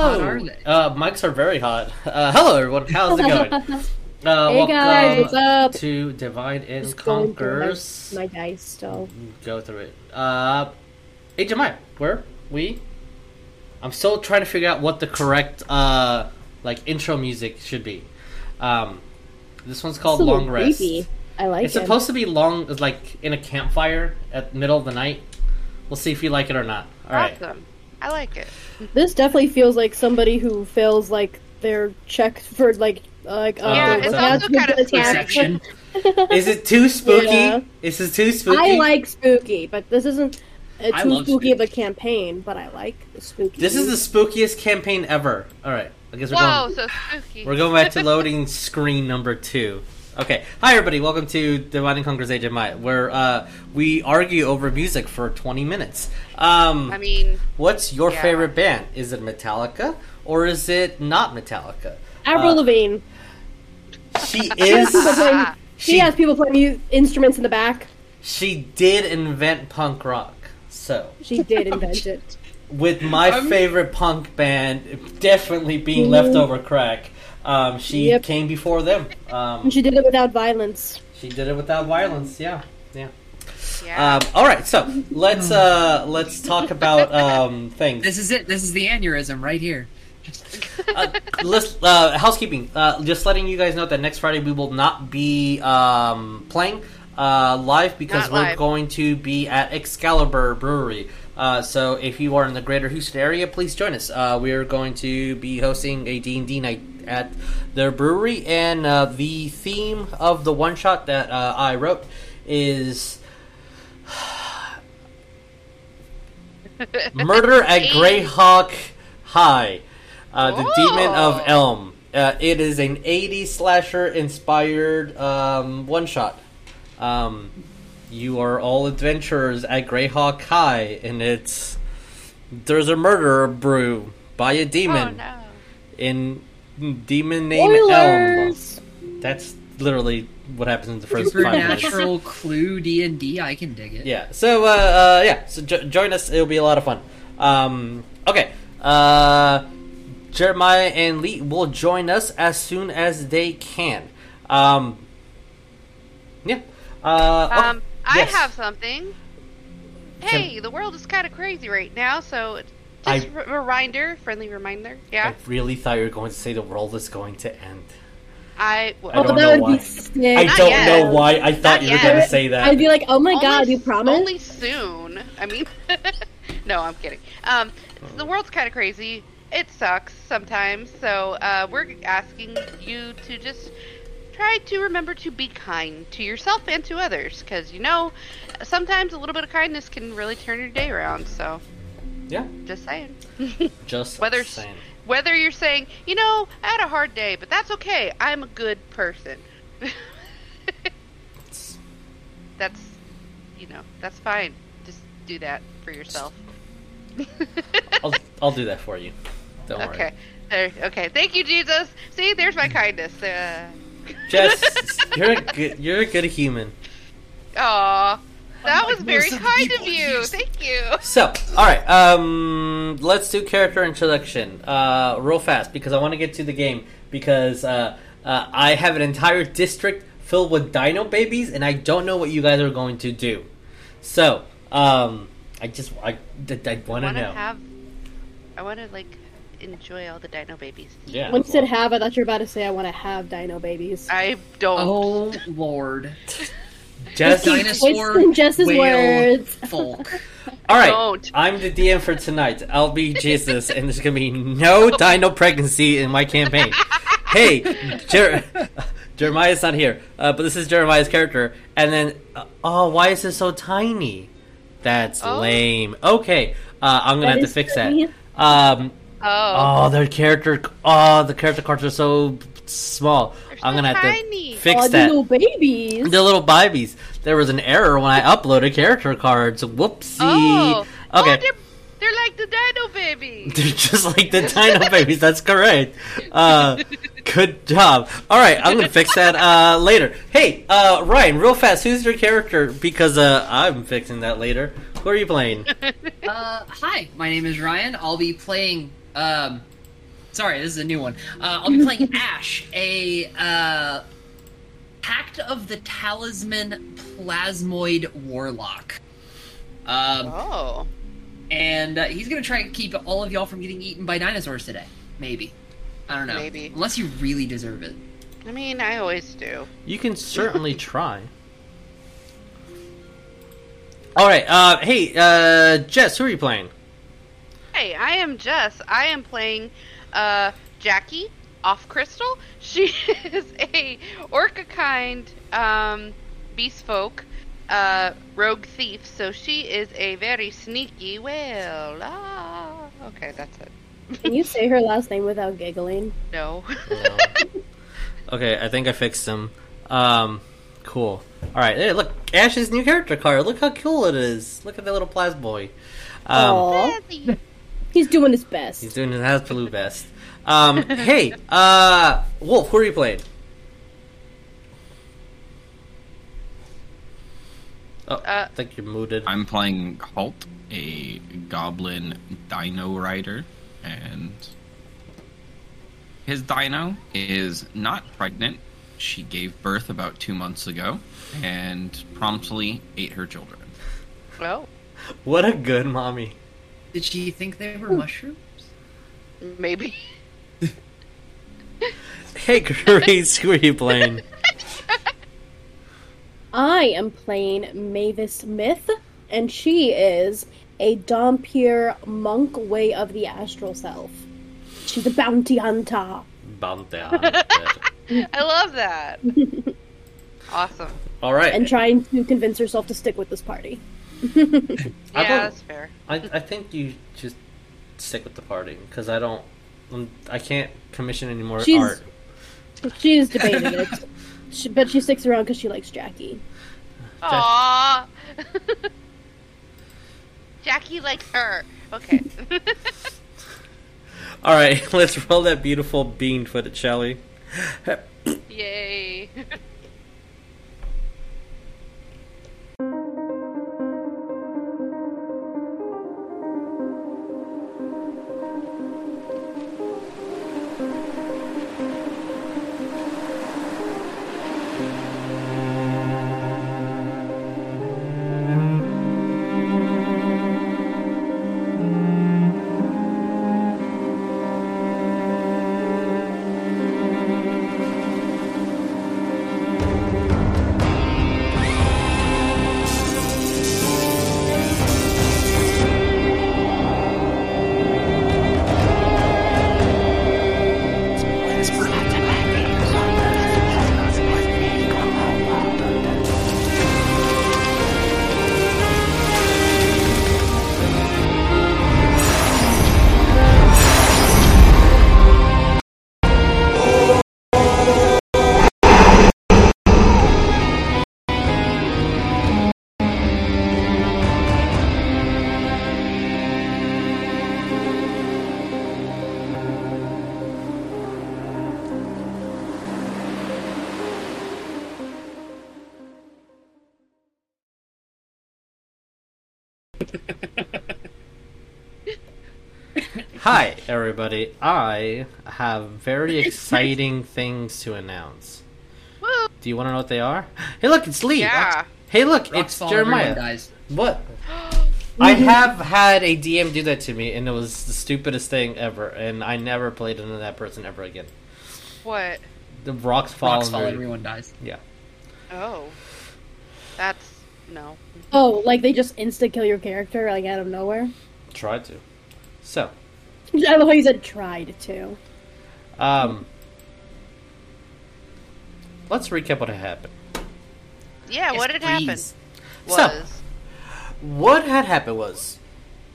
hello. hot are they? Uh, mics are very hot. Uh, hello, everyone. How's it going? Uh, Hey welcome guys, what's up? to Divide and Just Conquers. My, my dice still. Go through it. Uh, hey, Jemai, where we? I'm still trying to figure out what the correct uh like intro music should be. Um, this one's called It's a Long Rest. creepy. I like It's it. supposed to be long, like in a campfire at the middle of the night. We'll see if you like it or not. All right. Awesome. I like it. This definitely feels like somebody who fails like their check for like like uh, Yeah, it's also kind of attack. Perception. Is it too spooky? Yeah. Is it too spooky? I like spooky, but this isn't uh, too love spooky of a campaign. But I like the spooky. This is the spookiest campaign ever. All right, I guess we're Whoa, going. so spooky. We're going back to loading screen number two. Okay, hi everybody. Welcome to Divine and Conquer's Age of Maya, where uh, we argue over music for 20 minutes. Um, I mean, what's your yeah. favorite band? Is it Metallica or is it not Metallica? Avril uh, Lavigne. She People is. playing, she, she has people playing mu- instruments in the back. she did invent punk rock. So, She did invent it. with my I'm- favorite punk band definitely being leftover crack, um, she Yep. came before them. Um, And she did it without violence. she did it without violence. Yeah, yeah. yeah. Um, all right, so let's uh, let's talk about um, things. This is it. This is the aneurysm right here. Uh, let's, uh, housekeeping. Uh, just letting you guys know that next Friday we will not be um, playing uh, live because Not we're live. going to be at Excalibur Brewery. Uh, so if you are in the greater Houston area, please join us. Uh, we are going to be hosting a D&D night at their brewery, and uh, the theme of the one shot that uh, I wrote is Murder at Greyhawk High, uh, the Demon of. Elm. Uh, it is an 80s slasher inspired um, one shot. Um, you are all adventurers at Greyhawk High, and it's there's a murder brew by a oh demon no. in demon name Elm. That's literally what happens in the first five minutes. Supernatural clue D and D. I can dig it. Yeah. So uh, uh yeah. So jo- join us. It'll be a lot of fun. Um. Okay. Uh, Jeremiah and Lee will join us as soon as they can. Um. Yeah. Uh. okay. Um, I Yes. have something. Hey, the world is kind of crazy right now, so just I- a reminder, friendly reminder. Yeah, I really thought you were going to say the world is going to end. I. I Oh, don't but know would why. be sick. I Not don't yet. know why I thought Not you were going to say that. I'd be like, oh my only, god, you promise? Only soon. I mean, no, I'm kidding. Um, the world's kind of crazy. It sucks sometimes, so uh, we're asking you to just try to remember to be kind to yourself and to others, because you know, sometimes a little bit of kindness can really turn your day around. So, yeah. just saying. Just Whether saying. whether you're saying, you know, I had a hard day, but that's okay. I'm a good person. that's, you know, that's fine. Just do that for yourself. I'll I'll do that for you. Don't worry. okay. There, okay. Thank you, Jesus. See, there's my kindness. Uh... Jess, you're a good you're a good human. Aw. That Unlike was very most of the kind of you. used. Thank you. So, all right, um, let's do character introduction uh, real fast because I want to get to the game because uh, uh, I have an entire district filled with dino babies and I don't know what you guys are going to do. So, um, I just I, I, want I to want to know. have. I want to like enjoy all the dino babies. yeah. When you said have, I thought you were about to say I want to have dino babies. I don't. Oh lord. Jess, Dinosaur Wasting Jess's whale words. folk. all right. Don't. I'm the DM for tonight. I'll be Jesus, and there's gonna be no dino pregnancy in my campaign. hey, Jer- Jeremiah's not here, uh, but this is Jeremiah's character. And then, uh, oh, why is it so tiny? That's Oh. lame. Okay, uh, I'm gonna That have to fix funny. that. Um, Oh. oh, their character. Oh, the character cards are so small. They're I'm so gonna have to fix Aw, that. little babies. The little babies. There was an error when I uploaded character cards. Whoopsie. Oh. Oh, Okay. they're, they're like the dino babies. They're just like the Dino Babies. That's correct. Uh, good job. All right, I'm gonna fix that uh, later. Hey, uh, Ryan, real fast. Who's your character? Because uh, I'm fixing that later. Who are you playing? Uh, hi, my name is Ryan. I'll be playing um, Sorry, this is a new one. Uh, I'll be playing Ash, a uh, Pact of the Talisman Plasmoid Warlock. Um, Oh. and uh, he's gonna try and keep all of y'all from getting eaten by dinosaurs today. Maybe. I don't know. Maybe. Unless you really deserve it. I mean, I always do. You can certainly try. All right. Uh, hey, uh, Jess, who are you playing? Hey, I am Jess. I am playing uh, Jackie off Crystal. She is a orca kind um, beast folk uh, rogue thief, so she is a very sneaky whale. Ah, okay, that's it. Can you say her last name without giggling? No. No. okay, I think I fixed him. Um, cool. All right. Hey, look, Ash's new character card. Look how cool it is. Look at that little plasboy. Um, Aw, he's doing his best. he's doing his absolute best. Um, hey, uh, Wolf, who are you playing? Oh, Uh, I think you're muted. I'm playing Halt, a goblin dino rider, and his dino is not pregnant. She gave birth about two months ago and promptly ate her children. oh, What a good mommy. Did she think they were hmm. mushrooms? maybe. Hey, Grace, who are you playing? I am playing Maevis Myth, and she is a Dhampir monk way of the astral self. She's a bounty hunter. Bounty. Hunter. I love that. awesome. All right. and trying to convince herself to stick with this party. I Yeah, don't- that's fair. I, I think you just stick with the party because I don't. um, I can't commission any more She's- art. She's debating it, she, but she sticks around because she likes Jackie. Aww. Jackie likes her. Okay. All right, let's roll that beautiful bean footage, shall we? Yay. Hi, everybody. I have very exciting things to announce. Woo. Do you want to know what they are? Hey, look, it's Lee. Yeah. Hey, look, Rocks it's fall, everyone Jeremiah. dies. What? I have had a DM do that to me, and it was the stupidest thing ever, and I never played into that person ever again. What? The rocks fall. Rocks fall, very- everyone dies. Yeah. Oh. That's. No. Oh, like they just insta kill your character like out of nowhere. Try to. So, I love how you said tried to. um, let's recap what had happened. Yeah, Yes, what had happened? please. So- Was. What had happened was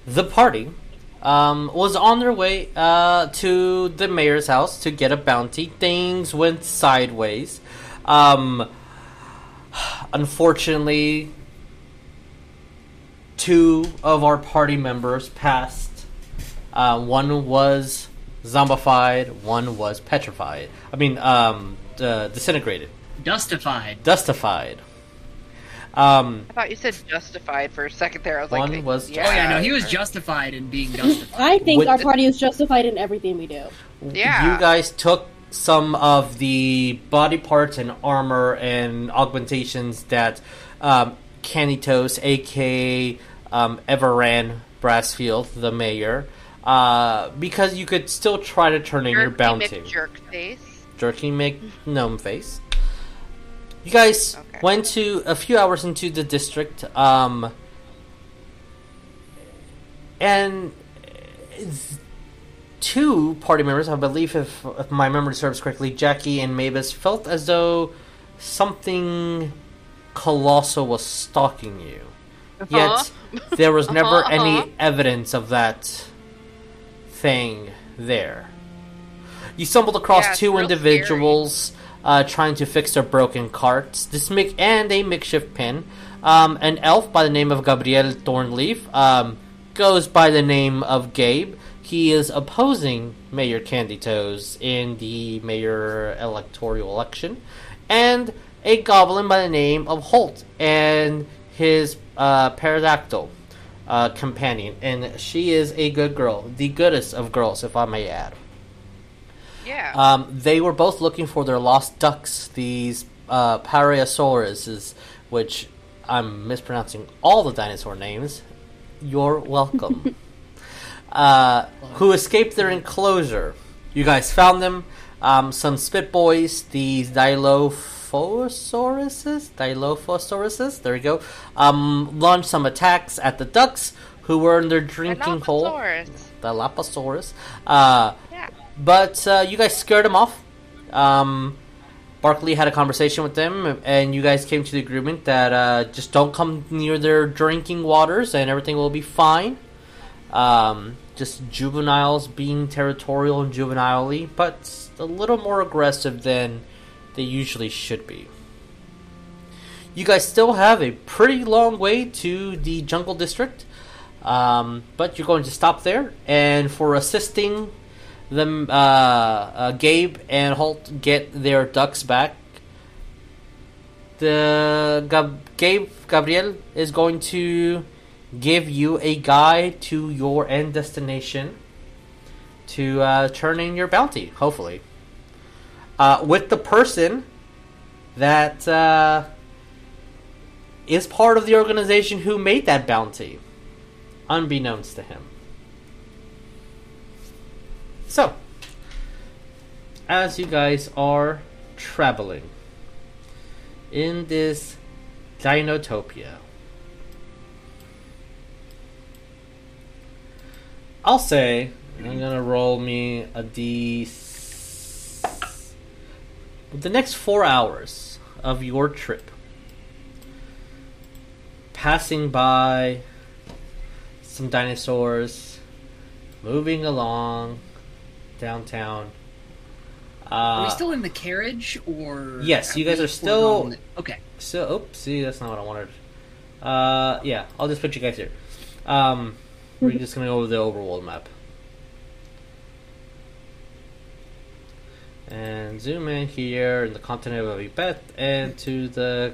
the party um, was on their way uh, to the mayor's house to get a bounty. Things went sideways. Um, unfortunately, two of our party members passed. Uh, one was zombified. One was petrified. I mean, um, uh, disintegrated Dustified. dustified. Um, I thought you said justified for a second there. I was One like, was Oh yeah, no, he was justified in being justified. I think With our party is justified in everything we do. Yeah. You guys took some of the body parts and armor and augmentations that um, Candy Toast, aka um, Everan Brassfield, the mayor, uh, because you could still try to turn in your bounty. Jerk face. Jerky make gnome face. You guys Okay. went to a few hours into the district, um, and two party members, I believe, if, if my memory serves correctly, Jackie and Maevis, felt as though something colossal was stalking you. Yet there was never Uh-huh. any evidence of that thing there. You stumbled across Yeah, two individuals uh, trying to fix their broken carts. This mic- and a makeshift pin. Um, an elf by the name of Gabriel Thornleaf um, goes by the name of Gabe. He is opposing Mayor Candy Toes in the mayor electoral election, and a goblin by the name of Holt and his uh, pterodactyl uh, companion, and she is a good girl, the goodest of girls, if I may add. Yeah. Um, they were both looking for their lost ducks, these uh, Parasaurus, which I'm mispronouncing all the dinosaur names. You're welcome. uh, who escaped their enclosure. You guys found them. Um, some spit boys, these Dilophosauruses, Dilophosauruses, there you go, um, launched some attacks at the ducks who were in their drinking hole. Dilophosaurus. Dilophosaurus. Uh, Yeah. but uh, you guys scared them off. Um, Barkley had a conversation with them, and you guys came to the agreement that uh, just don't come near their drinking waters, and everything will be fine. Um, just juveniles being territorial and juvenilely, but a little more aggressive than they usually should be. You guys still have a pretty long way to the jungle district, um, but you're going to stop there. And for assisting them, uh, uh, Gabe and Holt get their ducks back. The Gab- Gabe Gabriel is going to give you a guide to your end destination to uh, turn in your bounty. Hopefully, uh, with the person that uh, is part of the organization who made that bounty, unbeknownst to him. So, as you guys are traveling in this Dinotopia, I'll say I'm gonna roll me a d. The next four hours of your trip, passing by some dinosaurs, moving along downtown. Uh, Are we still in the carriage, or Yes, you guys are still- we're Okay. So, oops, see, that's not what I wanted. Uh, yeah, I'll just put you guys here. Um, we're just gonna go over the overworld map. And zoom in here in the continent of Ibet and to the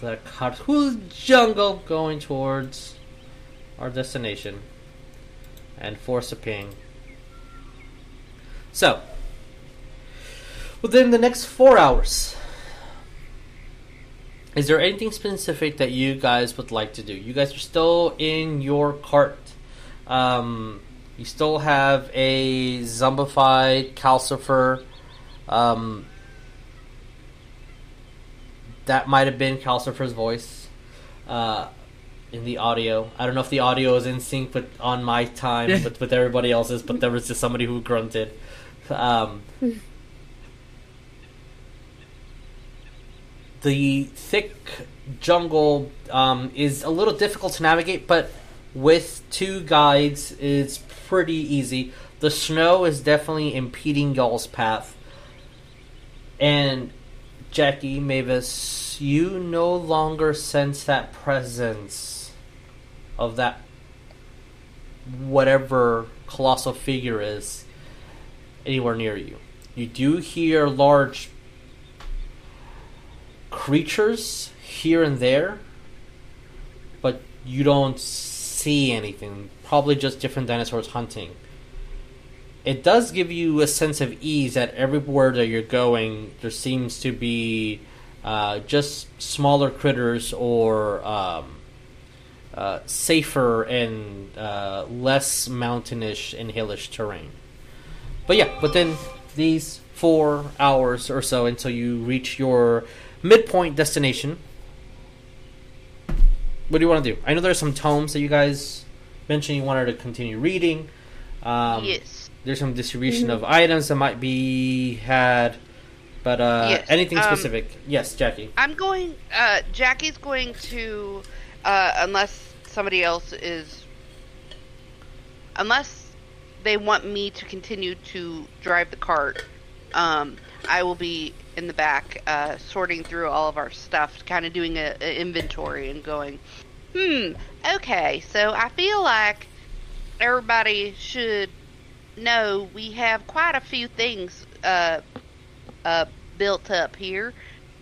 the Karthul jungle going towards our destination. And force a ping. So, within the next four hours, is there anything specific that you guys would like to do? You guys are still in your cart. Um, you still have a zombified calcifer. Um, that might have been Calcifer's voice uh, in the audio. I don't know if the audio is in sync with on my time with, with everybody else's, but there was just somebody who grunted. Um, the thick jungle um, is a little difficult to navigate, but with two guides, it's pretty easy. The snow is definitely impeding y'all's path. And Jackie, Maevis, you no longer sense that presence of that whatever colossal figure is anywhere near you. You do hear large creatures here and there, but you don't see anything. Probably just different dinosaurs hunting. It does give you a sense of ease that everywhere that you're going, there seems to be uh, just smaller critters or um, uh, safer and uh, less mountainish and hillish terrain. But yeah, within these four hours or so until you reach your midpoint destination, what do you want to do? I know there's some tomes that you guys mentioned you wanted to continue reading. Um, yes. There's some distribution of items that might be had, but uh, Yes, anything um, specific? yes, Jackie. I'm going. Uh, Jackie's going to, uh, unless somebody else is, unless they want me to continue to drive the cart. Um, I will be in the back, uh, sorting through all of our stuff, kind of doing a, a inventory and going, hmm, okay. So I feel like everybody should know we have quite a few things uh, uh, built up here,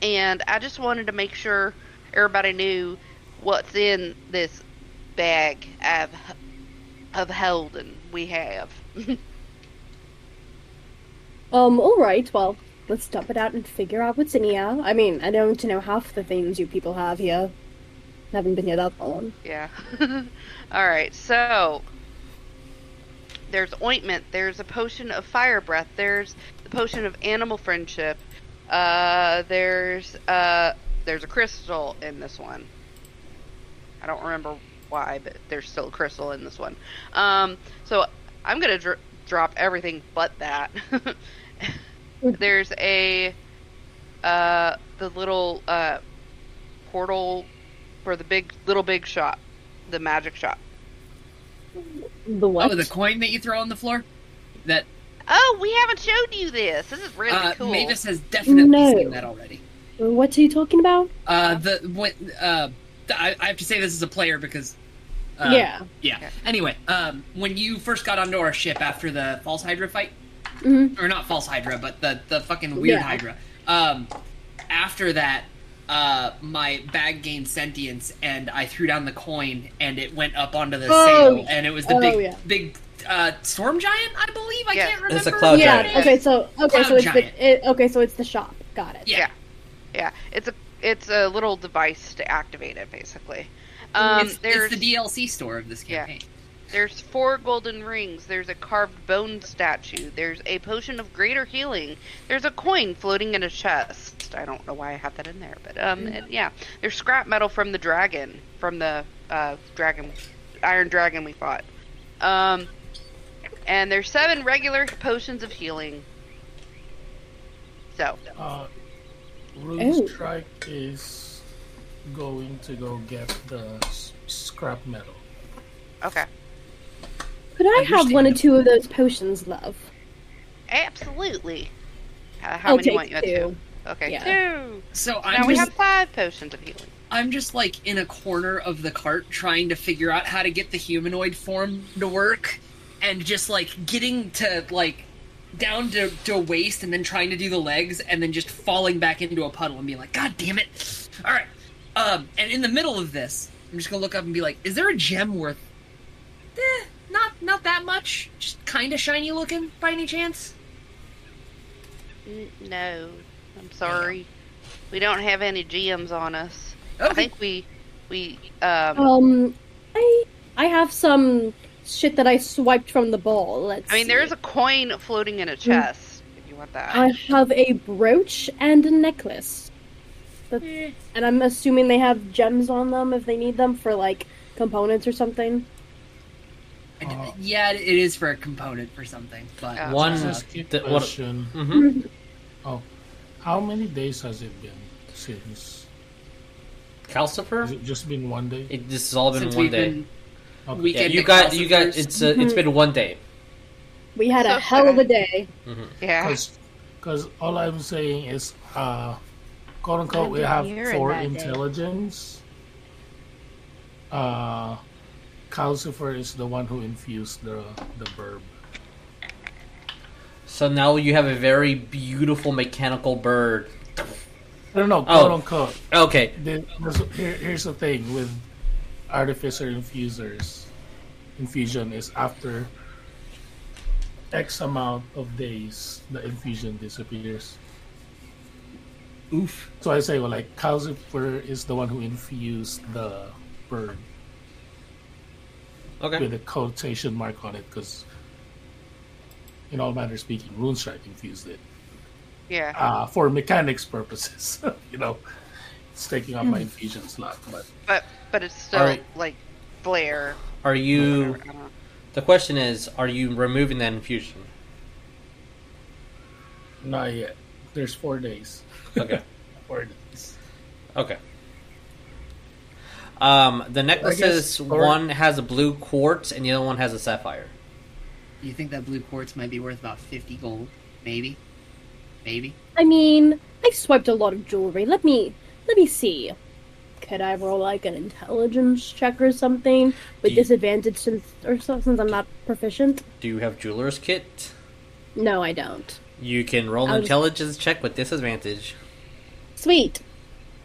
and I just wanted to make sure everybody knew what's in this bag of of holding we have. Um, alright, well, let's dump it out and figure out what's in here. I mean, I don't know half the things you people have here. Haven't been here that long. yeah. All right. So there's ointment. There's a potion of fire breath. There's the potion of animal friendship. Uh, there's uh, there's a crystal in this one. I don't remember why, but there's still a crystal in this one. Um, so I'm gonna dr- drop everything but that. there's a uh, the little uh, portal for the big little big shot, the magic shot. The what? Oh, the coin that you throw on the floor? That Oh, we haven't showed you this. This is really uh, cool. Maevis has definitely No. seen that already. What are you talking about? Uh, the what? Uh, I, I have to say this as a player because. Uh, yeah. Yeah. Anyway, um, when you first got onto our ship after the false Hydra fight, Mhm. or not false Hydra, but the the fucking weird Yeah. Hydra. Um, after that, uh, my bag gained sentience, and I threw down the coin, and it went up onto the Oh. sail, and it was the Oh, big yeah. big uh, storm giant, I believe. I Yeah. can't remember. It's a cloud yeah. giant. Okay. So okay. Cloud so it's giant. the it, okay. So it's the shop. Got it. Yeah. yeah, it's a it's a little device to activate it, basically. Um, it's, there's it's the DLC store of this Yeah. Campaign. there's four golden rings. There's a carved bone statue. There's a potion of greater healing. There's a coin floating in a chest. I don't know why I have that in there, but um, and yeah. There's scrap metal from the dragon, from the uh, dragon, iron dragon we fought. Um, and there's seven regular potions of healing. So Uh. Rune Strike is going to go get the s- scrap metal. okay, Could I have one or two of those potions, love? absolutely. Uh, how I'll many take want you at two. two? Okay, Yeah. two. So I'm Now we have five potions of healing. I'm just like in a corner of the cart trying to figure out how to get the humanoid form to work and just like getting to like down to, to waist and then trying to do the legs and then just falling back into a puddle and being like, God damn it. Alright. Um and in the middle of this, I'm just gonna look up and be like, is there a gem worth eh, not not that much? Just kinda shiny looking by any chance? N- no, I'm sorry. We don't have any gems on us. I think we we um. Um, I I have some shit that I swiped from the ball. Let's. I mean, there is a coin floating in a chest. If you want that. I have a brooch and a necklace. That- Eh. and I'm assuming they have gems on them if they need them for like components or something. I d- Uh, yeah, it is for a component for something, but Yeah. One. Just a the- what- question. mhm. Oh, how many days has it been since? Calcifer. Has it just been one day? It, this has all been since one day. been Okay. Yeah, you at got you got. It's uh, it's been one day. We had a hell of a sad. day. yeah. Because all I'm saying is, uh, quote unquote, we have You're four that day. intelligence. Uh, Calcifer is the one who infused the the verb. So now you have a very beautiful mechanical bird. No, no, Oh. quote unquote. Okay. The- this- here, here's the thing with artificer infusers. Infusion is after X amount of days, the infusion disappears. Oof. So I say, well, like Calcifer is the one who infused the bird Okay. with a quotation mark on it, because, in all manner speaking, Rune Strike infused it Yeah. uh, for mechanics purposes. you know, it's taking up my infusion slot, but but but it's still Alright. like Blair. Are you? I. The question is, are you removing that infusion? not yet. There's four days. Okay. Four days. Okay. Um, the necklaces, or- one has a blue quartz and the other one has a sapphire. You think that blue quartz might be worth about 50 gold? Maybe? Maybe? I mean, I swiped a lot of jewelry. Let me let me see. Could I roll like an intelligence check or something with you- disadvantage since or so, since I'm not proficient? Do you have jeweler's kit? No, I don't. You can roll an I was- intelligence check with disadvantage. Sweet.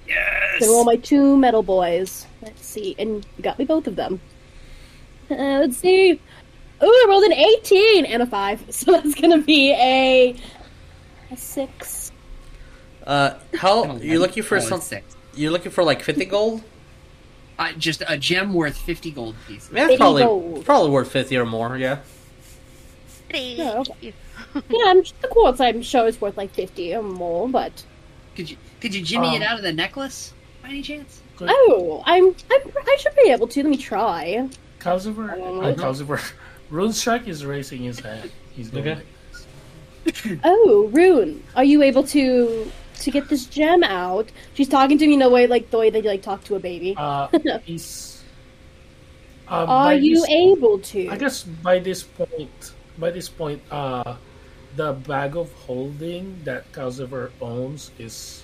Yes! Gonna roll my two metal boys. Let's see, and you got me both of them. Uh, let's see. Ooh, I rolled an 18 and a 5, so that's gonna be a, a 6. Uh, how you're looking for Oh, it's some? six. You're looking for like fifty gold. Uh, just a gem worth 50 gold pieces. I mean, that's probably gold. probably worth fifty or more. Yeah. Yeah, okay. Yeah, I'm, the quartz I'm sure is worth like 50 or more, but. Could you could you jimmy it Um, out of the necklace by any chance? Oh, I'm, I'm I should be able to. Let me try. Calcifer, uh, Calcifer, Rune Strike is raising his hand. He's going Okay. like this. Oh, Rune, are you able to to get this gem out? She's talking to me in a way like the way that you like talk to a baby. Uh, he's. Uh, are you this- able to? I guess by this point, by this point, uh, the bag of holding that Calcifer owns is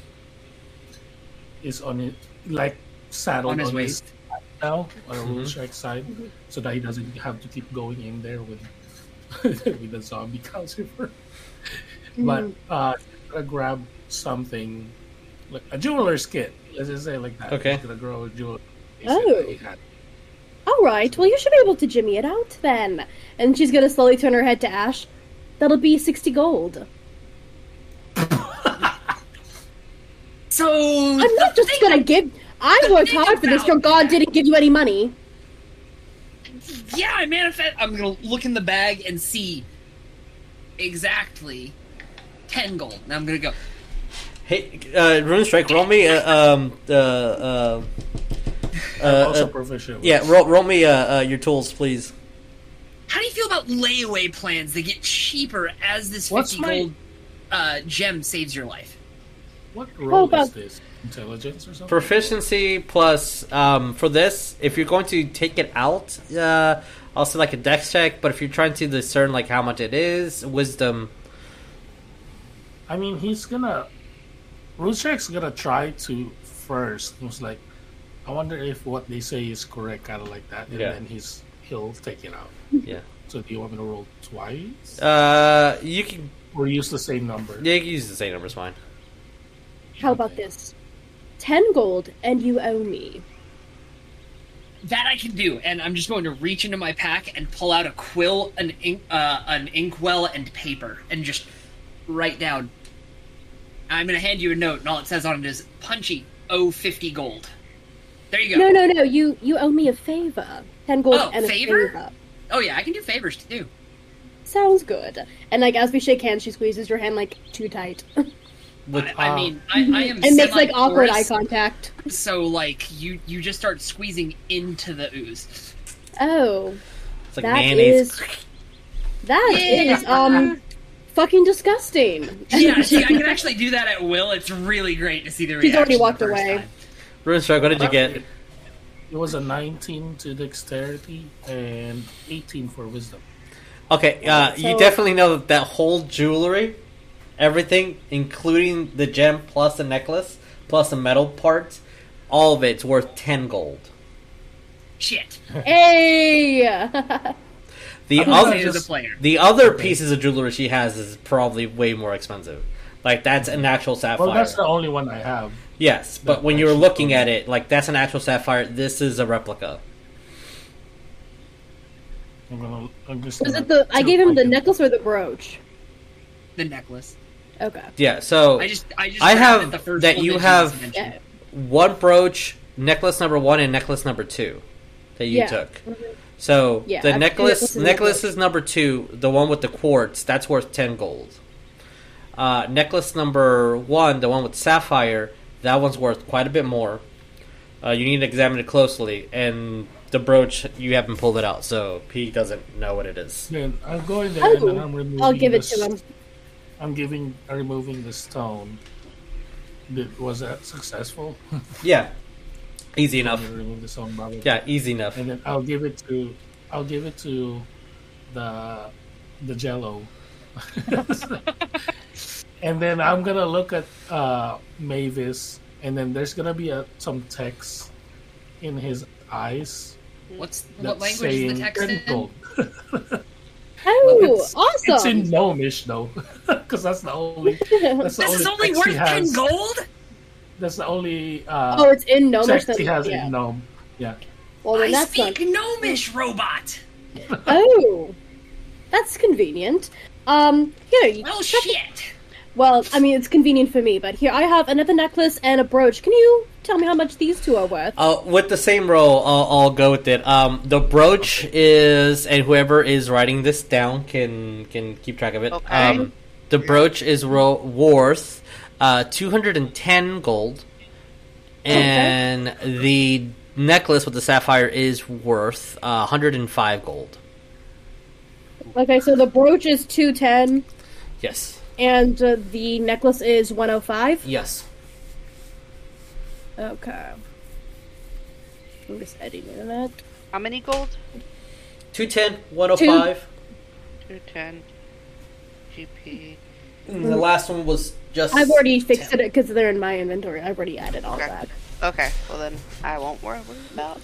is on it, like saddled On his his waist. side now on a Mhm. Rune Strike side, so that he doesn't have to keep going in there with with the zombie Calcifer. But Mm. uh, he's gonna grab something like a jeweler's kit. Let's just say it like that. Okay. He's gonna grow a jeweler. Oh. All right. Well, you should be able to jimmy it out then. And she's gonna slowly turn her head to Ash. That'll be sixty gold. So I'm not just gonna give. I worked hard for this. about Your god that- didn't give you any money. yeah, I manifest. I'm gonna look in the bag and see exactly ten gold. Now I'm gonna go. Hey, uh, Rune Strike, roll me. Uh, um, uh, uh, uh, also uh, proficient. yeah, roll, roll me uh, uh, your tools, please. How do you feel about layaway plans that get cheaper as this What's fifty my- gold uh, gem saves your life? What role about- is this? Intelligence or something? Proficiency plus um, for this. If you're going to take it out, uh, I'll say like a dex check. But if you're trying to discern like how much it is, wisdom. I mean, he's gonna. Rune Strike's gonna try to first. He was like, I wonder if what they say is correct, kind of like that, and Yeah. then he's he'll take it out. Yeah. So do you want me to roll twice, Uh, you can or use the same number? yeah, you can use the same numbers. Fine. How about this? Ten gold, and you owe me. That I can do, and I'm just going to reach into my pack and pull out a quill, an ink, uh, an inkwell, and paper, and just write down. I'm going to hand you a note, and all it says on it is "Punchy, owe 50 gold." There you go. No, no, no. You you owe me a favor. Ten gold Oh, and a favor? favor. Oh yeah, I can do favors too. Sounds good. And like as we shake hands, she squeezes your hand like too tight, With, I, I uh, mean, I, I am. makes like awkward eye contact. So like you, you just start squeezing into the ooze. Oh, it's like that mayonnaise. is that Yeah. is um fucking disgusting. Yeah, see, I can actually do that at will. It's really great to see the She's reaction. already walked away. time. Rune Strike, what did you get? It was a 19 to dexterity and 18 for wisdom. Okay, uh, you definitely know that that whole jewelry, everything, including the gem plus the necklace plus the metal parts, all of it's worth ten gold. Shit. hey, The I'm other, gonna say as a player. the other pieces of jewelry she has is probably way more expensive. Like that's an actual sapphire. Well, that's the only one I have. yes, but when you're looking at it, like that's an actual sapphire. This is a replica. I'm gonna. I'm just. Was gonna it the? I gave him the necklace or the brooch. The necklace. Okay. Yeah. So I just I just I have at the first that you have- Yeah. one brooch, necklace number one, and necklace number two that you Yeah. took. So Yeah, I the have two necklace, necklaces necklace is number two, the one with the quartz. That's worth ten gold. Uh, necklace number one, the one with sapphire, that one's worth quite a bit more. Uh, you need to examine it closely, and the brooch you haven't pulled it out, so he doesn't know what it is. Then I'm going there and then Oh, I'm removing. I'll give it the to him. I'm giving, removing the stone. Did, was that successful? Yeah, easy enough. Remove the stone, blah, blah, blah. Yeah, easy enough. And then I'll give it to, I'll give it to the, the Jello. and then I'm gonna look at uh, Maevis, and then there's gonna be a, some text in his eyes. What's that's what language saying is the text in? gold. Oh, It's- awesome! It's in gnomish though, because that's the only. That's the This is only only text worth ten gold. That's the only uh, oh, it's in Gnomish. text he has yeah. in gnome. Yeah. Well, then I that's not. gnomish, robot. Oh, that's convenient. Um, here. you- Well, check- shit. Well, I mean, it's convenient for me, but here I have another necklace and a brooch. Can you tell me how much these two are worth? Uh, with the same roll, I'll, I'll go with it. Um, the brooch is, and whoever is writing this down can can keep track of it. Okay. Um, the brooch is ro- worth uh, two hundred and ten gold, and the necklace with the sapphire is worth uh, hundred and five gold. Okay, so the brooch is two ten, Yes, and uh, the necklace is one hundred five. yes. Okay. I'm just editing that. How many gold? 210, 105. 210. GP. And the last one was just. I've already fixed it because they're in my inventory. I've already added all Okay. that. Okay, well then I won't worry about.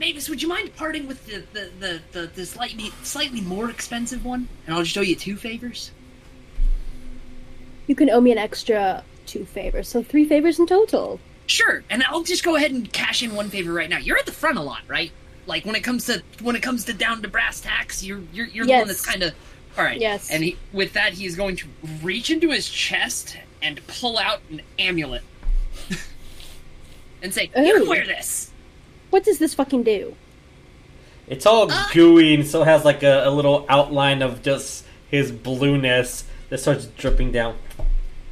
Maevis, would you mind parting with the the, the, the, the slightly slightly more expensive one, and I'll just owe you two favors. You can owe me an extra two favors, so three favors in total. Sure, and I'll just go ahead and cash in one favor right now. You're at the front a lot, right? Like when it comes to when it comes to down to brass tacks, you're you're, you're the one that's kind of all right. Yes. And he, with that, he's going to reach into his chest and pull out an amulet and say, "You Ooh. can wear this." What does this fucking do? It's all Uh, gooey and still has like a, a little outline of just his blueness that starts dripping down.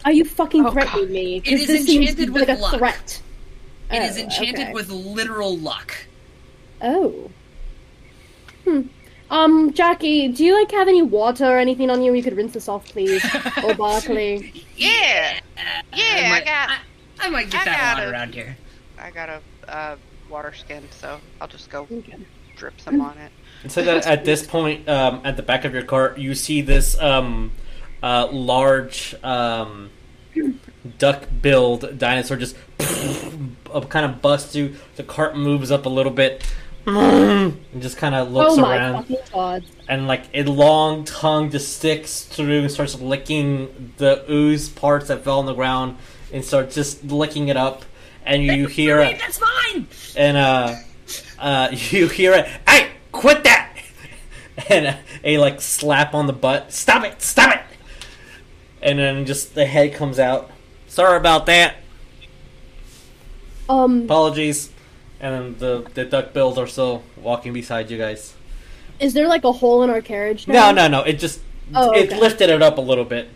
Are you fucking Oh, threatening God. me? It 'Cause is this seems enchanted like with a luck. threat. It is Oh, enchanted okay. with literal luck. Oh. Hmm. Um, Jackie, do you like have any water or anything on you? You could rinse this off, please. or Barkley. Yeah, Yeah, I might, got- I, I might get I that water it. around here. I got a uh, water skin, so I'll just go Okay. drip some on it. And so that at this point, um, at the back of your cart, you see this um, uh, large um, duck-billed dinosaur just kind of busts through. The cart moves up a little bit and just kind of looks oh my around. god. and like a long tongue just sticks through and starts licking the ooze parts that fell on the ground and starts just licking it up and you hear it that's mine. and uh uh you hear it hey quit that and a, a like slap on the butt stop it stop it and then just the head comes out sorry about that Um, apologies and then the the duck bills are still walking beside you guys is there like a hole in our carriage no now? no no it just Oh, it lifted it up a little bit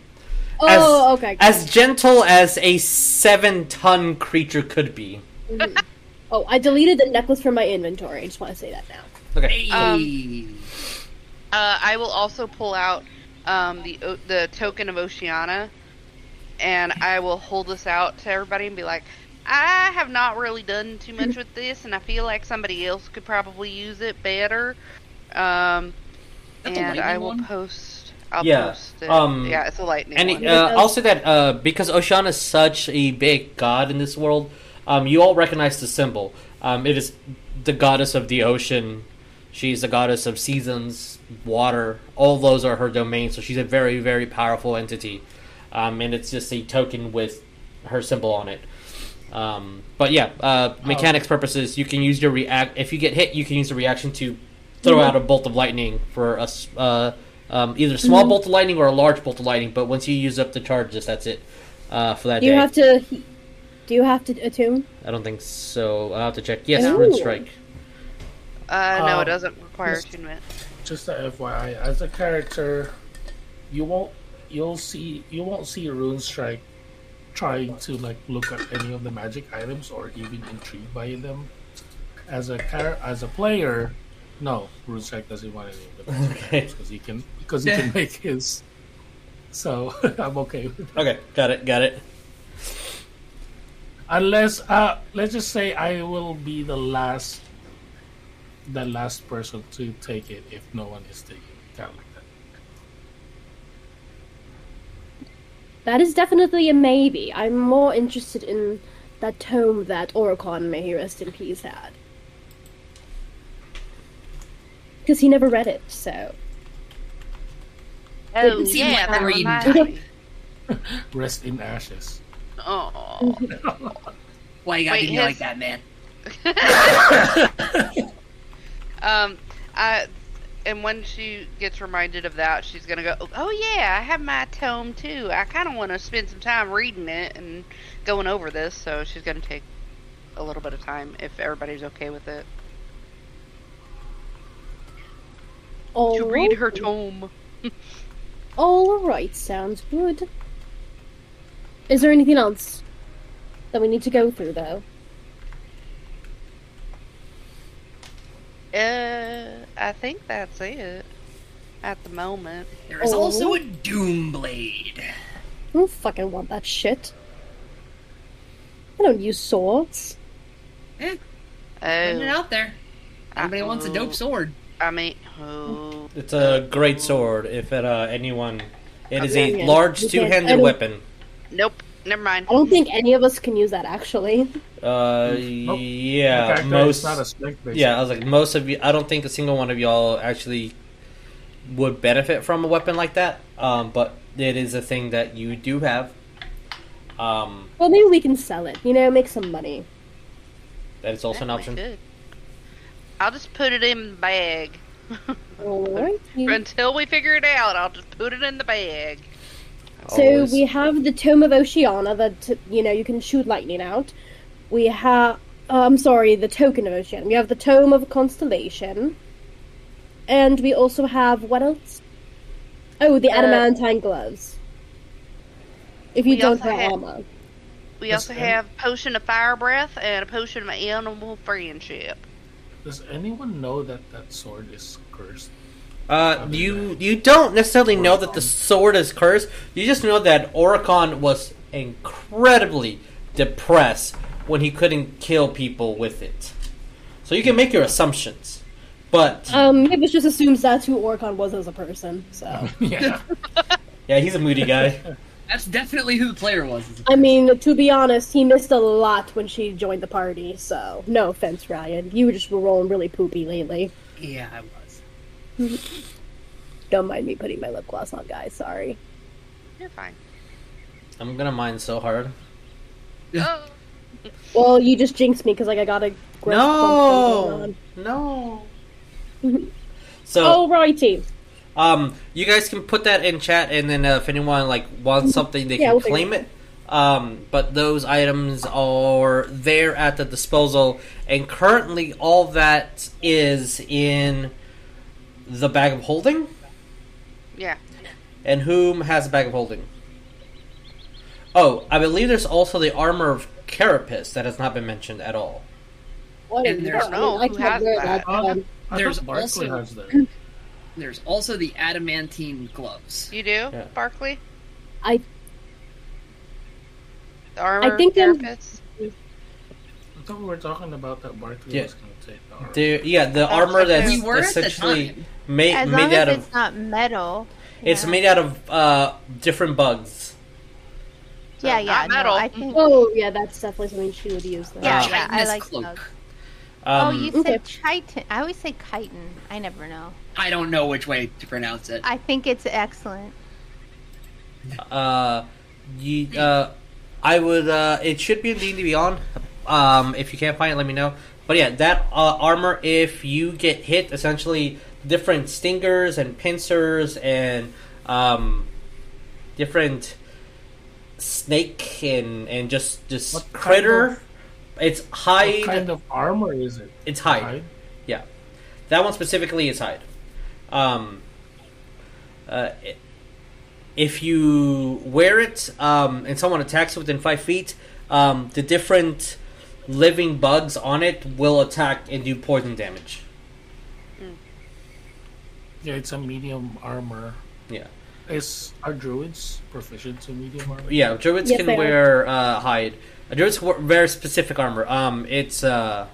Oh, as, okay. As gentle as a seven ton creature could be. oh, I deleted the necklace from my inventory. I just want to say that now. Okay. Hey. Um, Uh, I will also pull out um, the the token of Oceana, and I will hold this out to everybody and be like, I have not really done too much with this, and I feel like somebody else could probably use it better. Um, and I will one? post. I'll Yeah, post it. um, yeah, it's a lightning And one. uh, also that uh, because Oceana is such a big god in this world, um, you all recognize the symbol. Um, it is the goddess of the ocean. She's the goddess of seasons, water. All those are her domains. So she's a very, very powerful entity. um, and it's just a token with her symbol on it. Um, but yeah, uh, mechanics purposes, you can use your react. If you get hit, you can use the reaction to throw out a bolt of lightning for a uh, um, either a small bolt of lightning or a large bolt of lightning. But once you use up the charges, that's it uh, for that Do you day. have to? Do you have to attune? I don't think so. I'll have to check. Yes, Ooh. Rune Strike. Uh, no, Um, it doesn't require just- attunement. Just a FYI, as a character, you won't you'll see you won't see Rune Strike trying to like look at any of the magic items or even intrigued by them. As a char- as a player, no, Rune Strike doesn't want any of the magic Okay. items because he can because he can make his. So I'm okay with that. Okay, got it, got it. Unless, uh, let's just say I will be the last, the last person to take it if no one is taking it. Kind of like that. That is definitely a maybe. I'm more interested in that tome that Oricon, may he rest in peace, had. Because he never read it, so. Oh, yeah, like that a read. Rest in ashes. Oh. Why you gotta Wait, do his- like that, man? Um, I, and when she gets reminded of that, she's gonna go, "Oh yeah, I have my tome too. I kind of want to spend some time reading it and going over this." So she's gonna take a little bit of time if everybody's okay with it to read her tome. Alright, sounds good. Is there anything else that we need to go through, though? Uh, I think that's it at the moment. There is Oh. also a Doomblade. I don't fucking want that shit. I don't use swords. Eh, putting it Oh, out there. Anybody wants a dope sword? I mean, oh, It's a great sword. If it, uh, anyone, it is a Yeah, large you can't- two-handed weapon. nope, never mind. I don't think any of us can use that, actually. Uh, Nope. yeah, In fact, most. Not a strength. Yeah, I was like, most of you. I don't think a single one of y'all actually would benefit from a weapon like that. Um, but it is a thing that you do have. Um, Well, maybe we can sell it, you know, make some money. that is also an option. could. I'll just put it in the bag. Alright. Until we figure it out, I'll just put it in the bag. So Always. we have the Tome of Oceana that you know you can shoot lightning out. We have, uh, I'm sorry, the Token of Oceana. We have the Tome of Constellation, and we also have what else? Oh, the Uh, adamantine gloves. If you don't have have- armor, We Yes, also and- have potion of fire breath and a potion of animal friendship. Does anyone know that that sword is cursed? Uh, you you don't necessarily know that the sword is cursed. You just know that Oricon was incredibly depressed when he couldn't kill people with it. So you can make your assumptions, but um, it was just assumes that's who Oricon was as a person. So, yeah. yeah, he's a moody guy. That's definitely who the player was. I mean, to be honest, he missed a lot when she joined the party. So, no offense, Ryan. You just were rolling really poopy lately. Yeah, I was. Don't mind me putting my lip gloss on, guys. Sorry. You're fine. I'm gonna mine so hard. Oh, Well, you just jinxed me because like I got a gross No, clump no. So, Alrighty. um, you guys can put that in chat, and then uh, if anyone like wants something, they Yeah, can we'll claim it it. Um, but those items are there at the disposal, and currently all that is in the bag of holding. yeah. And whom has a bag of holding? Oh, I believe there's also the armor of Carapace that has not been mentioned at all. What And there's- I don't know I who has wear that. Oh, um, I There's thought also- has that. There's also the adamantine gloves. You do, Yeah. Barkley? I The armor I think I'm- carapace? I thought we were talking about that Barkley Yeah. was going to take the armor. The, yeah, the armor okay. that's We were at the essentially time. Made As long out as of it's not metal. it's yeah. made out of uh, different bugs. Yeah, not yeah. No, metal. I think. oh yeah, that's definitely something she would use. Then. Yeah, Uh, yeah. I like cloak. those. Um, oh, you Okay. said chitin. I always say chitin. I never know. I don't know which way to pronounce it. I think it's excellent. uh, You, uh, I would. Uh, it should be in D and D Beyond. Um, if you can't find it, let me know. But yeah, that uh, armor, if you get hit, essentially different stingers and pincers and um, different snake and and just just What kind critter. of- it's hide. What kind of armor is it? It's hide. Yeah, that one specifically is hide. Um, uh, if you wear it um, and someone attacks you within five feet, um, the different living bugs on it will attack and do poison damage. Yeah, it's a medium armor. Yeah, Is are druids proficient in medium armor? yeah. Druids Yes, can wear uh, hide. Uh, Druids wear very specific armor. Um, it's uh,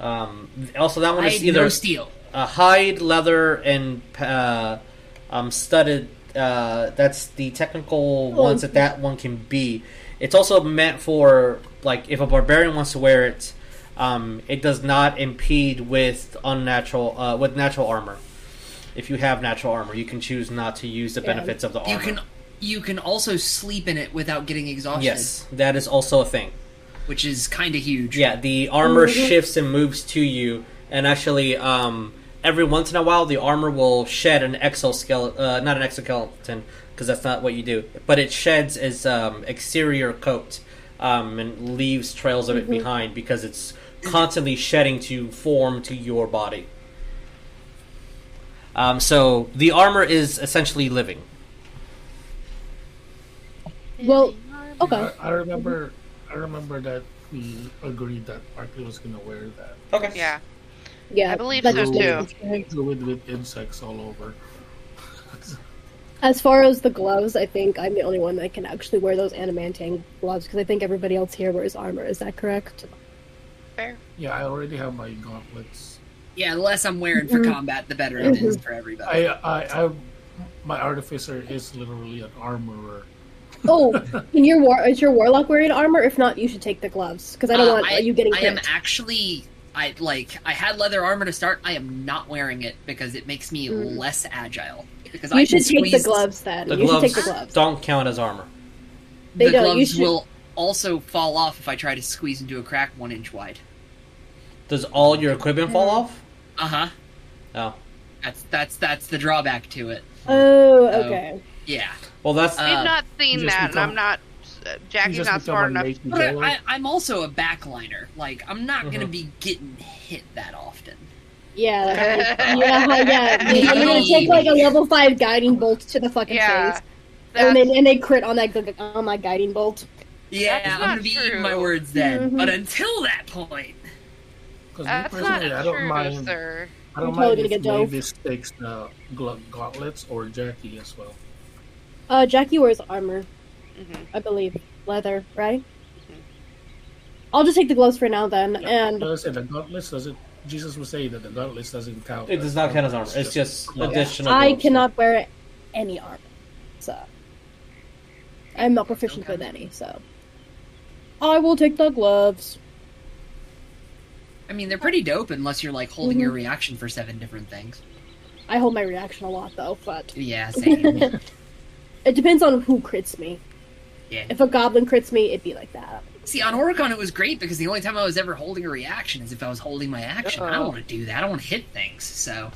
um, also that one I is had either no steel. uh, hide, leather, and uh, um, studded. Uh, that's the technical ones that that one can be. It's also meant for like if a barbarian wants to wear it, um, it does not impede with unnatural uh, with natural armor. If you have natural armor, you can choose not to use the Yeah. benefits of the armor. You can you can also sleep in it without getting exhausted. yes, that is also a thing. which is kind of huge. Yeah, the armor shifts and moves to you, and actually, um, every once in a while, the armor will shed an exoskeleton, uh, not an exoskeleton, because that's not what you do, but it sheds its um, exterior coat um, and leaves trails of it behind because it's constantly shedding to form to your body. Um, so the armor is essentially living. Well, okay. I, I remember. I remember that we agreed that Barkley was gonna wear that Okay. Yeah. Yeah, I believe that's- so, that's too. right. druid with insects all over. As far as the gloves, I think I'm the only one that can actually wear those adamantine gloves because I think everybody else here wears armor. Is that correct? Fair. Yeah, I already have my gauntlets. Yeah, the less I'm wearing for Mhm. combat, the better it is for everybody. I, I, I, my artificer is literally an armorer. Oh, can your war is your warlock wearing armor? If not, you should take the gloves because I don't Uh, want you getting I am actually. I like. I had leather armor to start. I am not wearing it because it makes me Mm. less agile. Because You I should take the gloves then. The you gloves, should take the gloves. don't count as armor. They the don't, gloves should- will also fall off if I try to squeeze into a crack one inch wide. Does all your equipment fall off? Uh huh. Oh. That's that's that's the drawback to it. Oh, okay. Yeah. Well, that's Uh, We've not seen you just that, and I'm not. Uh, Jackie's not smart enough. But. I, I, I'm also a backliner. Like I'm not gonna Mhm. be getting hit that often. Yeah, that- yeah, yeah. You're gonna take like a level five guiding bolt to the fucking Yeah. face, and then and they crit on that on my guiding bolt. Yeah, I'm gonna be eating my words then. Mhm. But until that point, Because me that's not personally, I don't true, mind. sir. I don't You're totally mind gonna if get dove. Maevis takes the gla- gauntlets or Jackie as well. Uh, Jackie wears armor, hmm I believe, leather, right? I'll just take the gloves for now then, and Like I said, the gauntlets doesn't. Jesus was saying that the gauntlets doesn't count. It does not count as armor. It's just additional. I gloves. cannot wear any armor, so I'm not proficient Okay. with any. So I will take the gloves. I mean they're pretty dope unless you're like holding your Mhm. reaction for seven different things. I hold my reaction a lot though, but Yeah, same. it depends on who crits me. yeah. If a goblin crits me, it'd be like that. See, on Oricon it was great because the only time I was ever holding a reaction is if I was holding my action. I don't want to do that. I don't want to hit things. So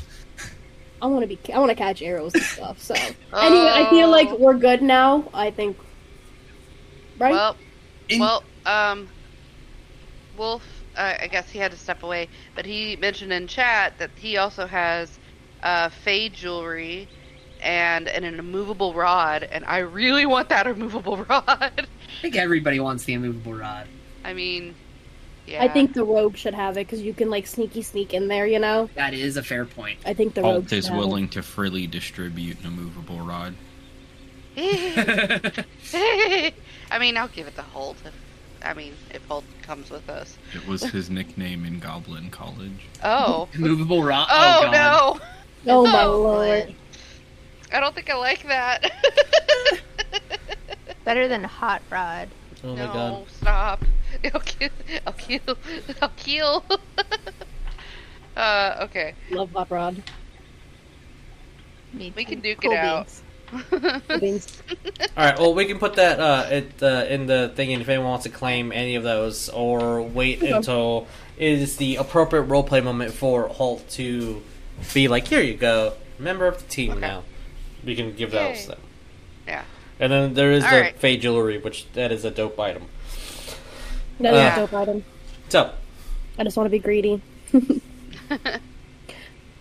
I want to be. I want to catch arrows and stuff. So anyway, I feel like Oh. we're good now. I think. Right? Well, In- well, um, Wolf. Uh, I guess he had to step away, but he mentioned in chat that he also has uh, fade jewelry and, and an immovable rod, and I really want that immovable rod. I think everybody wants the immovable rod. I mean, yeah. I think the rogue should have it because you can like sneaky sneak in there. You know. That is a fair point. I think the rogue Alt should is have it. willing to freely distribute an immovable rod. I mean, I'll give it to Holt. If, I mean, it both comes with us. It was his nickname in Goblin College. Oh. immovable rod. Oh, God. no! Oh my Oh, lord! I don't think I like that. Better than hot rod. Oh my no, god. stop. I'll kill. I'll kill. I'll kill. uh, okay. Love hot rod. Me We can duke it Cool out. beans. Beans. All right. Well, we can put that uh, it, uh, in the thing, and if anyone wants to claim any of those, or wait Okay. until it is the appropriate roleplay moment for Holt to be like, "Here you go, member of the team Okay. now." We can give Yay. those. Then. Yeah. And then there is All the right. Fey jewelry, which that is a dope item. No, Uh, yeah. dope item. So, I just want to be greedy.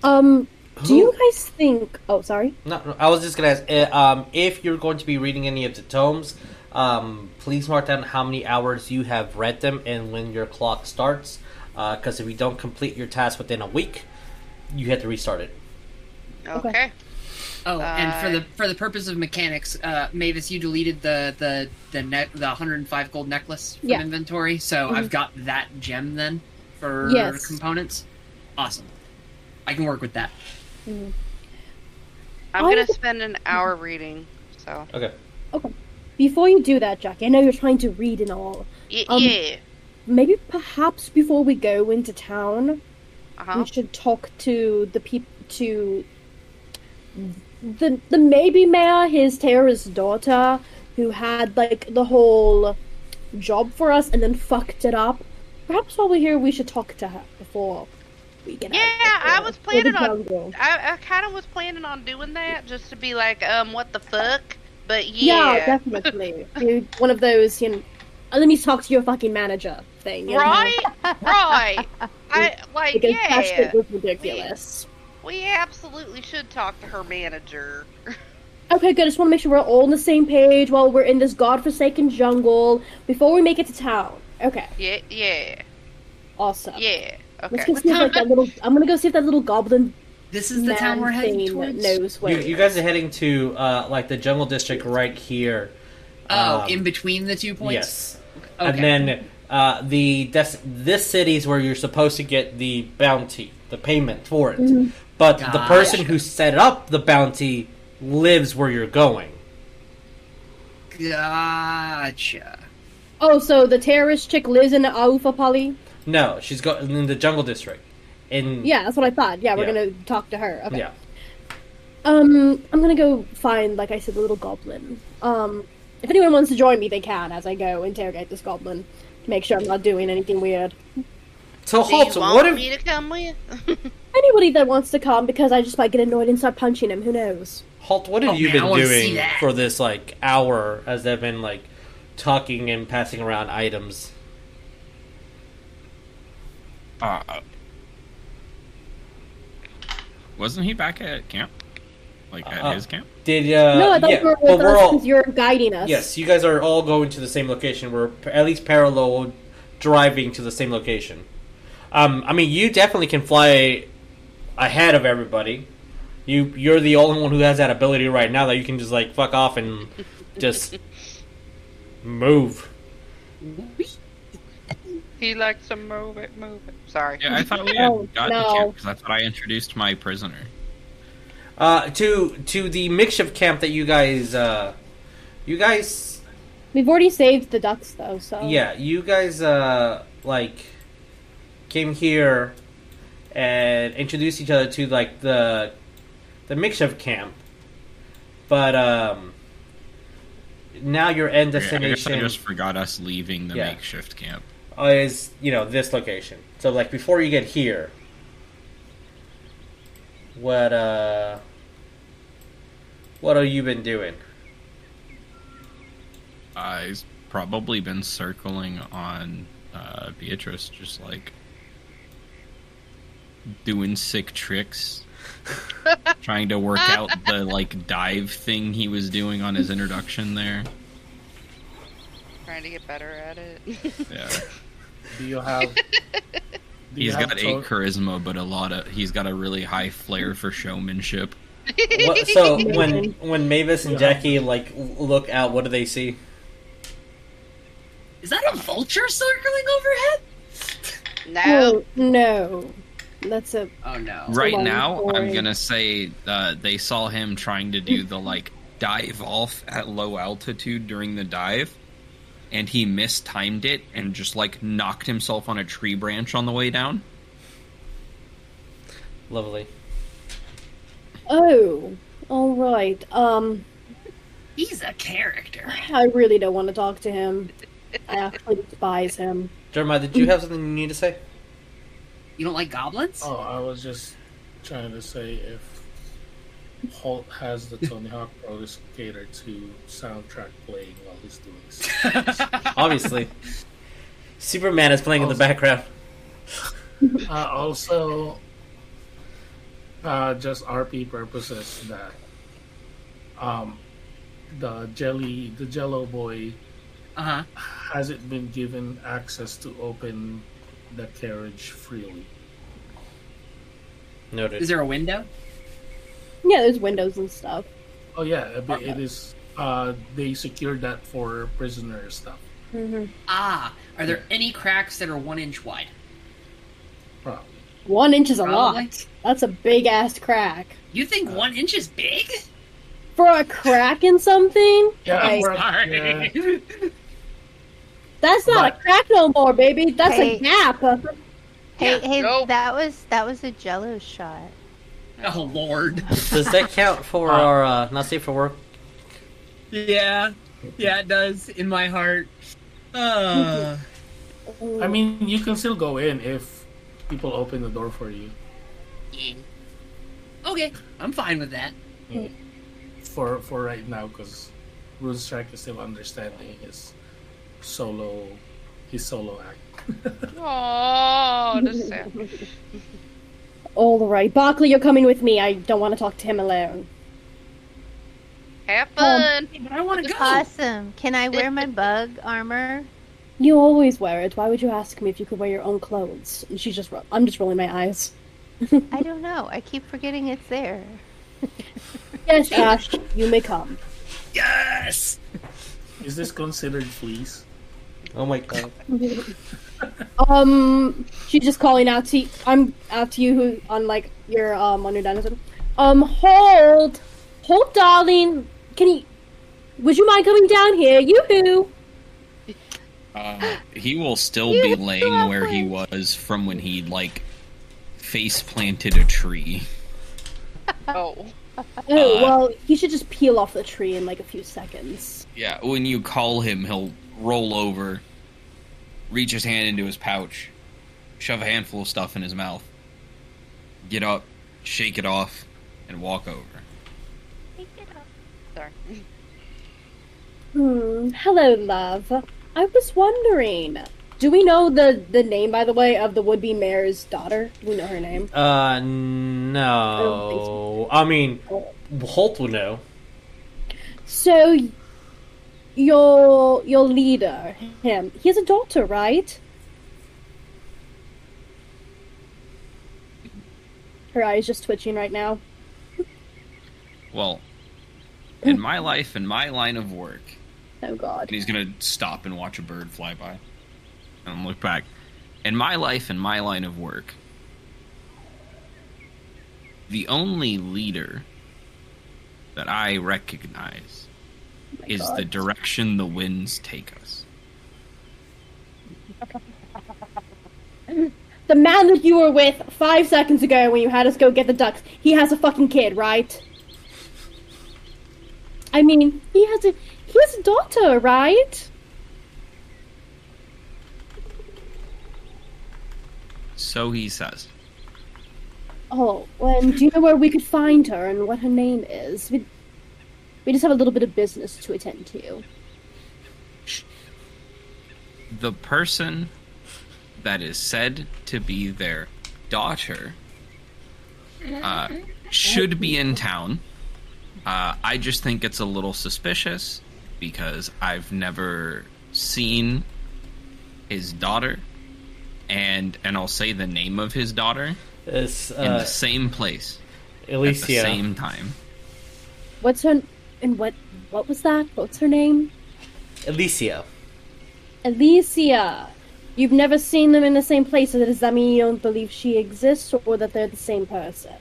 um, do you guys think? Oh, sorry. no, no, I was just gonna ask uh, um, if you're going to be reading any of the tomes. Um, please mark down how many hours you have read them and when your clock starts. Because if you don't complete your task within a week, you have to restart it. Okay. Oh, and for Uh, the for the purpose of mechanics, uh, Maevis, you deleted the the the net the 105 gold necklace from Yeah. inventory, so Mhm. I've got that gem then for Yes. components. Awesome, I can work with that. I'm I gonna would- spend an hour reading. So okay. Okay. Before you do that, Jackie, I know you're trying to read and all. y- Um, yeah. Maybe perhaps before we go into town, Uh-huh. we should talk to the people to the the maybe mayor, his terrorist daughter, who had like the whole job for us and then fucked it up. Perhaps while we're here, we should talk to her before we Yeah. I was here. Or the planning on- I, I kind of was planning on doing that just to be like, um, what the fuck? But Yeah, yeah, definitely. You're one of those, you know, "Uh, let me talk to your fucking manager thing. you know? right, right. I like, Because yeah, was ridiculous. we absolutely should talk to her manager. Okay, good. I just want to make sure we're all on the same page while we're in this godforsaken jungle before we make it to town. Okay, Yeah, yeah, awesome. yeah. Let's go see if like, that little. I'm gonna go see if that little goblin This is the town we're heading thing towards. knows where. You, you guys are heading to uh, like the jungle district right here. Oh, Um, in between the two points. Yes. Okay. And then uh, the des- this city is where you're supposed to get the bounty, the payment for it. Mm-hmm. But the person who set up the bounty lives where you're going. Gotcha. Oh, so the terrorist chick lives in Aufa Pali? No, she's go- in the jungle district. In Yeah, that's what I thought. Yeah, we're Yeah. gonna talk to her. Okay. yeah. Um, I'm gonna go find, like I said, the little goblin. Um, if anyone wants to join me, they can as I go interrogate this goblin to make sure I'm not doing anything weird. So Do you Holt, want what if me to come with? Anybody that wants to come, because I just might get annoyed and start punching him. Who knows? Holt, what have Oh, you man, been doing for this like hour as they've been like talking and passing around items? Uh, wasn't he back at camp? Like at Uh, his camp? Did uh no, I thought yeah, you were but with we're all because you're guiding us. Yes, you guys are all going to the same location. We're at least parallel driving to the same location. Um, I mean, you definitely can fly ahead of everybody. You you're the only one who has that ability right now that you can just like fuck off and just move. He likes to move it, move it. Sorry. Yeah, I thought we had Oh, gotten no. to camp because I thought I introduced my prisoner. Uh, to to the makeshift camp that you guys uh, you guys We've already saved the ducks, though. So Yeah, you guys uh like came here and introduced each other to like the the makeshift camp. But um now your end Okay, I guess I just forgot us leaving the Yeah. makeshift camp. Is, you know, this location. So like before you get here what uh what have you been doing? I've probably been circling on uh, Beatrice, just like doing sick tricks, trying to work out the like dive thing he was doing on his introduction there. Trying to get better at it. Yeah, Do you have? do you he's have got to- eight charisma, but a lot of he's got a really high flair for showmanship. What, so when when Maevis and Jackie like look out, what do they see? Is that a vulture circling overhead? no. Oh no, that's a Oh no. Right long now, I'm gonna say uh, they saw him trying to do the like dive off at low altitude during the dive, and he mistimed it and just like knocked himself on a tree branch on the way down. Lovely. oh, all right. Um, He's a character. I really don't want to talk to him. I actually despise him. Jeremiah, did you have something you need to say? You don't like goblins? Oh, I was just trying to say if Holt has the Tony Hawk Pro Skater 2 soundtrack playing while he's doing this. Obviously. Superman is playing in the background. Uh, also, uh, just RP purposes that um, the jelly, the Jello boy, Uh huh. hasn't been given access to open the carriage freely. Noted. Is there a window? Yeah, there's windows and stuff. Oh yeah, but it is. Uh, they secured that for prisoner stuff. hmm Ah, are there any cracks that are one inch wide? Probably. One inch is a Probably. lot. That's a big ass crack. You think one inch is big? For a crack in something? Yeah, Like, for- Sorry. that's not But- a crack no more, baby. That's Hey. a gap. Hey, Yeah, hey, go. that was that was a Jello shot. oh lord. Does that count for our uh, not safe for work? Yeah, yeah, it does in my heart. Uh, I mean, you can still go in if people open the door for you. okay, I'm fine with that. For for right now, because Rune Strike is still understanding his solo, his solo act. Oh, that's sad. All right, Barkley, you're coming with me. I don't want to talk to him alone. Have um, fun. But I want to go. Awesome. Can I wear my bug armor? You always wear it. Why would you ask me if you could wear your own clothes? And she's just. ro- I'm just rolling my eyes. I don't know. I keep forgetting it's there. Yes, Ash, you may come. Yes. Is this considered fleece? Oh my god. Um, she's just calling out to I'm out to you who on like your um on your dinosaur. Um, hold, hold, darling. Can you? Would you mind coming down here? Yoo-hoo. Uh, he will still be laying where he was from when he like face planted a tree. Oh. Oh Uh, well, he should just peel off the tree in like a few seconds. Yeah, when you call him, he'll roll over, reach his hand into his pouch, shove a handful of stuff in his mouth, get up, shake it off, and walk over. Shake it off. Sorry. Hmm. Hello, love. I was wondering. Do we know the the name, by the way, of the would be mayor's daughter? Do we know her name? Uh, no. I mean, Holt will know. So, your your leader, him, he has a daughter, right? Her eyes just twitching right now. Well, in my life, in my line of work, Oh God. and he's gonna stop and watch a bird fly by, and look back. In my life, in my line of work, the only leader that I recognize Oh is God. the direction the winds take us. The man that you were with five seconds ago when you had us go get the ducks, he has a fucking kid, right? I mean, he has a he has a daughter, right? So he says. Oh, well, and do you know where we could find her and what her name is? We, we just have a little bit of business to attend to. the person that is said to be their daughter uh, should be in town. Uh, I just think it's a little suspicious because I've never seen his daughter, and and I'll say the name of his daughter It's in uh, the same place at the same time. What's her and what what was that? What's her name? Alicia. Alicia. You've never seen them in the same place, so does that mean you don't believe she exists or that they're the same person?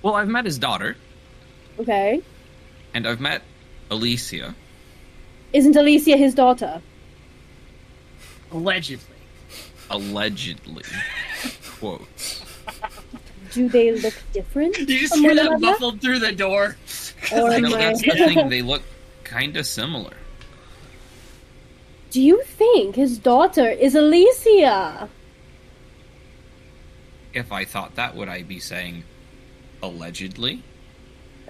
Well, I've met his daughter, Okay. and I've met Alicia. Isn't Alicia his daughter? Allegedly. Allegedly, quote. Do they look different? You just from hear that muffled through the door. Or No, my- that's the thing. They look kind of similar. Do you think his daughter is Alicia? If I thought that, would I be saying allegedly?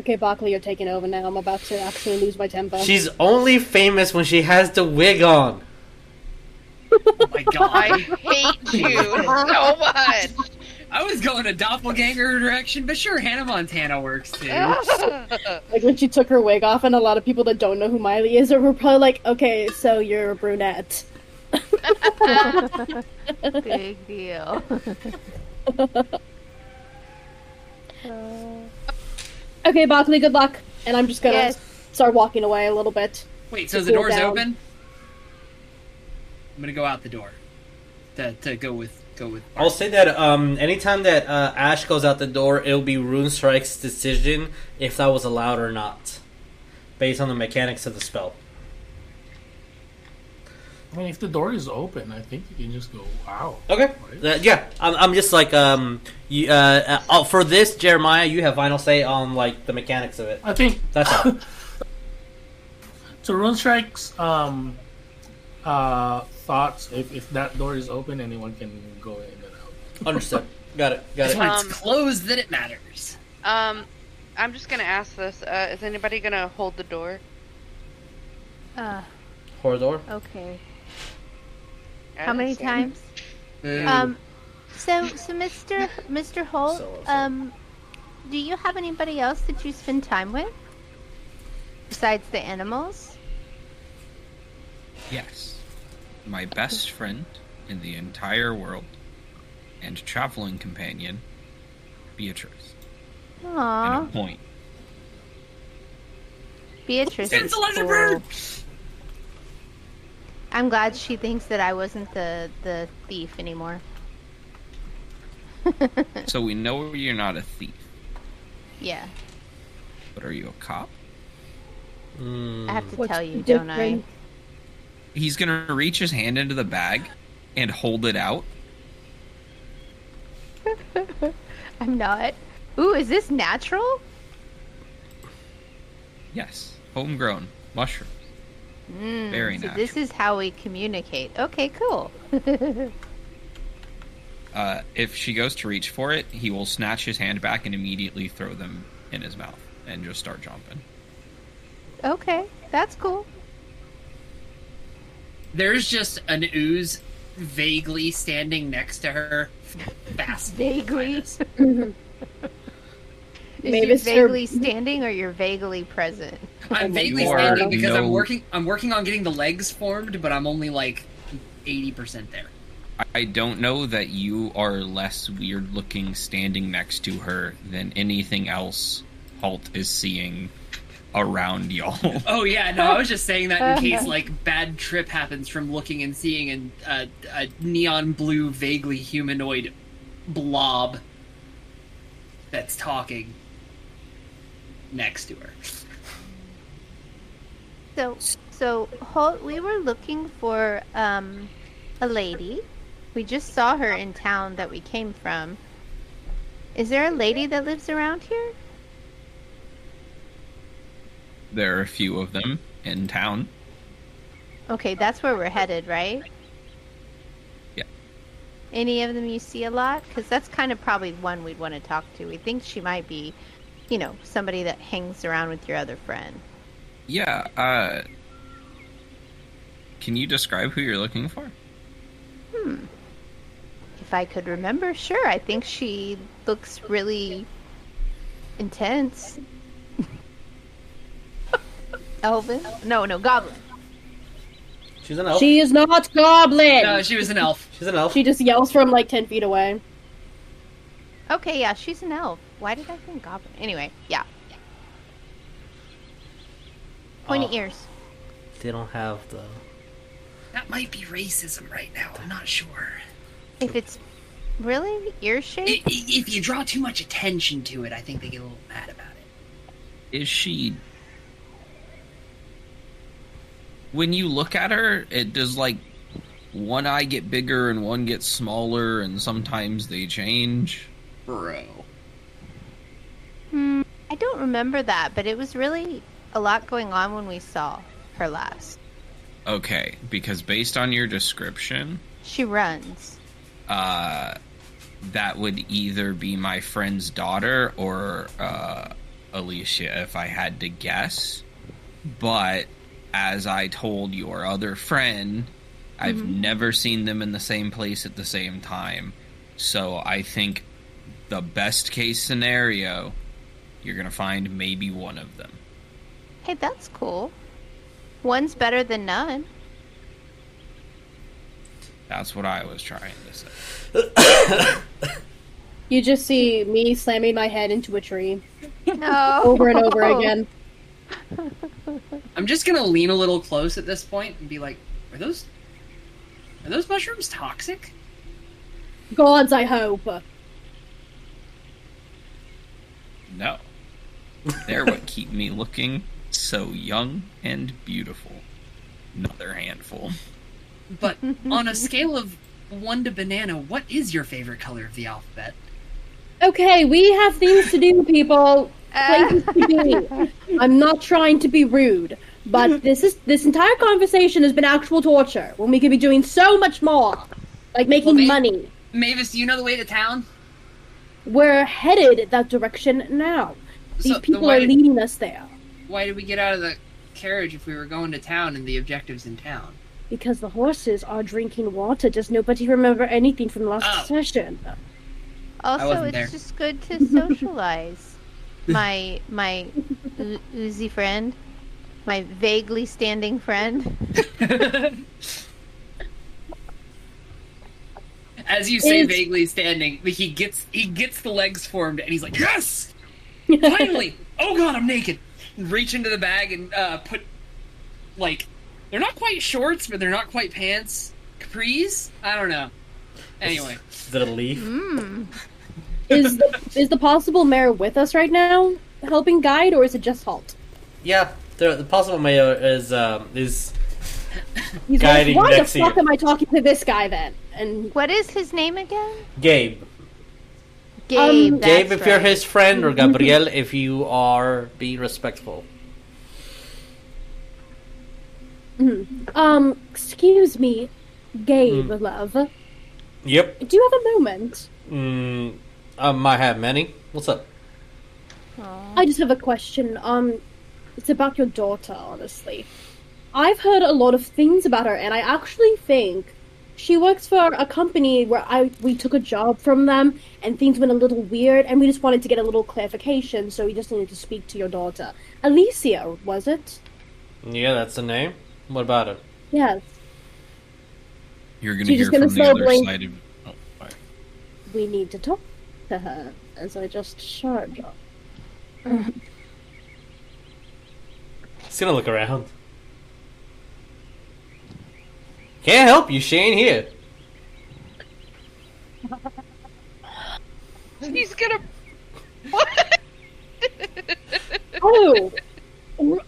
Okay, Barkley, you're taking over now. I'm about to actually lose my temper. She's only famous when she has the wig on. Oh my god! I god. hate you so much. I was going a doppelganger direction, but sure, Hannah Montana works too. Like when she took her wig off, and a lot of people that don't know who Miley is are were probably like, "Okay, so you're a brunette." Big deal. Okay, Barkley, good luck. And I'm just gonna Yes. start walking away a little bit. Wait, so the Cool door's down. open? I'm gonna go out the door. To, to go with go with I'll say that um, anytime that uh, Ash goes out the door, it'll be Rune Strike's decision if that was allowed or not, based on the mechanics of the spell. I mean, if the door is open, I think you can just go out. Okay. Uh, yeah, I'm, I'm just like um, you, uh, uh, oh, for this Jeremiah, you have final say on like the mechanics of it. I think That's all. so. Rune Strike's um, uh, thoughts. If, if that door is open, anyone can go in and out. Understood. Got it. Got It's it. when Um, it's closed that it matters. Um, I'm just gonna ask this. Uh, is anybody gonna hold the door? Uh, Corridor. okay. I How many times? Boo. Um, so, so Mr. Mr. Holt, So- so- um, do you have anybody else that you spend time with besides the animals? Yes. My best friend in the entire world and traveling companion, Beatrice. Aww. And a point. Beatrice. It's is a lizard cool. bird! I'm glad she thinks that I wasn't the the thief anymore. So we know you're not a thief, Yeah, but are you a cop? Hmm. I have to What's tell you, the don't I? He's gonna reach his hand into the bag and hold it out. I'm not. Ooh, is this natural? Yes, homegrown mushroom. Mm, Very so natural. this is how we communicate. Okay, cool. Uh, if she goes to reach for it, he will snatch his hand back and immediately throw them in his mouth and just start jumping. okay, that's cool. There's just an ooze vaguely standing next to her. Fast. Vaguely. Mm-hmm. Is Maybe you it's her- vaguely standing or you're vaguely present? I'm oh vaguely You standing oh, because I'm working. I'm working on getting the legs formed, but I'm only like eighty percent there. I don't know that you are less weird looking standing next to her than anything else Holt is seeing around y'all. Oh yeah, no, I was just saying that in case like bad trip happens from looking and seeing an, uh, a neon blue, vaguely humanoid blob that's talking next to her. So, so Holt, we were looking for um, a lady. We just saw her in town that we came from. Is there a lady that lives around here? There are a few of them in town. Okay, that's where we're headed, right? Yeah. Any of them you see a lot? Because that's kind of probably one we'd want to talk to. We think she might be, you know, somebody that hangs around with your other friend. Yeah, uh. Can you describe who you're looking for? Hmm. If I could remember, sure. I think she looks really intense. Elvin? No, no, Goblin. She's an elf. She is not goblin. No, she was an elf. She's an elf. she just yells from like ten feet away. Okay, yeah, she's an elf. Why did I think Goblin? Anyway, yeah. Pointy Oh. ears. They don't have the. That might be racism right now. I'm not sure. If it's really ear I- shape, If you draw too much attention to it, I think they get a little mad about it. Is she. When you look at her, it does like one eye get bigger and one gets smaller, and sometimes they change. Bro. I don't remember that, but it was really a lot going on when we saw her last. Okay, because based on your description, She runs. uh, that would either be my friend's daughter or uh, Alicia, if I had to guess. But as I told your other friend, I've mm-hmm. never seen them in the same place at the same time. So I think the best case scenario, you're going to find maybe one of them. Hey, that's cool. One's better than none. That's what I was trying to say. You just see me slamming my head into a tree No. over and over again. I'm just gonna lean a little close at this point and be like, "Are those are those mushrooms toxic?" Gods, I hope. No. They're what keep me looking so young and beautiful. Another handful. But on a scale of one to banana, what is your favorite color of the alphabet? Okay, we have things to do, people. Places to be. I'm not trying to be rude, but this is this entire conversation has been actual torture when we could be doing so much more, like making Well, they- money. Maevis, do you know the way to town? We're headed that direction now. These So, people why are did- leading us there Why did we get out of the carriage if we were going to town and the objective's in town? because the horses are drinking water. Does nobody remember anything from last Oh. session? Also, it's there. just good to socialize. My my oo- oozy friend, my vaguely standing friend. As you say, Is- vaguely standing, he gets he gets the legs formed, and he's like, "Yes, finally! oh god, I'm naked!" Reach into the bag and uh, put like they're not quite shorts, but they're not quite pants. Capris? I don't know. Anyway, Is it a leaf? Is the, is the possible mayor with us right now, helping guide, or is it just Holt? Yeah, the, the possible mayor is um, is He's Guiding like, why next the fuck year." am I talking to this guy then? And What is his name again? Gabe. Gabe. Um, Gabe, if you're his friend, or Gabriel, if you are being respectful. um, excuse me, Gabe, love. Yep. Do you have a moment? Mm, I might have many. What's up? I just have a question. Um, it's about your daughter, honestly. I've heard a lot of things about her, and I actually think she works for a company where I we took a job from them, and things went a little weird, and we just wanted to get a little clarification. So we just needed to speak to your daughter, Alicia, was it? Yeah, that's the name. What about it? Yes. You're gonna you're hear just from gonna the other blink? side of. Oh, fine. We need to talk to her, as I just showed. He's gonna look around. Can't help you, she ain't here. He's gonna. What? Oh, r-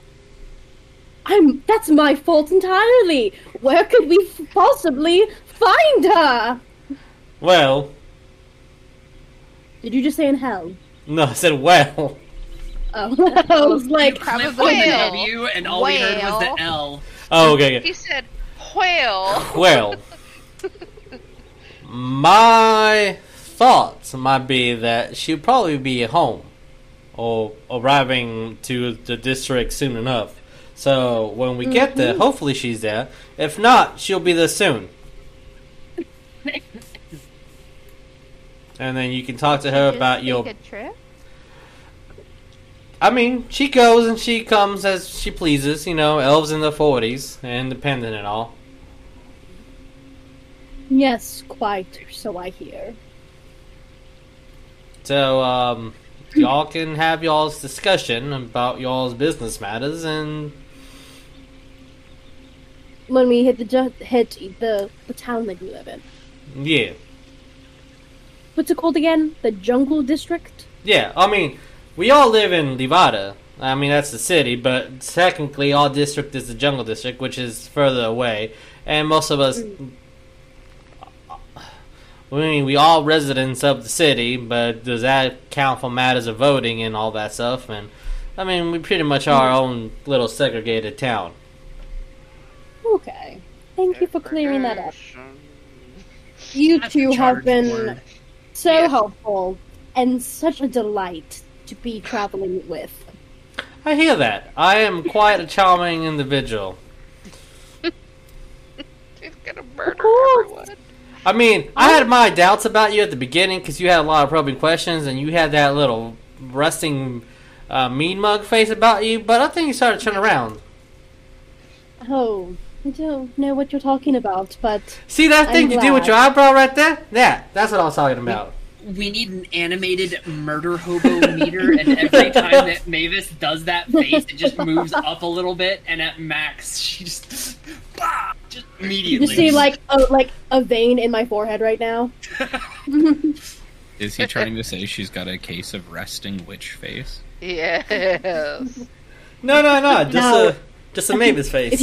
I'm. That's my fault entirely. Where could we f- possibly find her? Well, Did you just say in hell? no, I said well. Oh, I was like, probably Cliff the Whale. W, and all we heard was Whale. the L. Oh, okay, okay. He said, "Whale." Well, my thoughts might be that she'll probably be at home or arriving to the district soon enough. So when we get there, mm-hmm. hopefully she's there. If not, she'll be there soon. And then you can talk to her Just about take your. a trip. I mean, she goes and she comes as she pleases. You know, elves in the forties, independent and all. yes, quite. So I hear. So, um, y'all can have y'all's discussion about y'all's business matters, and When we hit the hit the the town that you live in, yeah, what's it called again? The Jungle District. yeah. I mean, we all live in Livada. I mean, that's the city, but technically, our district is the Jungle District, which is further away, and most of us, I mean, we all residents of the city, but does that count for matters of voting and all that stuff? And I mean, we pretty much are our own little segregated town. Okay. Thank you for clearing that up. You two have been word. So Yeah. helpful and such a delight to be traveling with. I hear that. I am quite a charming individual. She's gonna murder everyone. I mean, I had my doubts about you at the beginning because you had a lot of probing questions and you had that little resting uh, mean mug face about you, but I think you started turning around. Oh, I don't know what you're talking about, but See that I'm thing you do with your eyebrow right there? Yeah, that's what I was talking about. We need an animated murder hobo meter, and every time that Maevis does that face, it just moves up a little bit, and at max, she just, bah, just you immediately. just see like a like a vein in my forehead right now. Is he trying to say she's got a case of resting witch face? Yes. No, no, no, just No. a just a Maevis face.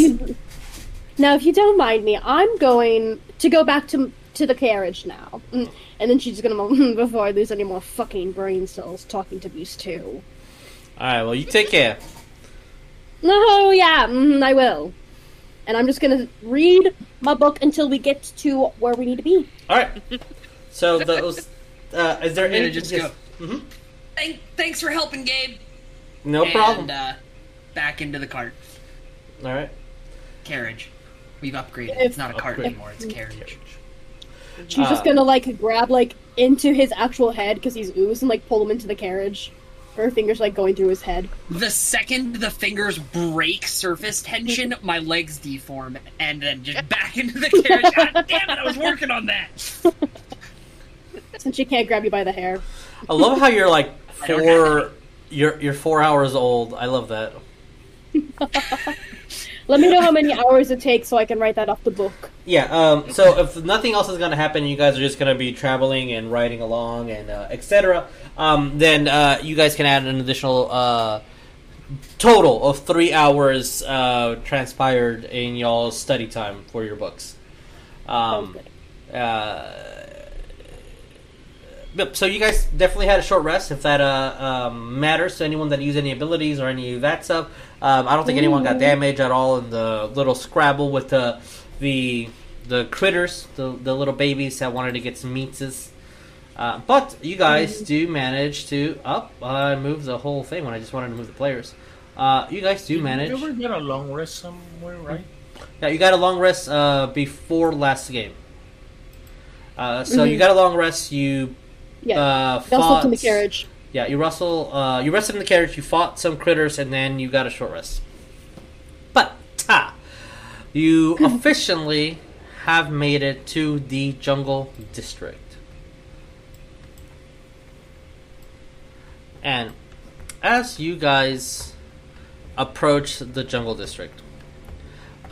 If you now, if you don't mind me, I'm going to go back to to the carriage now, Mm. and then she's gonna "Hmm, before I lose any more fucking brain cells talking to these two. All right, well, you take care. Oh yeah, mm, I will. And I'm just gonna read my book until we get to where we need to be. All right. So those, uh, is there any just yes. go. Thank, thanks for helping, Gabe. No problem. And uh, back into the cart All right. carriage. We've upgraded. If- It's not a cart Upgrade. anymore. It's a carriage. She's Uh, just gonna like grab like into his actual head because he's ooze and like pull him into the carriage. Her fingers like going through his head. The second the fingers break surface tension, my legs deform, and then just back into the carriage. God damn it! I was working on that. Since she can't grab you by the hair. I love how you're like four. You're you're four hours old. I love that. Let me know how many hours it takes so I can write that off the book. Yeah. Um. So if nothing else is gonna happen, you guys are just gonna be traveling and riding along and uh, etc. Um. Then uh, you guys can add an additional uh total of three hours uh transpired in y'all's study time for your books. Um. Uh. Yep, so you guys definitely had a short rest. If that uh, um, matters to anyone that used any abilities or any of that stuff, um, I don't think anyone got damaged at all in the little scrabble with the the the critters, the the little babies that wanted to get some meatses. Uh, but you guys do manage to up. I moved the whole thing when I just wanted to move the players. Uh, you guys do manage. You ever get a long rest somewhere, right? Yeah, you got a long rest uh, before last game. Uh, so you got a long rest. You Yeah. uh, fought in the carriage. Yeah, you rustle. Uh, you rested in the carriage. You fought some critters, and then you got a short rest. But ta, you officially have made it to the jungle district, and as you guys approach the jungle district,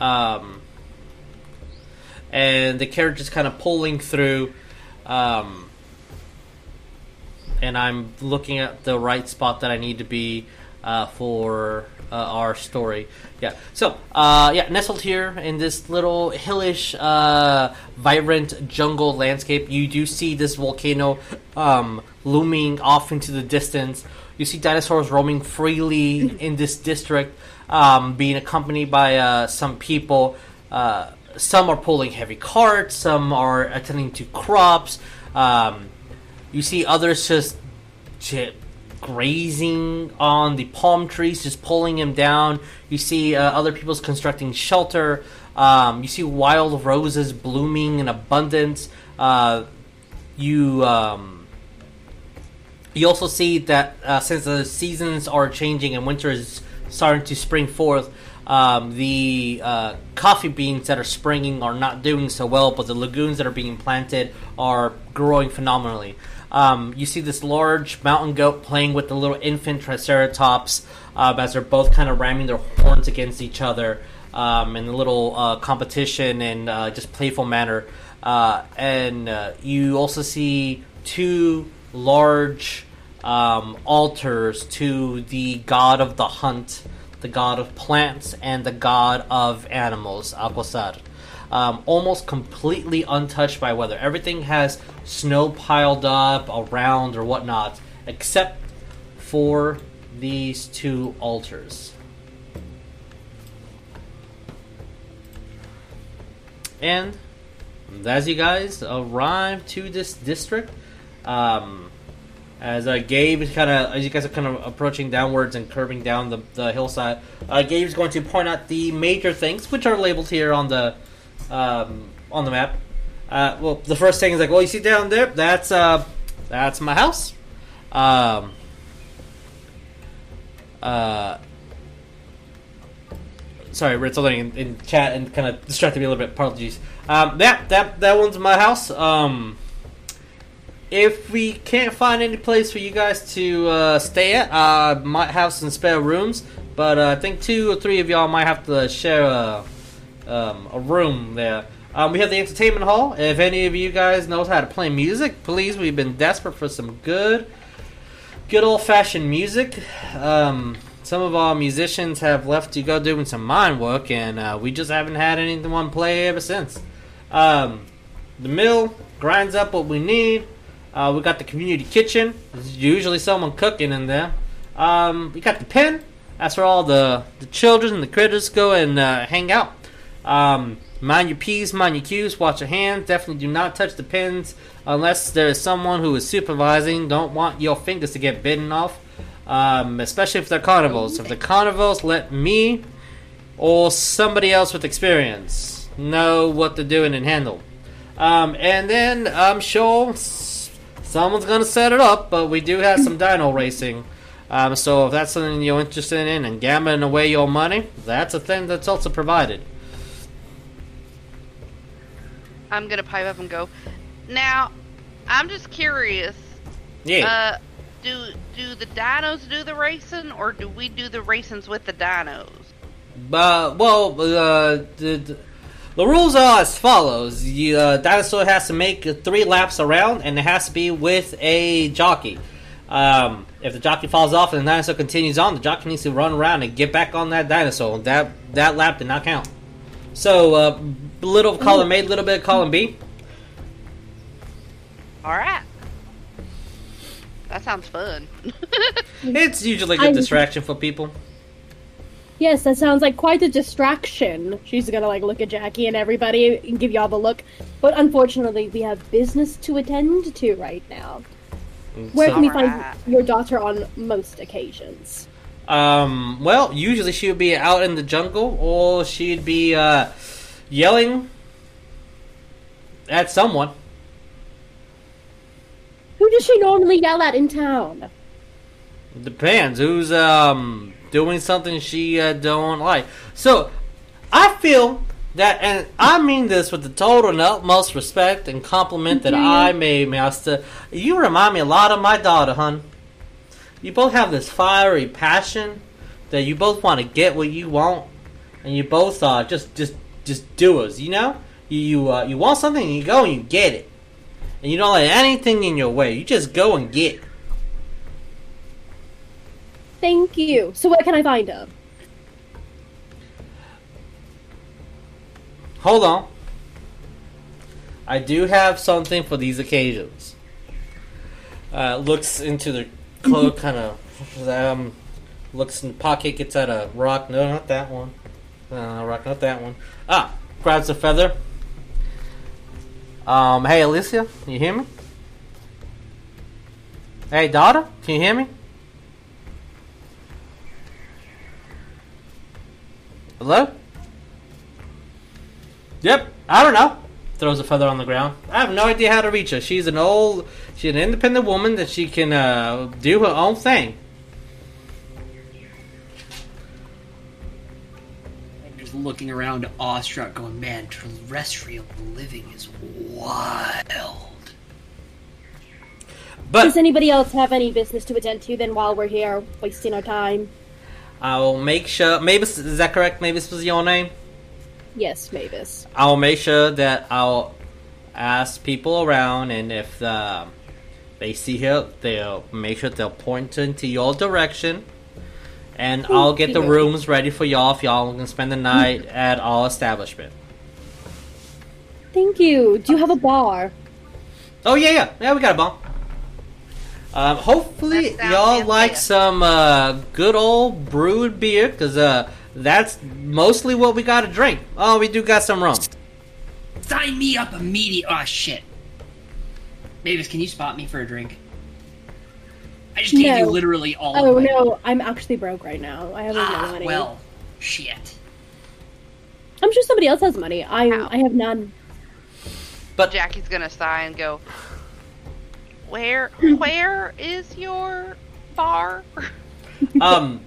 um, and the carriage is kind of pulling through. Um, and I'm looking at the right spot that I need to be uh, for uh, our story. Yeah. So, uh, yeah, nestled here in this little hillish, uh, vibrant jungle landscape, you do see this volcano um, looming off into the distance. You see dinosaurs roaming freely in this district, um, being accompanied by uh, some people. Uh, some are pulling heavy carts. Some are attending to crops. Um, you see others just grazing on the palm trees, just pulling them down. You see uh, other people's constructing shelter. Um, you see wild roses blooming in abundance. Uh, you um, you also see that uh, since the seasons are changing and winter is starting to spring forth, um, the uh, coffee beans that are springing are not doing so well, but the lagoons that are being planted are growing phenomenally. Um, you see this large mountain goat playing with the little infant triceratops um, as they're both kind of ramming their horns against each other um, in a little uh, competition and uh, just playful manner. Uh, and uh, you also see two large um, altars to the god of the hunt, the god of plants, and the god of animals, Aquasar. Um, almost completely untouched by weather. Everything has snow piled up around or whatnot, except for these two altars. And as you guys arrive to this district, um, as uh, Gabe is kind of, as you guys are kind of approaching downwards and curving down the, the hillside, uh, Gabe's going to point out the major things, which are labeled here on the um, on the map. Uh, well, the first thing is like, well, you see down there, that's uh, that's my house. Um, uh, sorry, Ritz, holding in, in chat and kind of distracted me a little bit. Apologies. Um, that that that one's my house. Um, if we can't find any place for you guys to uh, stay at, I uh, might have some spare rooms, but uh, I think two or three of y'all might have to share a, um, a room there. Um, we have the entertainment hall. If any of you guys knows how to play music, please, we've been desperate for some good, good old fashioned music. Um, some of our musicians have left to go doing some mine work, and uh, we just haven't had anyone play ever since. Um, the mill grinds up what we need. Uh, we got the community kitchen. There's usually someone cooking in there. Um, we got the pen. That's where all the, the children and the critters go and uh, hang out. Um, mind your P's, mind your Q's, watch your hands. Definitely do not touch the pins unless there is someone who is supervising. Don't want your fingers to get bitten off um, especially if they're carnivals. If they're carnivals, let me or somebody else with experience know what they're doing and handle. Um, and then I'm sure someone's gonna set it up, but we do have some dino racing. Um, so if that's something you're interested in and gambling away your money, that's a thing that's also provided. I'm gonna pipe up and go. Now, I'm just curious. Yeah. Uh, do do the dinos do the racing, or do we do the racings with the dinos? Uh, well, uh, the, the rules are as follows: the uh, dinosaur has to make three laps around, and it has to be with a jockey. Um, if the jockey falls off and the dinosaur continues on, the jockey needs to run around and get back on that dinosaur. That that lap did not count. So, uh, little column A, little bit of column B. All right. That sounds fun. It's usually a good I'm- distraction for people. Yes, that sounds like quite a distraction. She's gonna like look at Jackie and everybody and give y'all the look. But unfortunately, we have business to attend to right now. Where can we find your daughter on most occasions? Um, well, usually she would be out in the jungle, or she'd be uh, yelling at someone. Who does she normally yell at in town? Depends who's um doing something she uh, don't like. So, I feel that, and I mean this with the total and utmost respect and compliment that I may master. You remind me a lot of my daughter, hun. You both have this fiery passion that you both want to get what you want, and you both are just just just doers. You know, you you, uh, you want something, and you go and you get it, and you don't let anything in your way. You just go and get. it. Thank you. So where can I find her? Hold on. I do have something for these occasions. Uh, looks into the cloak, kind of um, looks in the pocket, gets out a rock. No, not that one. Uh, rock, not that one. Ah, grabs a feather. Um, hey Elysia, you hear me? Hey daughter, can you hear me? Hello? Yep, I don't know. Throws a feather on the ground. I have no idea how to reach her. She's an old, she's an independent woman that she can uh, do her own thing. I'm just looking around awestruck, going, man, terrestrial living is wild. But Does anybody else have any business to attend to then while we're here wasting our time? I will make sure. Maevis, is that correct? Maybe Maevis was your name. Yes, Maevis. I'll make sure that I'll ask people around, and if uh, they see her, they'll make sure they'll point into your direction. And I'll get the you. rooms ready for y'all if y'all can spend the night at our establishment. thank you. Do you have a bar? Oh yeah, yeah, yeah. We got a bar. Um, hopefully That sounds y'all like fantastic. some uh, good old brewed beer because uh, that's mostly what we got to drink. Oh, we do got some rum. Sign me up immediately. Oh shit. Maevis, can you spot me for a drink? I just gave you No. literally all Oh of my no, I'm actually broke right now. I have no Ah, money. well, shit. I'm sure somebody else has money. I Ow. I have none. But Jackie's gonna sigh and go, "Where, where is your bar?" um,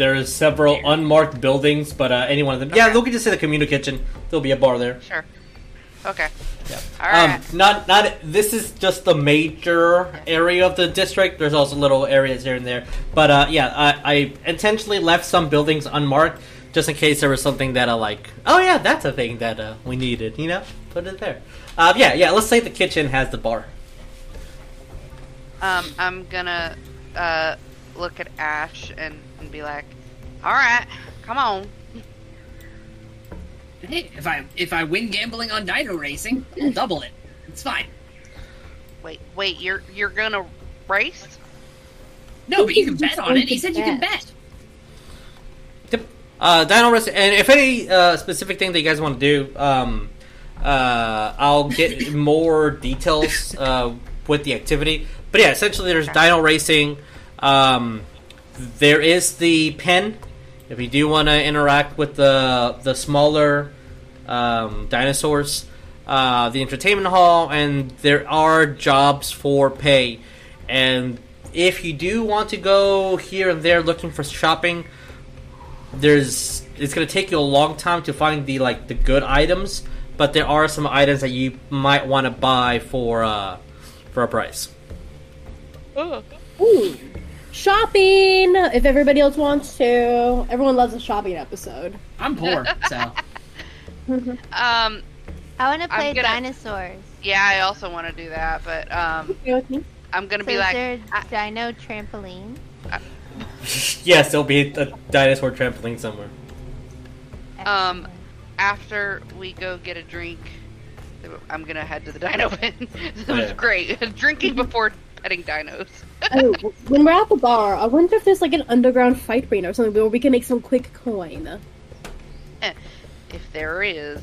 there's several unmarked buildings, but uh, any one of them. Yeah, Okay. look at just say the communal kitchen. There'll be a bar there. Sure. Okay. Yeah. All right. Um, not not. This is just the major area of the district. There's also little areas here and there. But uh, yeah, I, I intentionally left some buildings unmarked just in case there was something that I like. Oh yeah, that's a thing that uh, we needed. You know, put it there. Uh, yeah, yeah. Let's say the kitchen has the bar. Um, I'm gonna uh look at Ash and, and be like, "All right, come on." Hey, if I if I win gambling on dino racing, I'll double it. It's fine. Wait, wait, you're you're gonna race? No, but you can bet on it. He said you can bet. bet. Yep. Uh, Dino Racing, and if any uh, specific thing that you guys want to do, um, uh, I'll get more details uh, with the activity. But yeah, essentially, there's Dino Racing. Um, there is the pen. If you do want to interact with the the smaller um, dinosaurs, uh, the entertainment hall, and there are jobs for pay. And if you do want to go here and there looking for shopping, there's it's gonna take you a long time to find the like the good items, but there are some items that you might want to buy for uh for a price. Ooh. Shopping! If everybody else wants to. Everyone loves a shopping episode. I'm poor, so Um, I want to play gonna- dinosaurs. yeah, I also want to do that, but um, with me? I'm gonna So be is like, there I- a dino trampoline? yes, there'll be a dinosaur trampoline somewhere. Um, after we go get a drink, I'm gonna head to the dino pen. it was great. Drinking before petting dinos. Oh, when we're at the bar, I wonder if there's like an underground fight arena or something where we can make some quick coin. if there is,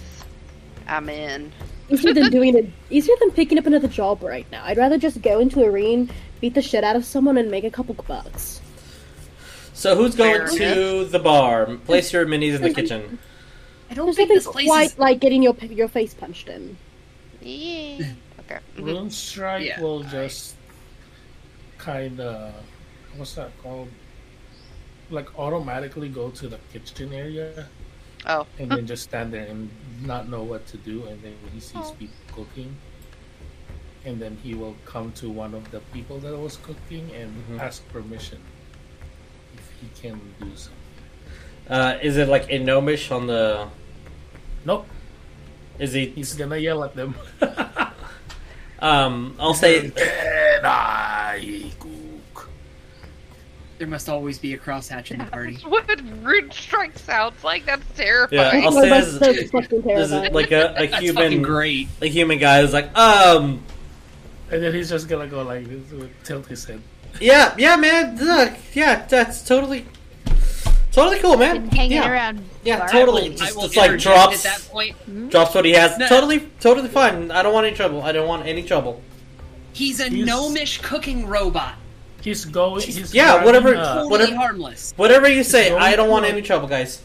I'm in. Easier than doing it. Easier than picking up another job right now. I'd rather just go into a ring, beat the shit out of someone, and make a couple bucks. So who's going Fair to the bar? Place your minis in the kitchen. I don't There's think this place quite is. like getting your your face punched in. Yeah. Okay. Mhm. Rune Strike Yeah, will just kind of what's that called? Like automatically go to the kitchen area Oh. and then just stand there and not know what to do. And then when he sees Oh. people cooking, and then he will come to one of the people that was cooking and Mhm. ask permission if he can do something. Uh, is it like in Gnomish on the? Nope, Is he? he's gonna yell at them. Um, I'll say. and I cook. There must always be a crosshatch in the party. What Rune Strike sounds like? That's terrifying. Yeah, terrifying. I'll say this. so This is like a, a human, great. a human guy is like, um, And then he's just gonna go like this, with- tilt his head. yeah, yeah, man, look, yeah, that's totally, totally cool, man. Hanging yeah. around. Yeah, bar- totally. I Just, just like drops, at that point. drops what he has. No. Totally, totally fine. I don't want any trouble. I don't want any trouble. He's a He's- gnomish cooking robot. He's going. He's Yeah, grabbing, whatever- uh, Totally whatever- harmless. Whatever you say, I don't want to- any trouble, guys.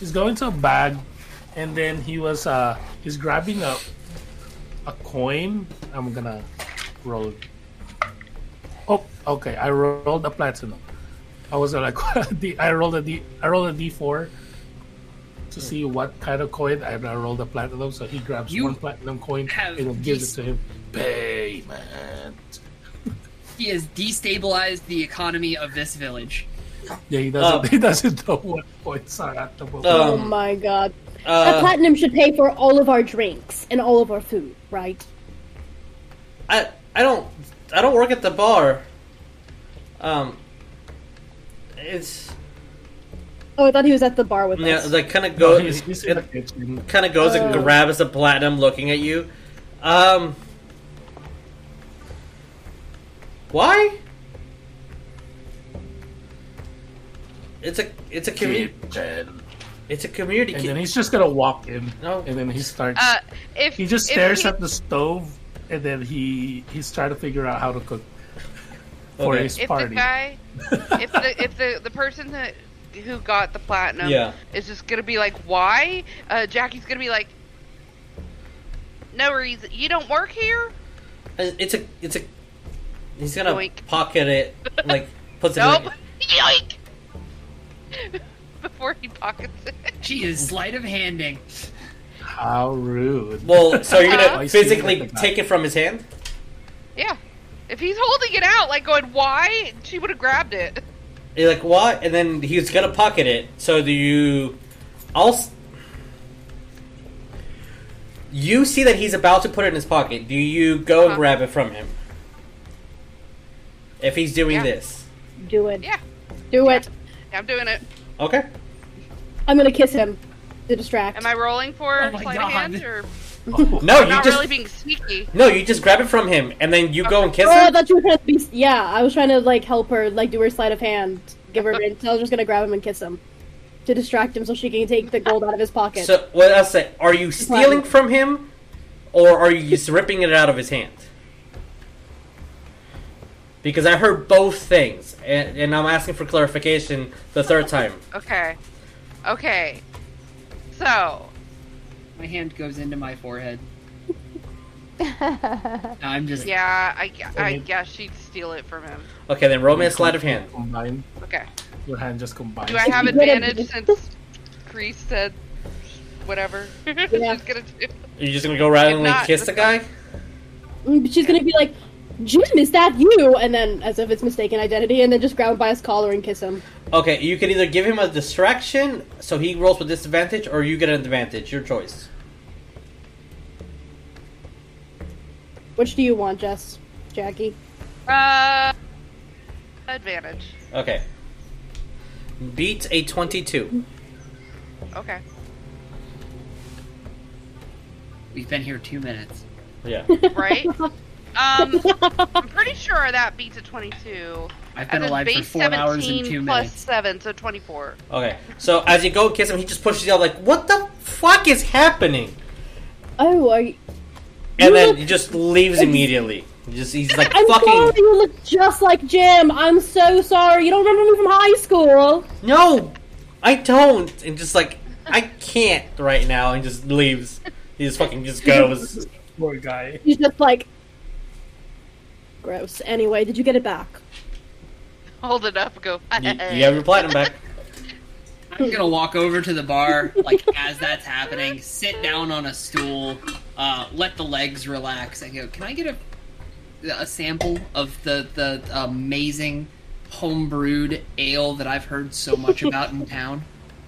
he's going to a bag, and then he was. uh He's grabbing a a coin. I'm gonna roll. Oh, okay. I rolled a platinum. I was like, D- I rolled a D. I rolled a D four to see what kind of coin. And I rolled a platinum, so he grabs You one platinum coin and gives it to him. Payment. He has destabilized the economy of this village. Yeah, he doesn't. Uh, he doesn't know what points are at the moment. oh Um, my god. that Uh, platinum should pay for all of our drinks and all of our food, right? I I don't I don't work at the bar. Um, it's Oh, I thought he was at the bar with Yeah, us. like kind of No, goes. he's, he's in the kitchen. kind of goes and Oh. grabs the platinum, looking at you. Um, why? It's a it's a community it's a community. And then he's just gonna walk in, No. and then he starts. Uh, if he just if stares he- at the stove, and then he he's trying to figure out how to cook for Okay. his if party. the guy, if the if the the person that who got the platinum Yeah. is just gonna be like, why? Uh, Jackie's gonna be like, no reason. You don't work here. It's a it's a. He's gonna Yoink. pocket it like puts it. Nope. In, Yoink. Before he pockets it. She is sleight of handing. How rude! well, so you're Uh-huh. gonna I see physically it at the take it from his hand. Yeah. If he's holding it out, like going, why? She would have grabbed it. You're like what? And then he's gonna pocket it. So do you? I'll. s- You see that he's about to put it in his pocket. Do you go and Uh-huh. grab it from him? If he's doing Yeah. this, Do it. Yeah. Do it. I'm doing it. okay. I'm gonna kiss him to distract. Am I rolling for Oh my sleight of God. hand or Oh, No, I'm you not just really being sneaky? no, you just grab it from him, and then you go and kiss Oh, I him. thought you were trying to be. Yeah, I was trying to like help her, like do her sleight of hand, give her. so I was just gonna grab him and kiss him to distract him, so she can take the gold out of his pocket. So what else? Say? Are you stealing from him, or are you just ripping it out of his hand? Because I heard both things, and, and I'm asking for clarification the third time. Okay. Okay. So, My hand goes into my forehead. I'm just yeah, I, I guess she'd steal it from him. Okay, then roll me a sleight of hand. Combine. Okay. Your hand just combines. Do I have advantage since Kreese said whatever? Yeah. She's gonna do. Are you just gonna go randomly not, kiss the guy? Mm, she's gonna be like, "Jim, is that you?" And then, as if it's mistaken identity, and then just grab him by his collar and kiss him. Okay, you can either give him a distraction, so he rolls with disadvantage, or you get an advantage. Your choice. Which do you want, Jess? Jackie? Uh, advantage. Okay. Beats a twenty-two. Okay. we've been here two minutes. Yeah. Right. um, I'm pretty sure that beats a 22. I've been And alive for four hours and 17 two plus minutes. seven, so 24. Okay. So as you go kiss him, he just pushes you out like, "What the fuck is happening?" Oh, are you... And You then look- he just leaves immediately. He just he's like I'm fucking sorry, you look just like Jim. I'm so sorry. You don't remember me from high school. no, I don't, and just like I can't right now, and just leaves. He just fucking just goes. Poor guy. He's just like, gross. Anyway, did you get it back? Hold it up go. you, you have your platinum back. I'm gonna walk over to the bar, like as that's happening, sit down on a stool, uh, let the legs relax, and go. Can I get a a sample of the the amazing homebrewed ale that I've heard so much about in town?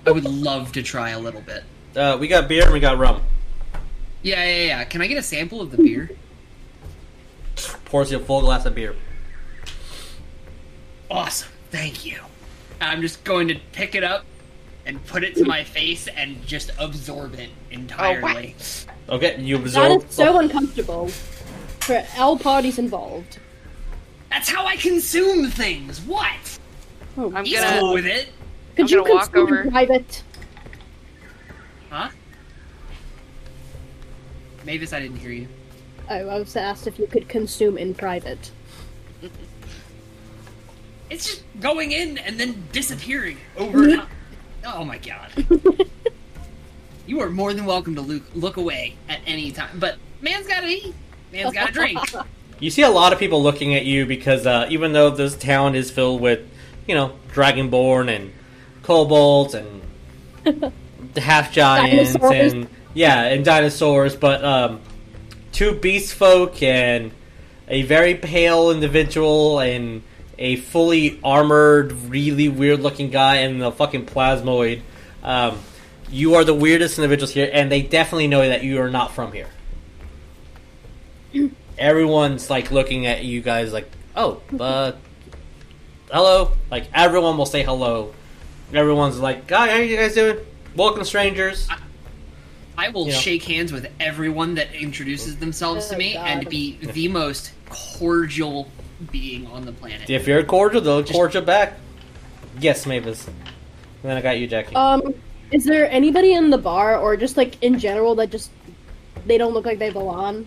I would love to try a little bit. Uh, we got beer and we got rum. Yeah, yeah, yeah. Can I get a sample of the beer? Pours you a full glass of beer. Awesome, thank you. I'm just going to pick it up and put it to my face and just absorb it entirely. Oh, okay, you That absorb. is so uncomfortable for all parties involved. That's how I consume things. What? Oh, I'm He's gonna- cool with it, could I'm you gonna walk consume in over. private? huh? Maevis, I didn't hear you. Oh, I was asked if you could consume in private. It's just going in and then disappearing over. time. Oh my god. you are more than welcome to look, look away at any time, but man's gotta eat. Man's gotta drink. You see a lot of people looking at you because uh, even though this town is filled with, you know, dragonborn and kobolds and half giants and yeah, and dinosaurs, but um, two beast folk and a very pale individual and a fully armored, really weird looking guy and the fucking plasmoid. Um, you are the weirdest individuals here, and they definitely know that you are not from here. Everyone's like looking at you guys like, oh, uh, hello. Like everyone will say hello Everyone's like, "Guy, how you guys doing? Welcome, strangers." I will Yeah. shake hands with everyone that introduces themselves to Oh, me God. and be the most cordial being on the planet. If you're cordial, they'll cordial back. Yes, Maevis. And then I got you, Jackie. Um, is there anybody in the bar or just like in general that just they don't look like they belong?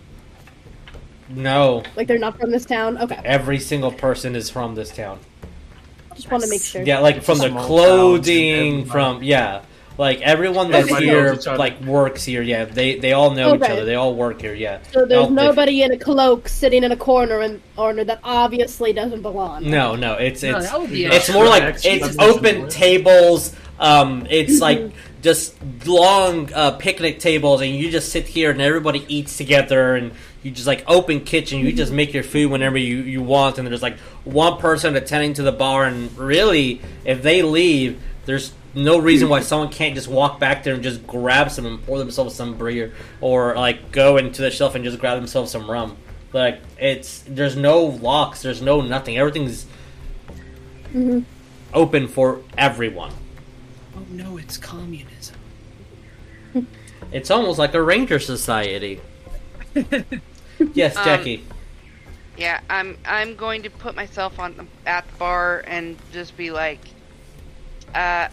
no, Like they're not from this town? Okay, every single person is from this town. just want to make sure. Yeah, like from the clothing, from yeah, like everyone that's Everybody here, knows each other. like works here. Yeah, they they all know each Okay. other. They all work here. Yeah. So there's All- if- nobody in a cloak sitting in a corner and corner that obviously doesn't belong. No, no, it's No, it's that would be a- it's more like Actually, it's that's open similar. tables. Um, it's like just long uh, picnic tables, and you just sit here and everybody eats together, and you just like open kitchen. You just make your food whenever you you want, and there's like one person attending to the bar, and really, if they leave, there's no reason why someone can't just walk back there and just grab some and pour themselves some beer, or like go into the shelf and just grab themselves some rum. Like it's there's no locks, there's no nothing. Everything's Mhm. open for everyone. Oh no, it's communism. It's almost like a ranger society. yes, Um, Jackie. Yeah, I'm I'm going to put myself on the, at the bar and just be like, uh,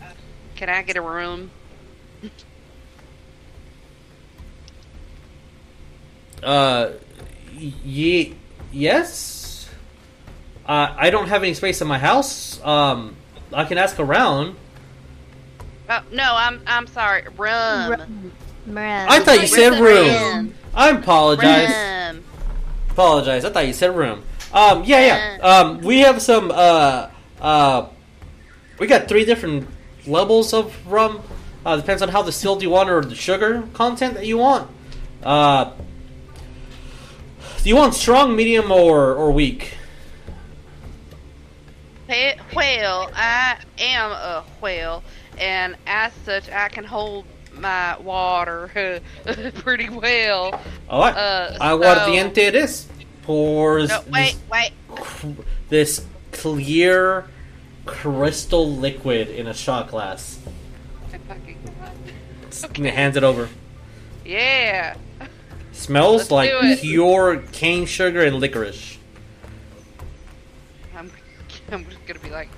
can I get a room? Uh, ye- yes. Uh, I don't have any space in my house. Um, I can ask around. Oh no, I'm I'm sorry, room. Room. I thought you said room. room? I apologize. Room. Apologize. I thought you said room. Um, yeah, yeah. Um, we have some. Uh, uh, we got three different levels of rum. Uh, depends on how distilled you want or the sugar content that you want. Uh, do you want strong, medium, or or weak? Hey, Whale, I am a whale, and as such, I can hold my water pretty well. All right. Uh, Aguardiente it is. Pours No, wait, wait. this, this clear crystal liquid in a shot glass. I fucking- And hands it over. Yeah. Smells Let's like pure cane sugar and licorice. I'm, I'm just gonna be like,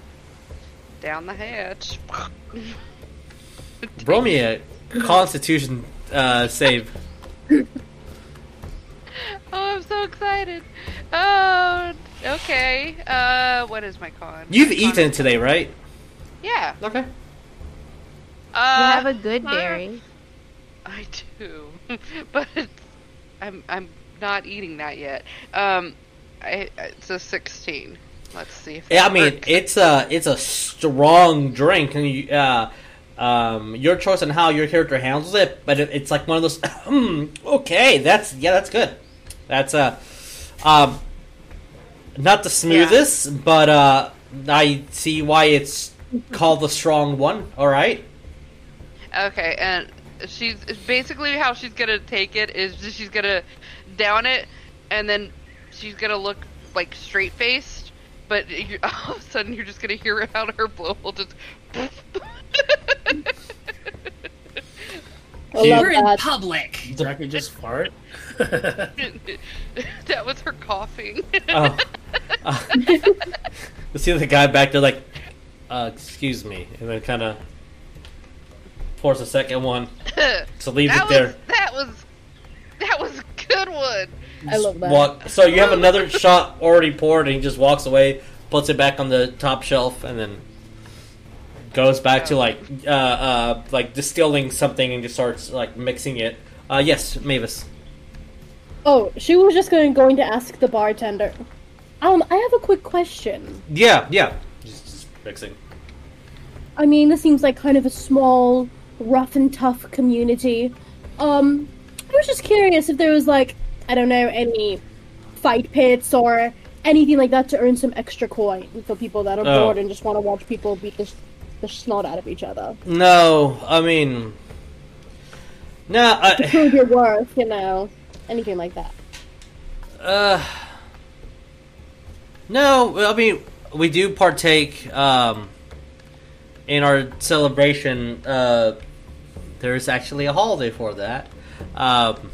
down the hatch. Roll me a Constitution uh, save. Oh, I'm so excited. Oh, okay. Uh, what is my con? You've Con- eaten today, right? Yeah. Okay. Uh, You have a good uh, dairy. I do, but I'm I'm not eating that yet. Um, I, it's a 16. Let's see if. Yeah, I mean works. it's a it's a strong drink, and you, uh, um, your choice on how your character handles it. But it, it's like one of those. "Hmm, okay, that's yeah, that's good. That's uh, um, not the smoothest, but uh, I see why it's called the strong one. All right. Okay, and she's basically how she's gonna take it is she's gonna down it, and then she's gonna look like straight faced, but you, all of a sudden you're just gonna hear out her blowhole just. I Cute. love We're in that. public. Jackie just fart. that was her coughing. Oh. Uh, you see the guy back there, like, uh, excuse me, and then kind of pours a second one. So leave that it there. that was that was a good one. I love that. Walk. So you have another shot already poured, and he just walks away, puts it back on the top shelf, and then goes back to like uh, uh, like distilling something and just starts like mixing it. Uh, yes, Maevis. Oh, she was just going, going to ask the bartender. Um, I have a quick question. Yeah, yeah. Just, just mixing. I mean, this seems like kind of a small, rough and tough community. Um, I was just curious if there was like, I don't know, any fight pits or anything like that to earn some extra coin for people that are Oh. bored and just want to watch people beat the, the snot out of each other. No, I mean, no. I, Prove your worth, you know, anything like that. Uh, no, I mean we do partake. Um, in our celebration, uh, there's actually a holiday for that. Um,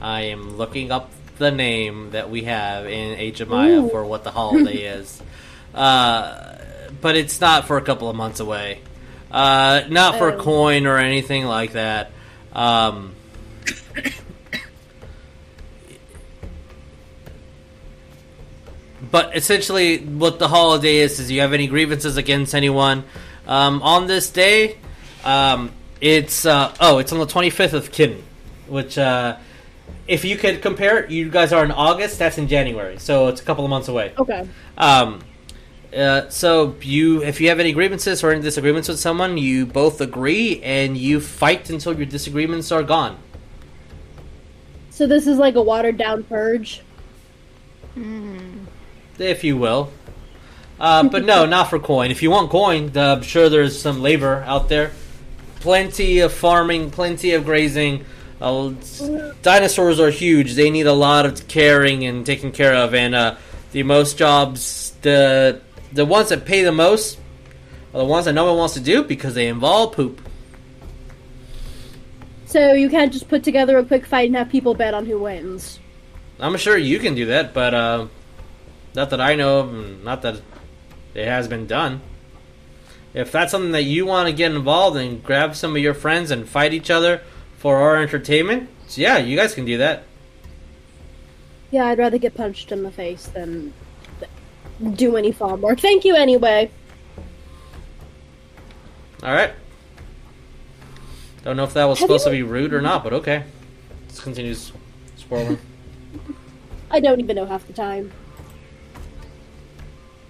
I am looking up the name that we have in Age of Maya Ooh. for what the holiday is. Uh, but it's not for a couple of months away. Uh, not for a Oh. coin or anything like that. Um, but essentially, what the holiday is is you have any grievances against anyone um, on this day. Um, it's uh, oh, it's on the twenty fifth of Kin, which uh, if you could compare it, you guys are in August. That's in January, so it's a couple of months away. Okay. Um, uh, so you, if you have any grievances or any disagreements with someone, you both agree and you fight until your disagreements are gone. So this is like a watered down purge. if you will. Uh, but no, not for coin. If you want coin, uh, I'm sure there's some labor out there. Plenty of farming, plenty of grazing. Uh, dinosaurs are huge. They need a lot of caring and taking care of. And uh, the most jobs, the the ones that pay the most, are the ones that no one wants to do because they involve poop. So you can't just put together a quick fight and have people bet on who wins. I'm sure you can do that, but uh, not that I know of, and not that it has been done. If that's something that you want to get involved in, grab some of your friends and fight each other for our entertainment. So yeah, you guys can do that. Yeah, I'd rather get punched in the face than do any farm work. Thank you anyway. All right. Don't know if that was Have supposed you- to be rude or not, but okay. Let's continue s- swirling. I don't even know half the time.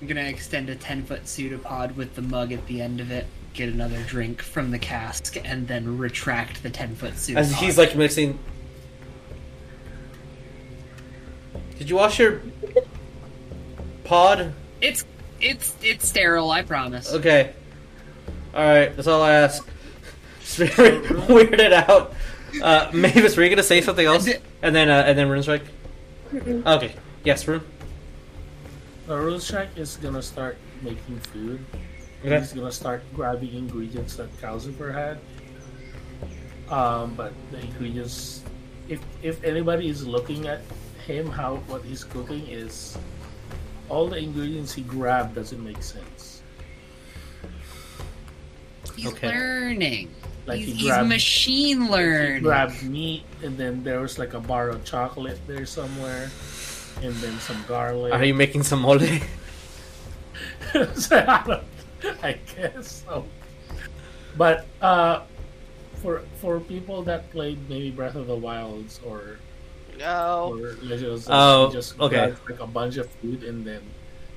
I'm gonna extend a 10 foot pseudopod with the mug at the end of it, get another drink from the cask, and then retract the 10 foot pseudopod. As he's like mixing. Did you wash your pod? It's it's it's sterile, I promise. Okay. Alright, that's all I ask. Just very weirded out. Uh, Maevis, were you gonna say something else? And then, uh, and then Rune Strike? Okay. Yes, Rune? Uh, Rune Strike is gonna start making food. Okay. He's gonna start grabbing ingredients that Calcifer had. Um, but the ingredients, if if anybody is looking at him, how what he's cooking is, all the ingredients he grabbed doesn't make sense. He's Okay. learning. Like he's, he he's grabbed- machine He grabbed meat, and then there was like a bar of chocolate there somewhere, and then some garlic. Are you making some mole? So, I, I guess so. But uh, for for people that played maybe Breath of the Wilds or Oh, or Legend of Oh, just okay. grabs, like a bunch of food and then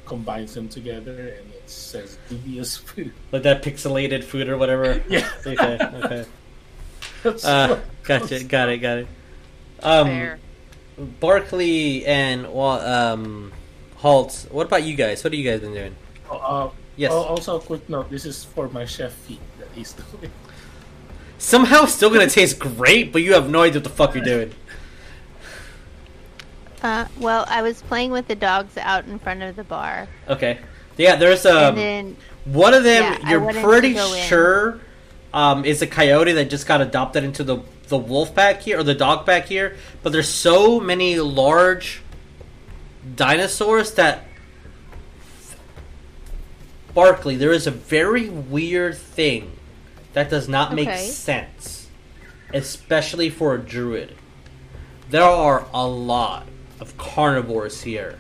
combines them together, and it says dubious food. like that pixelated food or whatever? Yeah. Okay, okay. That's Uh, gotcha, got it, got it. Um, fair. Barkley and Wa- um, Holt, what about you guys? What have you guys been doing? Oh, uh, Yes. oh, also, a quick note: this is for my chef feat that he's doing. Somehow still gonna taste great, but you have no idea what the fuck you're doing. Uh, well, I was playing with the dogs out in front of the bar, Okay. Yeah, there's um and then one of them Yeah, you're pretty sure um is a coyote that just got adopted into the the wolf pack here or the dog pack here, but there's so many large dinosaurs that Barkley, there is a very weird thing that does not make Okay. sense, especially for a druid. There are a lot of carnivores here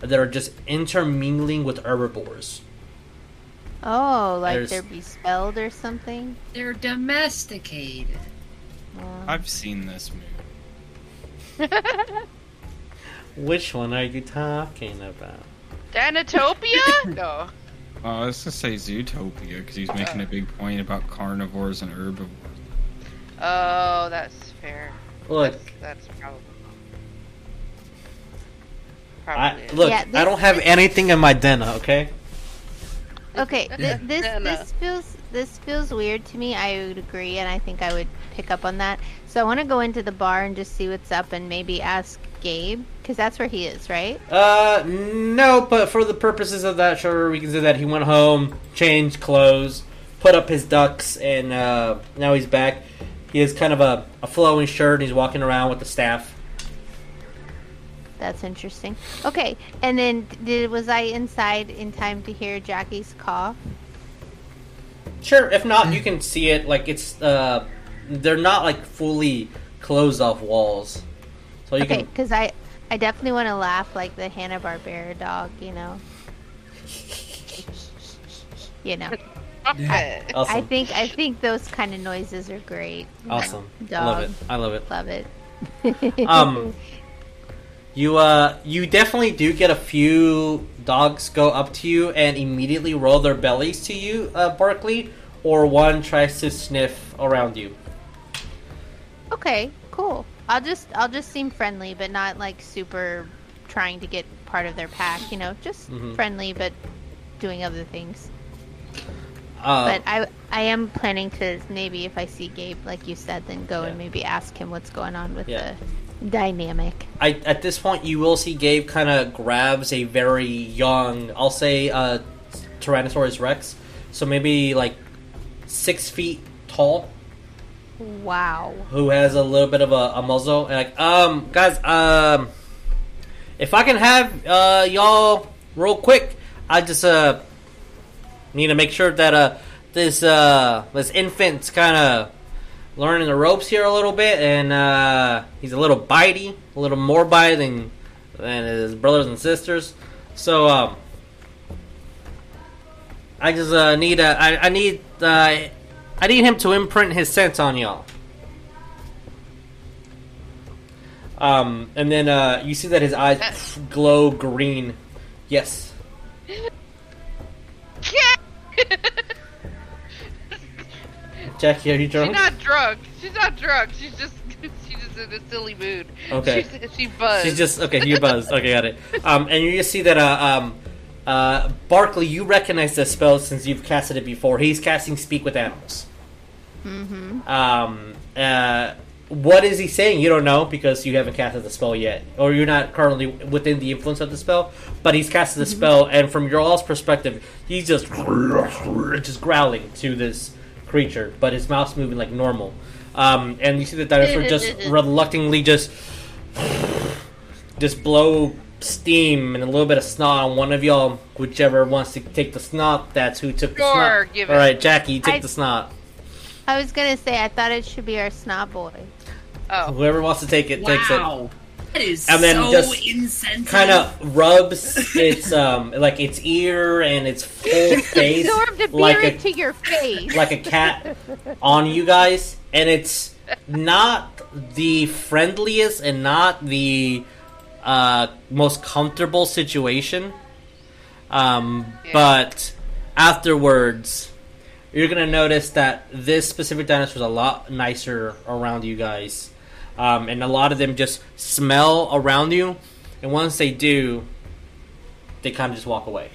that are just intermingling with herbivores. oh, like There's- they're bespelled or something. They're domesticated. Well, I've seen this movie. Which one are you talking about? Dinotopia? no. Uh, I was gonna say Zootopia because he's making a big point about carnivores and herbivores. Oh, that's fair. Look, That's, that's probably. I, Probably. it. look, Yeah, I don't have anything in my den, okay? Okay, th- this No, no. this feels this feels weird to me. I would agree, and I think I would pick up on that. So I want to go into the bar and just see what's up, and maybe ask Gabe? Because that's where he is, right? Uh, no, but for the purposes of that, sure, we can say that he went home, changed clothes, put up his ducks, and uh, now he's back. He has kind of a, a flowing shirt, and he's walking around with the staff. That's interesting. Okay, and then did was I inside in time to hear Jackie's cough? Sure, if not, you can see it. Like it's, uh, they're not like fully closed off walls, so you Okay, can. because I I definitely want to laugh like the Hanna Barbera dog, you know. You know, I Awesome, think I think those kind of noises are great. awesome. I Dog. love it. I love it. Love it. Um, you uh, you definitely do get a few dogs go up to you and immediately roll their bellies to you, uh, Barkley, or one tries to sniff around you. Okay, cool. I'll just I'll just seem friendly, but not like super trying to get part of their pack. You know, just Mhm. friendly, but doing other things. Uh, but I I am planning to maybe if I see Gabe, like you said, then go and maybe ask him what's going on with Yeah. the dynamic. I, at this point, you will see Gabe kind of grabs a very young, I'll say, uh, Tyrannosaurus Rex. So maybe like six feet tall, Wow. who has a little bit of a, a muzzle. And like, um, guys, um, if I can have uh, y'all real quick, I just uh need to make sure that uh this uh this infant's kind of learning the ropes here a little bit, and uh he's a little bitey, a little more bitey than than his brothers and sisters. So um. I just uh, need uh, I, I need uh, I need him to imprint his sense on y'all. Um, and then uh, you see that his eyes glow green. Yes. Jackie, are you drunk? She's not drunk. She's not drunk. She's just she's just in a silly mood. Okay. She's, she buzzed. She's just okay. You buzzed. Okay, got it. Um, and you just see that uh, um, uh, Barkley, you recognize the spell since you've casted it before. He's casting Speak with Animals. Mm-hmm. Um, uh, what is he saying? You don't know because you haven't casted the spell yet, or you're not currently within the influence of the spell. But he's casted the spell, and from your all's perspective, he's just just growling to this creature, but his mouth's moving like normal. Um, and you see the dinosaur just reluctantly just just blow steam and a little bit of snot on one of y'all. Whichever wants to take the snot, that's who took the Sure, snot. give All it. right, Jackie, you take I- the snot. I was gonna say I thought it should be our snot boy. oh, Whoever wants to take it takes it. Wow. That is And then so just insensitive. Kind of rubs its um like its ear and its full face a like a into your face. like a cat on you guys, and it's not the friendliest and not the uh, most comfortable situation. Um, Yeah. But afterwards, you're gonna notice that this specific dinosaur is a lot nicer around you guys, um, and a lot of them just smell around you, and once they do, they kind of just walk away.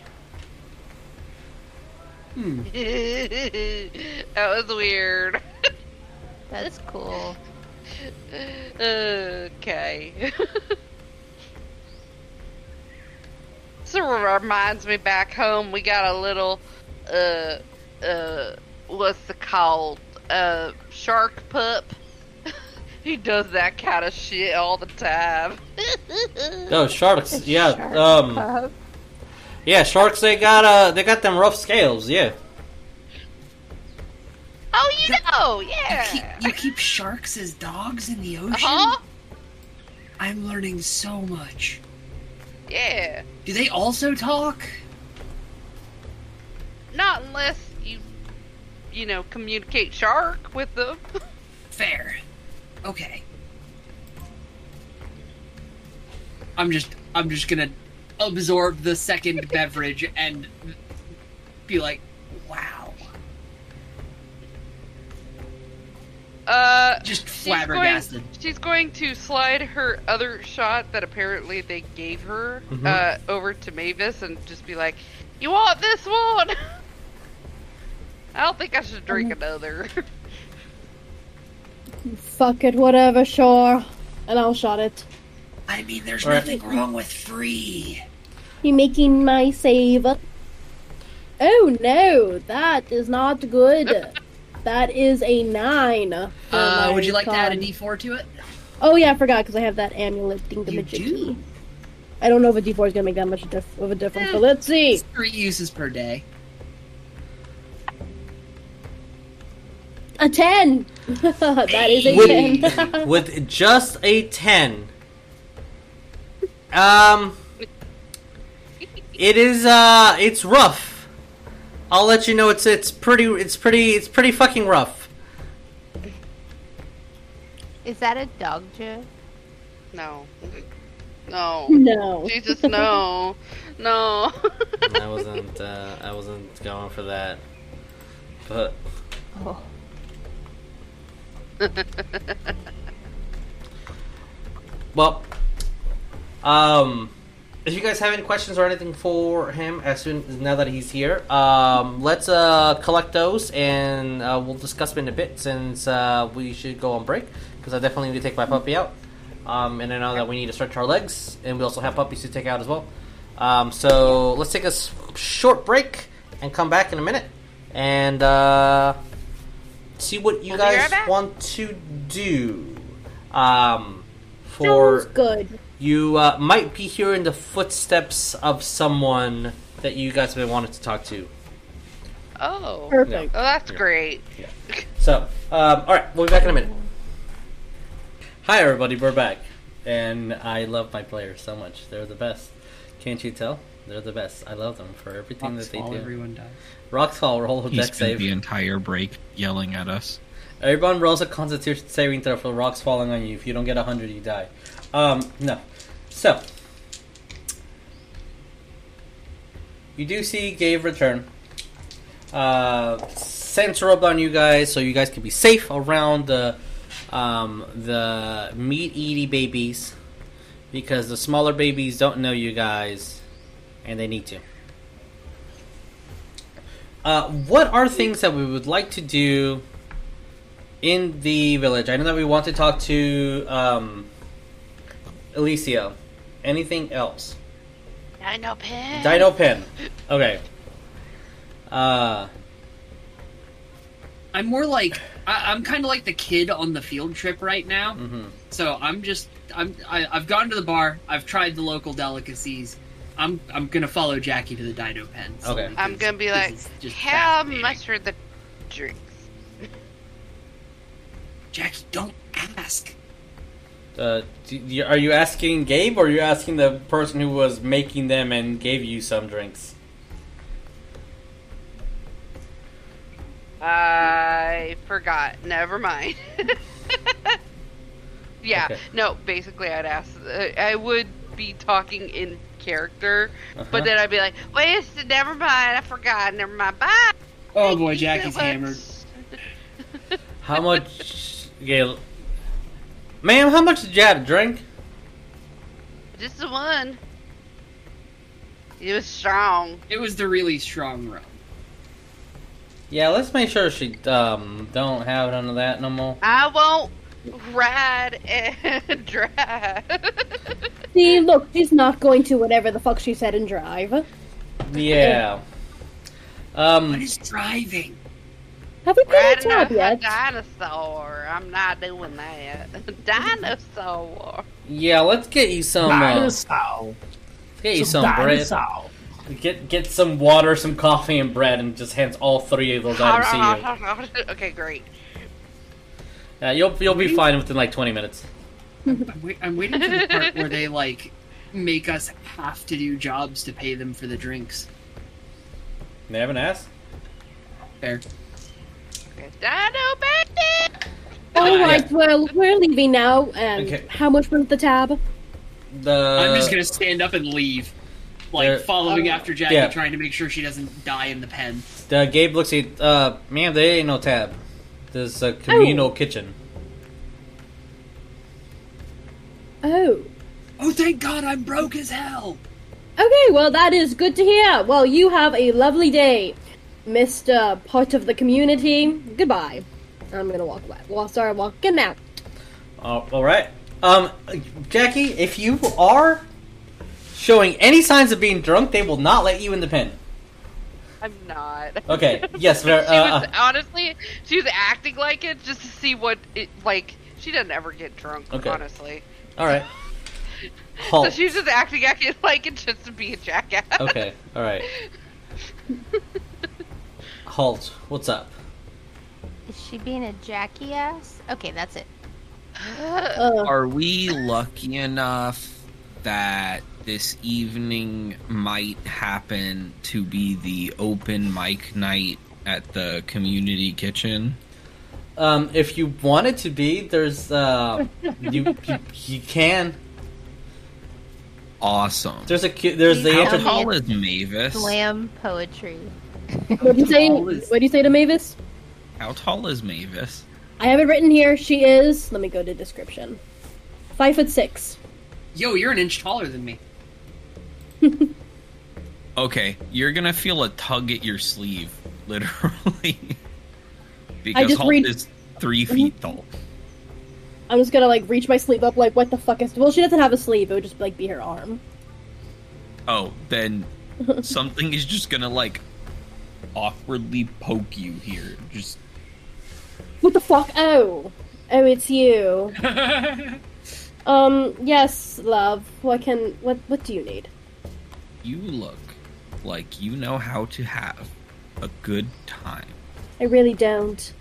that was weird. That's cool. okay. so it reminds me back home we got a little uh uh what's it called? Uh shark pup. He does that kind of shit all the time. Oh, sharks! Yeah, Shark um, pup. Yeah, sharks. They got uh, they got them rough scales. Yeah. oh, you know, You yeah. keep, you keep sharks as dogs in the ocean? Uh-huh. I'm learning so much. Yeah. Do they also talk? Not unless you you know, communicate shark with them. Fair. Okay. I'm just I'm just gonna absorb the second beverage and be like, wow. Uh Just She's flabbergasted. Going, she's going to slide her other shot that apparently they gave her Mhm. uh, over to Maevis and just be like, "You want this one?" I don't think I should drink another. Fuck it, whatever, sure. And I'll shot it. I mean, there's All right. nothing wrong with free. You're making my save? Oh no, that is not good. that is a nine. Uh, would you like to add a con. D4 to it? Oh yeah, I forgot because I have that amulet You do? thingamajiggy. I don't know if a D4 is gonna make that much of a difference, but let's see. It's three uses per day. A ten. that is a With, ten. with just a 10. Um. It is, uh, it's rough. I'll let you know it's it's pretty it's pretty it's pretty fucking rough. Is that a dog joke? No. No. no. Jesus, no. No. I wasn't uh, I wasn't going for that. But Oh. well, um, if you guys have any questions or anything for him, as soon as now that he's here, um, let's uh, collect those and uh, we'll discuss them in a bit. Since uh, we should go on break, because I definitely need to take my puppy out. Um, and I know that we need to stretch our legs, and we also have puppies to take out as well. Um, so let's take a short break and come back in a minute and uh, see what you We'll be right guys want to do. Um, for Sounds good. you uh, might be hearing the footsteps of someone that you guys have been wanting to talk to. Oh. Perfect. Oh, that's great. So, um, all right, we'll be back in a minute. Hi, everybody, we're back, and I love my players so much. They're the best. Can't you tell? They're the best. I love them for everything that they do. everyone dies. Rocks Hall roll a He deck save. the entire break yelling at us. Everyone rolls a Constitution saving throw for rocks falling on you. If you don't get a hundred, you die. Um, no. So you do see Gabe return. Uh, sensor up on you guys, so you guys can be safe around the um, the meat eating babies, because the smaller babies don't know you guys, and they need to. Uh, what are things that we would like to do in the village? I know that we want to talk to um, Elysia. Anything else? Dino pin. Dino Pin. Okay. Uh, I'm more like I, I'm kind of like the kid on the field trip right now. mhm. So I'm just I'm I, I've gone to the bar. I've tried the local delicacies. I'm I'm gonna follow Jackie to the Dino Pen. Okay. I'm gonna be like, how much are the drinks? Jackie, don't ask. Uh, do you, are you asking Gabe or are you asking the person who was making them and gave you some drinks? I forgot. Never mind. yeah. Okay. No. Basically, I'd ask. Uh, I would be talking in character, Uh-huh. but then I'd be like, "Wait, never mind. I forgot. Never mind. Bye." Oh Thank boy, you so Jackie's hammered. How much, Gail? Ma'am, how much did you have to drink? Just the one. It was strong. It was the really strong rum. Yeah, let's make sure she um don't have none of that no more. I won't ride and drive. See, look, she's not going to whatever the fuck she said and drive. Yeah. Um. What is driving? Have we played Riding tab a yet? dinosaur. I'm not doing that. dinosaur. Yeah, let's get you some. Uh, Dinosaur. let's get you some bread. dinosaur. Get get some water, some coffee, and bread, and just hands all three of those items to you. okay, great. Yeah, you'll you'll be fine within like twenty minutes. I'm, wait, I'm waiting for the part where they like make us have to do jobs to pay them for the drinks. They haven't asked. Fair. Okay. Dino baby. All yeah. right, well, we're leaving now. And Okay. how much was the tab? The I'm just gonna stand up and leave, like there- following uh, after Jackie, yeah. trying to make sure she doesn't die in the pen. The Gabe looks at uh, ma'am. There ain't no tab. There's a communal kitchen. Oh. Oh, thank God, I'm broke as hell. Okay, well, that is good to hear. Well, you have a lovely day, Mr. Part of the Community. Goodbye. I'm gonna walk away. Well, start walking out. Oh, all right. Um, Jackie, if you are showing any signs of being drunk, they will not let you in the pen. I'm not. Okay. Yes. Ver- she uh, was honestly, she was acting like it just to see what it like. She doesn't ever get drunk, Okay. honestly. all right. So Holt. she was just acting acting like it just to be a jackass. Okay. All right. Holt. What's up? Is she being a Jackie ass? Okay, that's it. Uh, Are we lucky enough that this evening might happen to be the open mic night at the community kitchen? Um, if you want it to be, there's uh, you, you you can. Awesome. There's a there's the How How tall- tall is Maevis? Slam poetry. what do you say? is- What do you say to Maevis? How tall is Maevis? I have it written here. She is. Let me go to description. Five foot six. Yo, you're an inch taller than me. Okay, you're gonna feel a tug at your sleeve, literally. because just Holt read- is 3 mhm. feet tall. I'm just gonna like reach my sleeve up. Like, what the fuck is? Well, she doesn't have a sleeve. It would just like be her arm. Oh, then something is just gonna like awkwardly poke you here. Just What the fuck? Oh, oh, it's you. Um, yes, love. What can? What? What do you need? you look like you know how to have a good time. I really don't.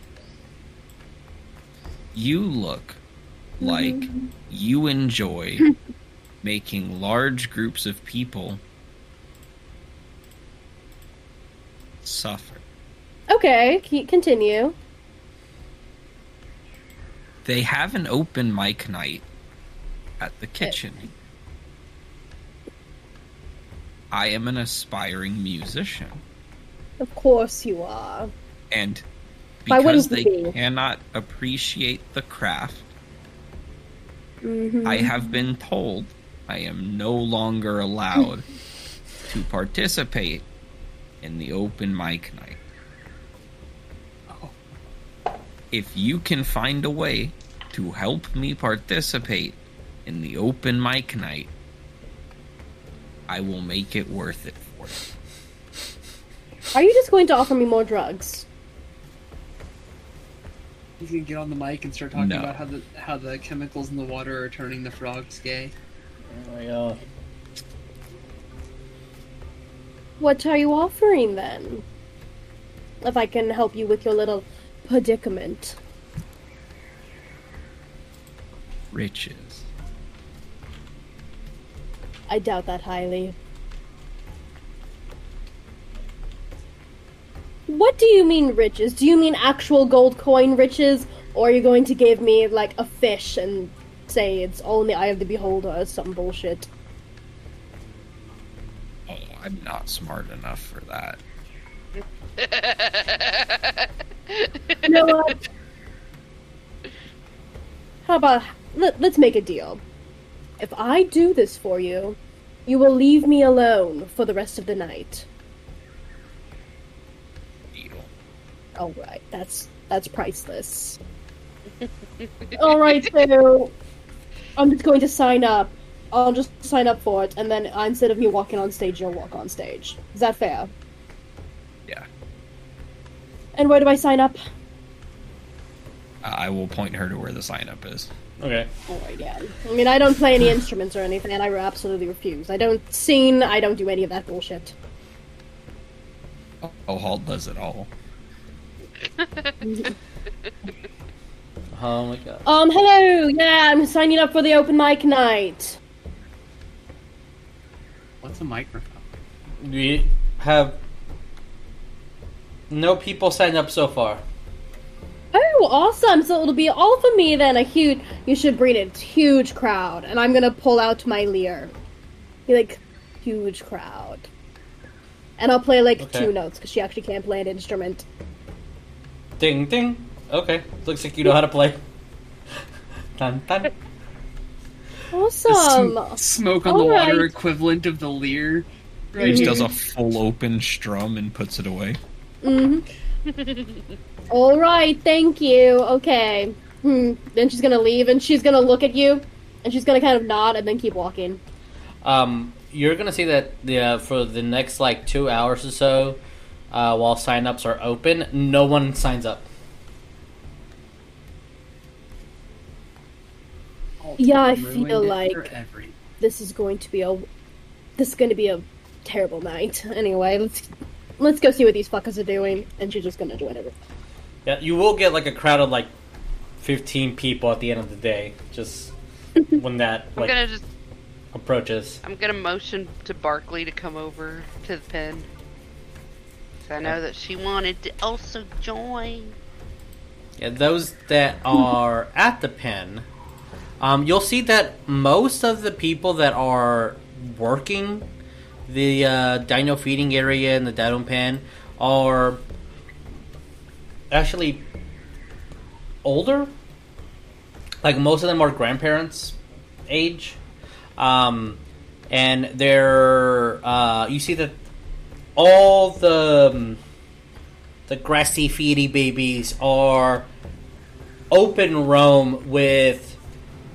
You look like you enjoy making large groups of people suffer. Okay, continue. They have an open mic night at the kitchen. I am an aspiring musician, Of course you are. and because they be? cannot appreciate the craft, hmm I have been told I am no longer allowed to participate in the open mic night. If you can find a way to help me participate in the open mic night, I will make it worth it for you. Are you just going to offer me more drugs? You gonna get on the mic and start talking No. about how the how the chemicals in the water are turning the frogs gay. Oh my god. What are you offering then? If I can help you with your little predicament. Riches. I doubt that highly. What do you mean riches? Do you mean actual gold coin riches? Or are you going to give me, like, a fish and say it's all in the eye of the beholder or some bullshit? Oh, I'm not smart enough for that. You know what? How about let, let's make a deal. If I do this for you, you will leave me alone for the rest of the night. Deal. All right, that's that's priceless. All right, so I'm just going to sign up. I'll just sign up for it, and then instead of me walking on stage, you'll walk on stage. Is that fair? Yeah. And where do I sign up? I will point her to where the sign up is. Okay. Alright, yeah. I mean, I don't play any instruments or anything, and I absolutely refuse. I don't sing, I don't do any of that bullshit. Oh, Holt does it all. Oh my god. Um, hello! Yeah, I'm signing up for the open mic night. What's a microphone? We have no people signed up so far. Oh, awesome! So it'll be all for me then, a huge. You should bring a huge crowd, and I'm gonna pull out my lyre. Be like, huge crowd. And I'll play like Okay. two notes, because she actually can't play an instrument. Ding ding. Okay. Looks like you know how to play. dun dun. Awesome! Sm- smoke on the Alright. water equivalent of the leer. Right He here. does a full open strum and puts it away. hmm All right, thank you. Okay. Hmm. Then she's gonna leave, and she's gonna look at you. And she's gonna kind of nod and then keep walking. Um, you're gonna see that the uh, for the next like two hours or so, uh, while signups are open, no one signs up. Yeah, I feel like- This is going to be a this is going to be a terrible night. Anyway, let's let's go see what these fuckers are doing. And she's just gonna join it. Yeah, you will get like a crowd of like fifteen people at the end of the day, just when that I'm like gonna just approaches. I'm gonna motion to Barkley to come over to the pen. 'Cause I know that she wanted to also join. Yeah, those that are at the pen, um, you'll see that most of the people that are working the uh, dino feeding area in the dino pen are actually older. Like most of them are grandparents age, um, and they're uh, you see that all the um, the grassy feedy babies are open roam with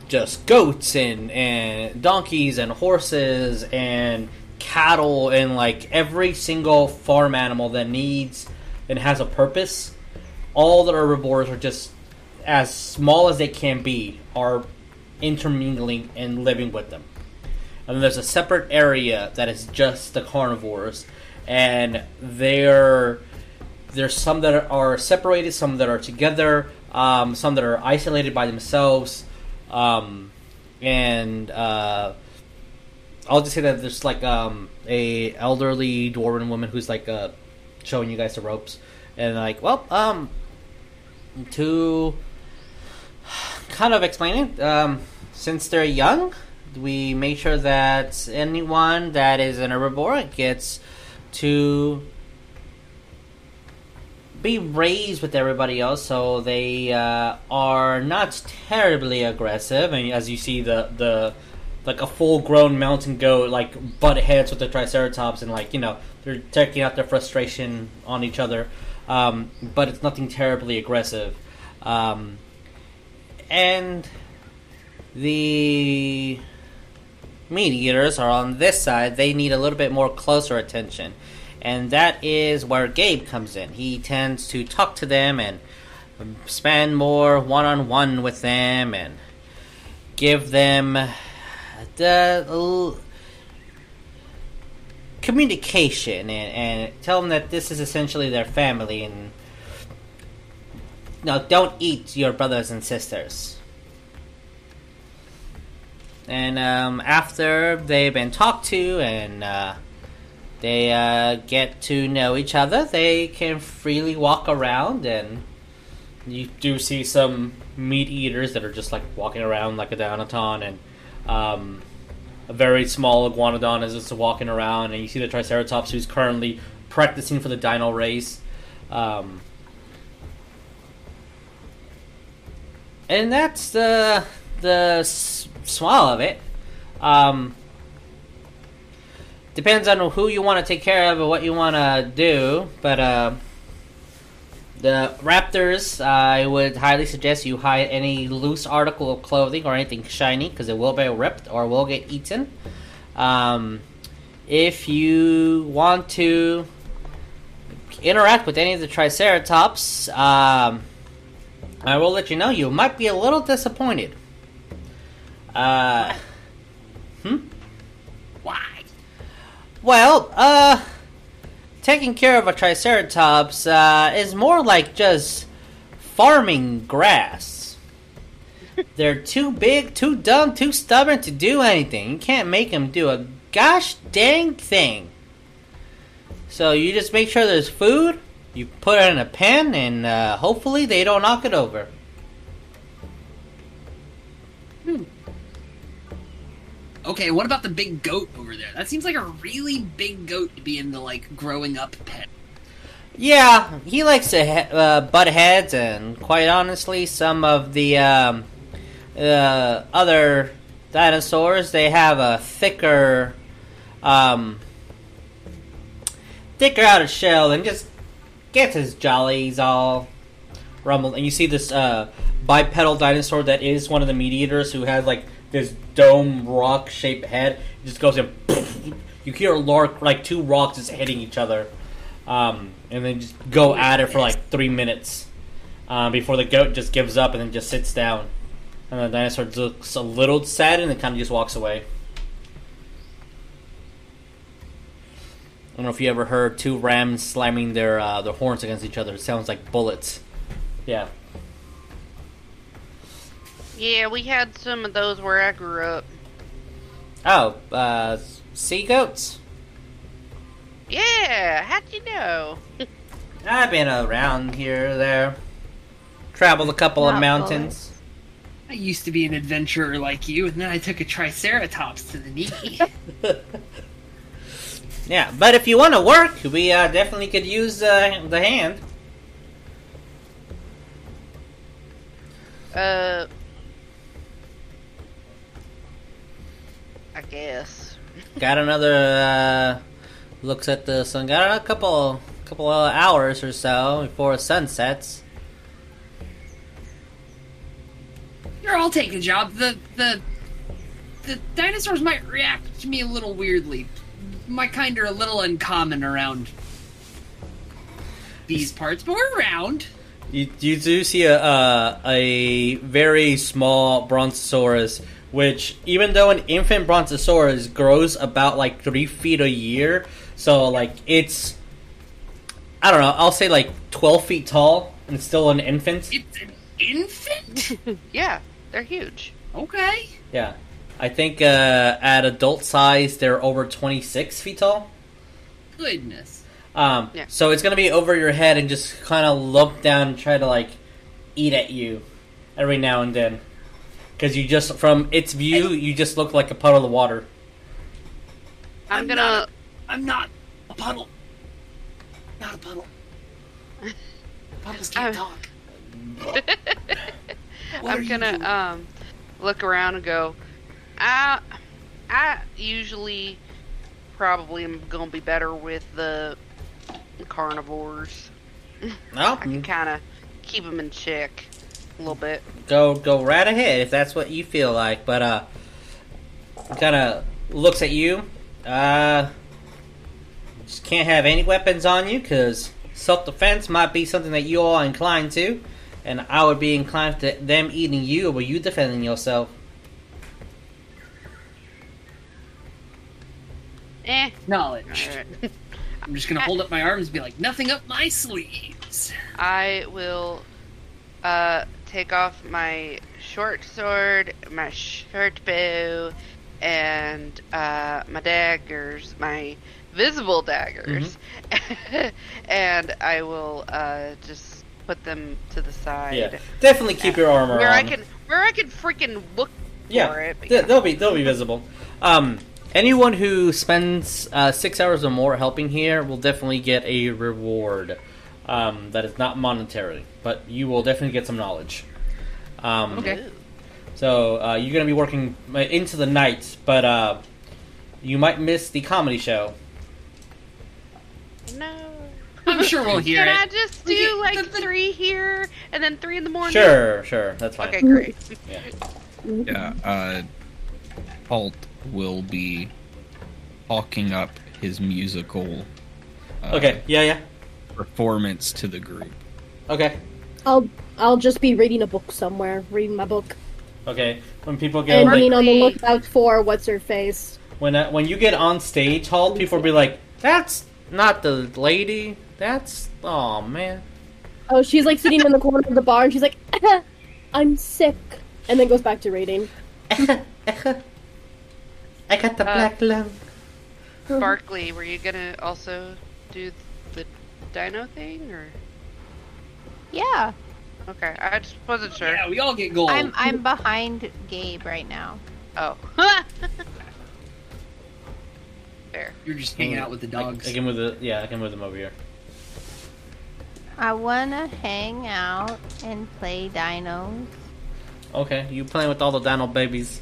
just goats and, and donkeys and horses and cattle and like every single farm animal that needs and has a purpose. All the herbivores are just as small as they can be are intermingling and living with them. And then there's a separate area that is just the carnivores, and they're there's some that are separated, some that are together, um, some that are isolated by themselves, um, and uh, I'll just say that there's like um, a elderly dwarven woman who's like uh, showing you guys the ropes, and like, well, um, to kind of explain it, um, since they're young, we make sure that anyone that is an herbivore gets to be raised with everybody else, so they uh, are not terribly aggressive. And as you see, the the like a full grown mountain goat like butt heads with the triceratops, and like you know they're taking out their frustration on each other. Um, but it's nothing terribly aggressive. Um, and the meat eaters are on this side. They need a little bit more closer attention and that is where Gabe comes in. He tends to talk to them and spend more one on one with them and give them the communication and, and tell them that this is essentially their family and no, don't eat your brothers and sisters. And um, after they've been talked to and uh, they uh, get to know each other. They can freely walk around, and you do see some meat eaters that are just like walking around like a Donaton, and um, a very small iguanodon is just walking around, and you see the Triceratops who's currently practicing for the Dino race. Um, and that's the the small of it. Um, depends on who you want to take care of and what you want to do. But uh, the Raptors, I would highly suggest you hide any loose article of clothing or anything shiny because it will be ripped or will get eaten. Um, if you want to interact with any of the Triceratops, um, I will let you know you might be a little disappointed. Uh, hmm? Why? Well, uh, taking care of a Triceratops uh, is more like just farming grass. They're too big, too dumb, too stubborn to do anything. You can't make them do a gosh dang thing. So you just make sure there's food, you put it in a pen, and uh, hopefully they don't knock it over. Okay, what about the big goat over there? That seems like a really big goat to be in the like growing up pen. Yeah, he likes to he- uh, butt heads, and quite honestly, some of the um, uh, other dinosaurs they have a thicker, um, thicker outer shell, and just gets his jollies all rumbled. And you see this uh, bipedal dinosaur that is one of the meat eaters who has like this dome rock shaped head. It just goes in. You hear a lark like two rocks just hitting each other, um, and then just go at it for like three minutes uh, before the goat just gives up and then just sits down. And the dinosaur looks a little sad and then kind of just walks away. I don't know if you ever heard two rams slamming their uh, their horns against each other. It sounds like bullets. Yeah. Yeah, we had some of those where I grew up. Oh, uh, sea goats. Yeah, how'd you know? I've been around here there. Traveled a couple of Not mountains. I used to be an adventurer like you, and then I took a triceratops to the knee. Yeah, but if you want to work, we uh, definitely could use uh, the hand. Uh, I guess. Got another uh, looks at the sun. Got a couple couple of hours or so before the sun sets. Here, I'll take a job. The the the dinosaurs might react to me a little weirdly. My kind are a little uncommon around these parts, but we're around. You, you do see a, a a very small brontosaurus, which even though an infant brontosaurus grows about like three feet a year, so like it's I don't know, I'll say like twelve feet tall and still an infant. It's an infant. Yeah, they're huge. Okay. Yeah, I think uh, at adult size they're over twenty six feet tall. Goodness. Um, Yeah. So it's gonna be over your head and just kind of look down and try to like eat at you every now and then, because you just from its view you just look like a puddle of water. I'm, I'm gonna. not I'm not a puddle. Not a puddle. Puddles can't Uh, talk. I'm gonna um look around and go. I I usually probably am gonna be better with the carnivores. No, I can kind of keep them in check a little bit. go go right ahead if that's what you feel like. But uh, kind of looks at you. Uh, just can't have any weapons on you because self defense might be something that you are inclined to, and I would be inclined to them eating you or you defending yourself. Eh. Knowledge. Alright. I'm just gonna hold up my arms and be like, nothing up my sleeves. I will uh, take off my short sword, my short bow, and uh, my daggers, my visible daggers, and I will uh, just put them to the side. Yeah, definitely keep your armor Where on. I can, where I can freaking look yeah, for it. they- they'll be they'll be visible. Um, anyone who spends uh, six hours or more helping here will definitely get a reward. Um, that is not monetary, but you will definitely get some knowledge. Um, Okay. So uh, you're gonna be working uh, into the night, but uh, you might miss the comedy show. No. I'm sure we'll hear Can it. I just do get- like the- the- three here and then three in the morning? Sure, sure, that's fine. Okay, great. Yeah, uh, Holt will be talking up his musical uh, Okay, yeah, yeah. performance to the group. Okay, I'll I'll just be reading a book somewhere, reading my book, okay. When people get and like, being on the lookout for what's her face. when uh, when you get on stage, Holt, people will be like, "That's not the lady. That's oh man." Oh, she's like sitting in the corner of the bar, and she's like, "I'm sick," and then goes back to reading. I got the Uh, black lung. Barkley, were you gonna also do the dino thing, or Yeah, okay? I just wasn't sure. Yeah, we all get gold. I'm I'm behind Gabe right now. Oh, fair. You're just hanging out with the dogs. I, I can move the yeah, I can move them over here. I wanna hang out and play dinos. Okay, you playing with all the dino babies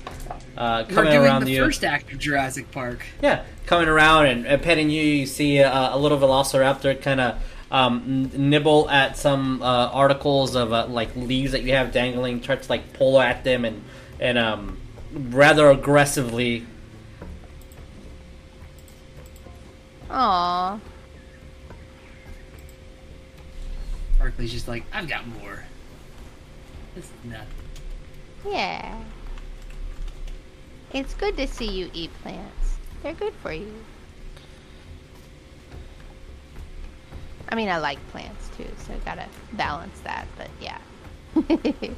uh, We're doing around the you. first act of Jurassic Park. Yeah, coming around and, and petting you. You see uh, a little velociraptor kind of um, nibble at some uh, articles of uh, like leaves that you have dangling. Try to like pull at them and and um, rather aggressively. Aw. Barkley's just like, I've got more. This is nothing. Yeah. It's good to see you eat plants. They're good for you. I mean, I like plants too, so gotta balance that, but yeah.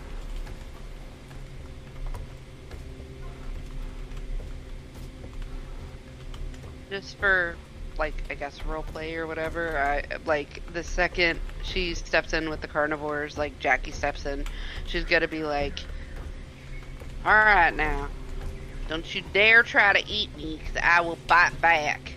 just for like I guess role play or whatever. I like the second she steps in with the carnivores, like Jackie steps in, she's gonna be like, "All right now, don't you dare try to eat me, cause I will bite back."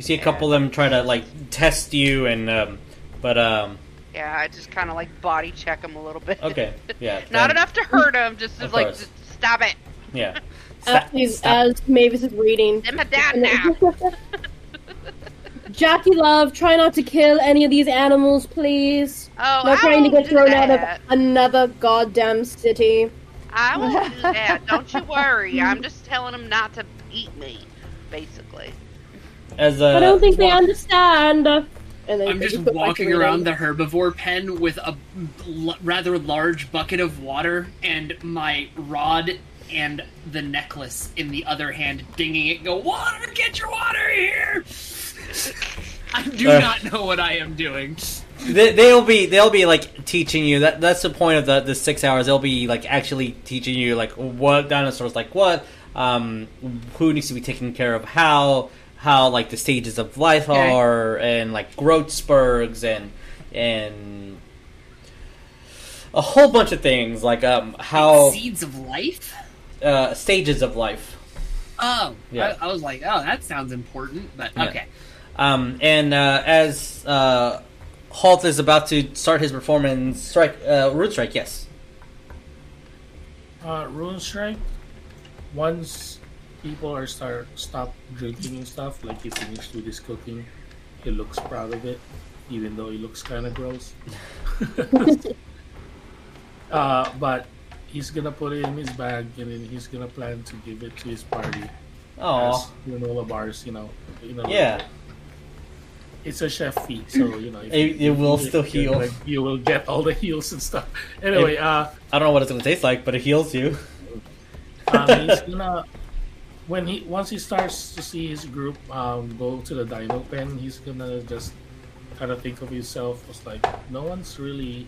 You see a couple of them try to like test you, and um, but um, Yeah, I just kind of like body check them a little bit. okay, yeah, Not then- enough to hurt them, just Of like course. just stop it. Yeah. As, Stop- he's- stop. as Maevis is reading. I'm a dad now. Jackie Love, try not to kill any of these animals, please. Oh, Not I trying to get do thrown out of another goddamn city. I won't do that. Don't you worry. I'm just telling them not to eat me, basically. As I don't think they understand. And I'm just walking around the herbivore pen with a l- rather large bucket of water and my rod and the necklace in the other hand, dinging it. Go water! Get your water here! I do Uh. not know what I am doing. they, they'll be they'll be like teaching you that that's the point of the the six hours. They'll be like actually teaching you like what dinosaurs like what, um, who needs to be taken care of, how how like the stages of life Okay. are, and like growth spurts and and a whole bunch of things like um how Seeds of life. uh, stages of life. Oh, Yeah. I, I was like, oh, that sounds important, but Yeah. okay. Um, and uh, as uh, Holt is about to start his performance, strike uh, root strike. Yes. Uh, Rune Strike. Once people are start stop drinking and stuff, like he finished with his cooking, he looks proud of it, even though he looks kind of gross. uh, but he's gonna put it in his bag, and then he's gonna plan to give it to his party Oh. granola bars. You know, you know. Yeah. It's a chef feat, so you know if It- you- it will still heal. Like, you will get all the heals and stuff. Anyway, uh, I don't know what it's gonna taste like, but it heals you. um, he's gonna when he once he starts to see his group um, go to the dino pen, he's gonna just kind of think of himself as like no one's really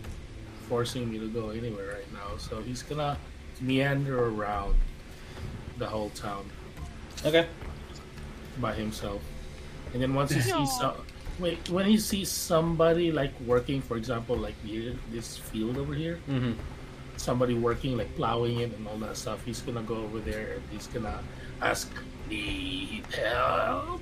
forcing me to go anywhere right now, so he's gonna meander around the whole town. Okay. by himself, and then once he sees some, wait when he sees somebody like working, for example, like here this field over here, hmm somebody working like plowing it and all that stuff he's gonna go over there and he's gonna ask me help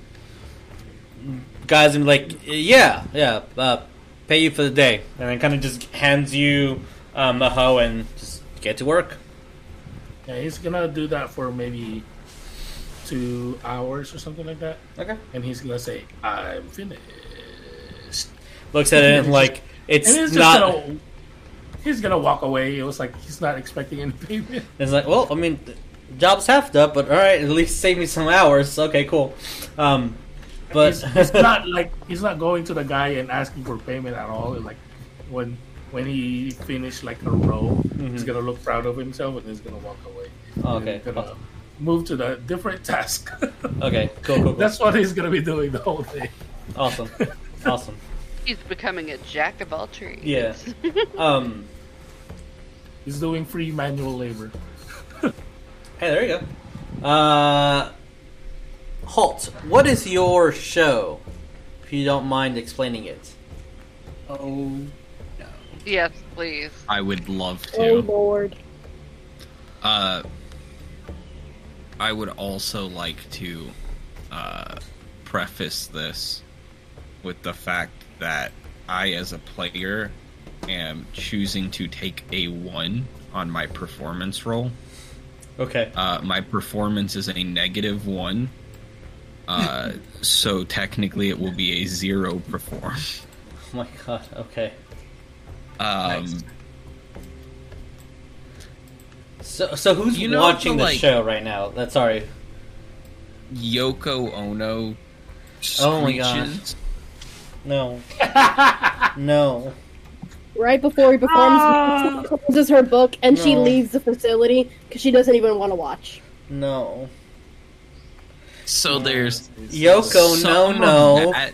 Guys, I'm like, yeah, yeah. Uh, pay you for the day, and then kind of just hands you um, the hoe and just get to work. yeah he's gonna do that for maybe two hours or something like that Okay. and he's gonna say i'm finished Looks at it and like it's and he's just not. gonna he's gonna walk away it was like he's not expecting any payment It's like, well, I mean, job's half done, but all right, at least save me some hours. Okay, cool. Um, but it's, he's not like he's not going to the guy and asking for payment at all like when when he finished like a row he's gonna look proud of himself and he's gonna walk away Oh, okay, he's gonna move to the different task okay, cool, cool, cool. That's what he's gonna be doing the whole day. awesome, awesome. He's becoming a jack of all trades. Yeah. Um, He's doing free manual labor. Hey, there you go. Uh, Holt. What is your show? If you don't mind explaining it. Oh, no. yes, please. I would love to. Oh lord. Uh, I would also like to uh, preface this with the fact that I, as a player, am choosing to take a one on my performance roll. Okay. Uh, my performance is a negative one. Uh, so technically, it will be a zero perform. Oh my god. Okay. Um, Nice. So, so who's You know watching the, like- show right now? That's sorry. Yoko Ono Oh my god. No. no. Right before he performs, she closes her book and she leaves the facility because she doesn't even want to watch. No. So there's Yoko, no, no. That,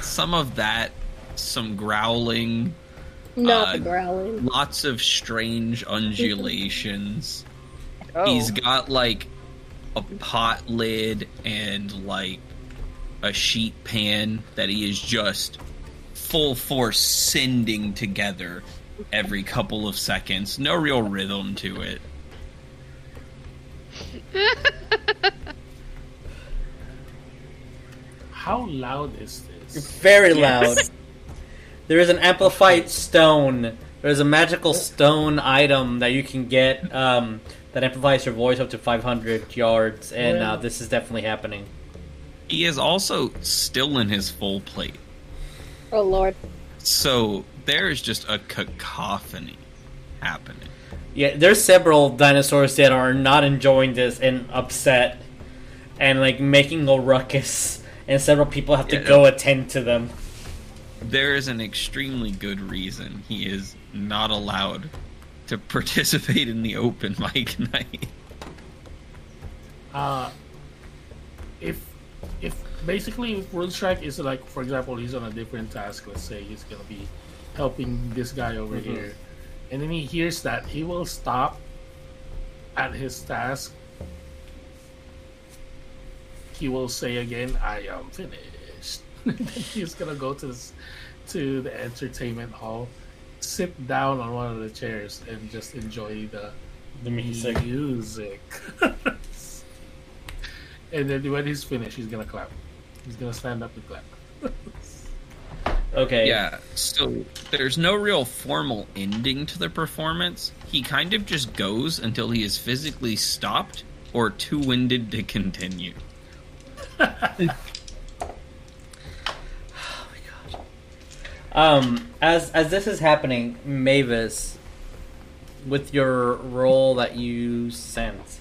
some of that, some growling, Not Uh, the growling. lots of strange undulations. Oh. He's got like a pot lid and like a sheet pan that he is just full force sending together every couple of seconds. No real rhythm to it. How loud is this? Very loud. There is an amplified stone. There's a magical stone item that you can get um, that amplifies your voice up to 500 yards, and uh, this is definitely happening. He is also still in his full plate. Oh lord. So there is just a cacophony happening. Yeah, there's several dinosaurs that are not enjoying this and upset, and like making a ruckus, and several people have to Yeah. go attend to them. There is an extremely good reason he is not allowed to participate in the open mic night. Uh, if if basically World Strike is like, for example, he's on a different task. Let's say he's gonna be helping this guy over Mhm. here, and then he hears that he will stop at his task. He will say again, "I am finished." he's gonna go to this, to the entertainment hall, sit down on one of the chairs, and just enjoy the The music. music. and then when he's finished, he's gonna clap. He's gonna stand up and clap. Okay. Yeah, so there's no real formal ending to the performance. He kind of just goes until he is physically stopped or too winded to continue. Oh my god. Um, as as this is happening, Maevis, with your role that you sense,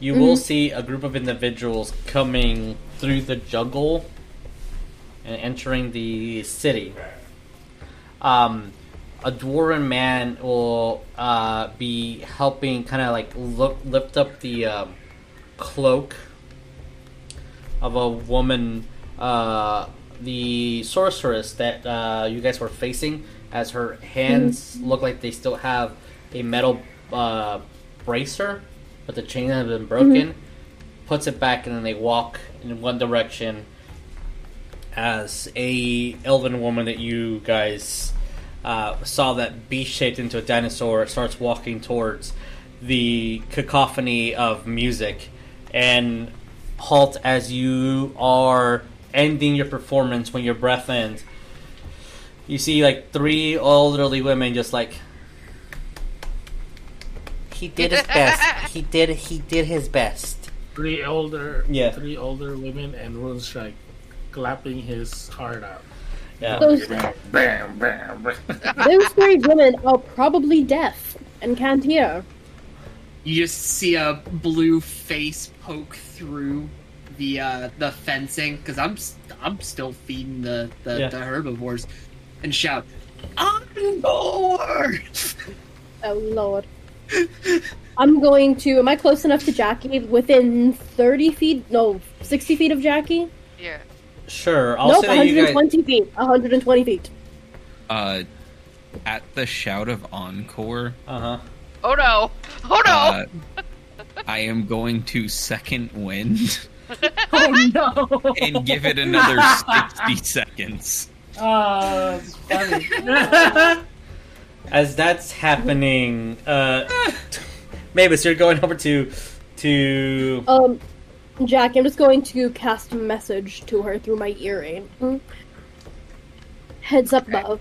you will see a group of individuals coming through the jungle and entering the city. Um, a dwarven man will uh, be helping, kind of like look, lift up the um, cloak of a woman, uh, the sorceress that uh, you guys were facing, as her hands look like they still have a metal uh, bracer, but the chain has been broken. Puts it back, and then they walk in one direction. As a elven woman that you guys uh, saw that beast shaped into a dinosaur starts walking towards the cacophony of music and Holt as you are ending your performance when your breath ends. You see like three elderly women just like he did his best. He did he did his best. Three older, Yeah. three older women and Rune Strike clapping his heart out. Yeah. Those, Bam, bam, bam. those three women are probably deaf and can't hear. You just see a blue face poke through the uh, the fencing because I'm s- I'm still feeding the the, Yeah. the herbivores and shout, "On board!" Oh lord. I'm going to. Am I close enough to Jackie? Within 30 feet? No, 60 feet of Jackie? Yeah. Sure. I'll nope, say that you guys 120 feet. 120 feet. Uh, at the shout of encore, Uh-huh. Oh no! Oh no! uh, I am going to second wind oh no! and give it another 60 seconds. Ah, it's funny. As that's happening, uh Maevis, you're going over to to Um, Jackie, I'm just going to cast a message to her through my earring. Heads up above.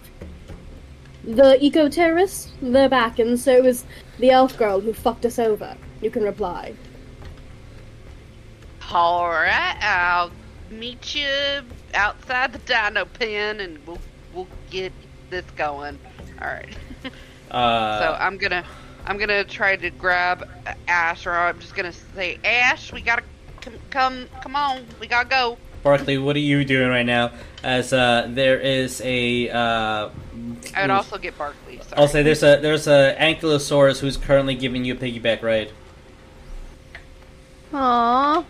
The eco terrorists, they're back, and so is the elf girl who fucked us over. You can reply. All right, I'll meet you outside the dino pen, and we'll we'll get this going. All right. uh so I'm gonna I'm gonna try to grab Ash, or I'm just gonna say, Ash, we gotta come, come, come on, we gotta go. Barkley, what are you doing right now? As uh, there is a. Uh, I would also get Barkley. Sorry. I'll say there's a there's a ankylosaurus who's currently giving you a piggyback ride. Aww.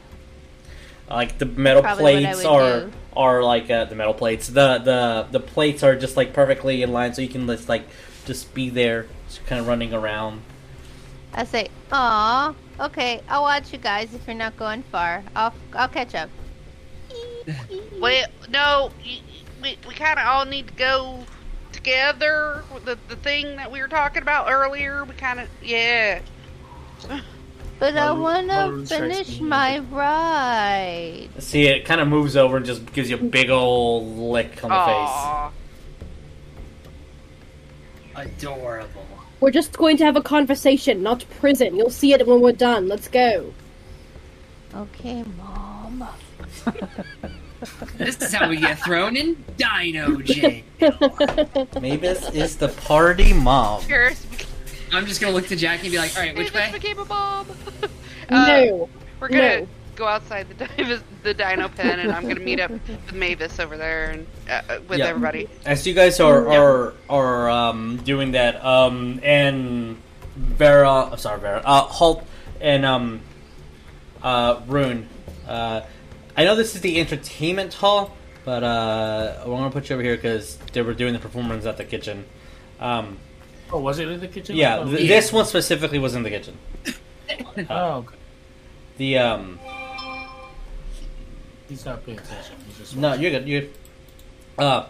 Like the metal Probably plates are do. are like uh, the metal plates. The the the plates are just like perfectly in line, so you can just like just be there, just kind of running around. I say, aw. Okay, I'll watch you guys if you're not going far. I'll I'll catch up. Well, no, we, we kind of all need to go together. The the thing that we were talking about earlier, we kind of yeah. But I wanna finish my ride. See, it kind of moves over and just gives you a big old lick on the face. Adorable. We're just going to have a conversation, not prison. You'll see it when we're done. Let's go. Okay, mom. This is how we get thrown in Dino Jail. Maevis is the party mom. I'm just gonna look to Jackie and be like, all right, which Maevis way? became a bomb. Uh, no. We're gonna No. Go outside the Divis, the Dino Pen, and I'm gonna meet up with Maevis over there and uh, uh, with Yeah. everybody. As you guys are are are um, doing that, um, and Vera, oh, sorry Vera, uh, Holt and um, uh, Rune. Uh, I know this is the entertainment hall, but uh, we're gonna put you over here because they were doing the performance at the kitchen. Um, Oh, was it in the kitchen? yeah, Oh, th- this one specifically was in the kitchen. oh, okay. The um, He's not paying attention. He's just No, you're good. You're good. Uh,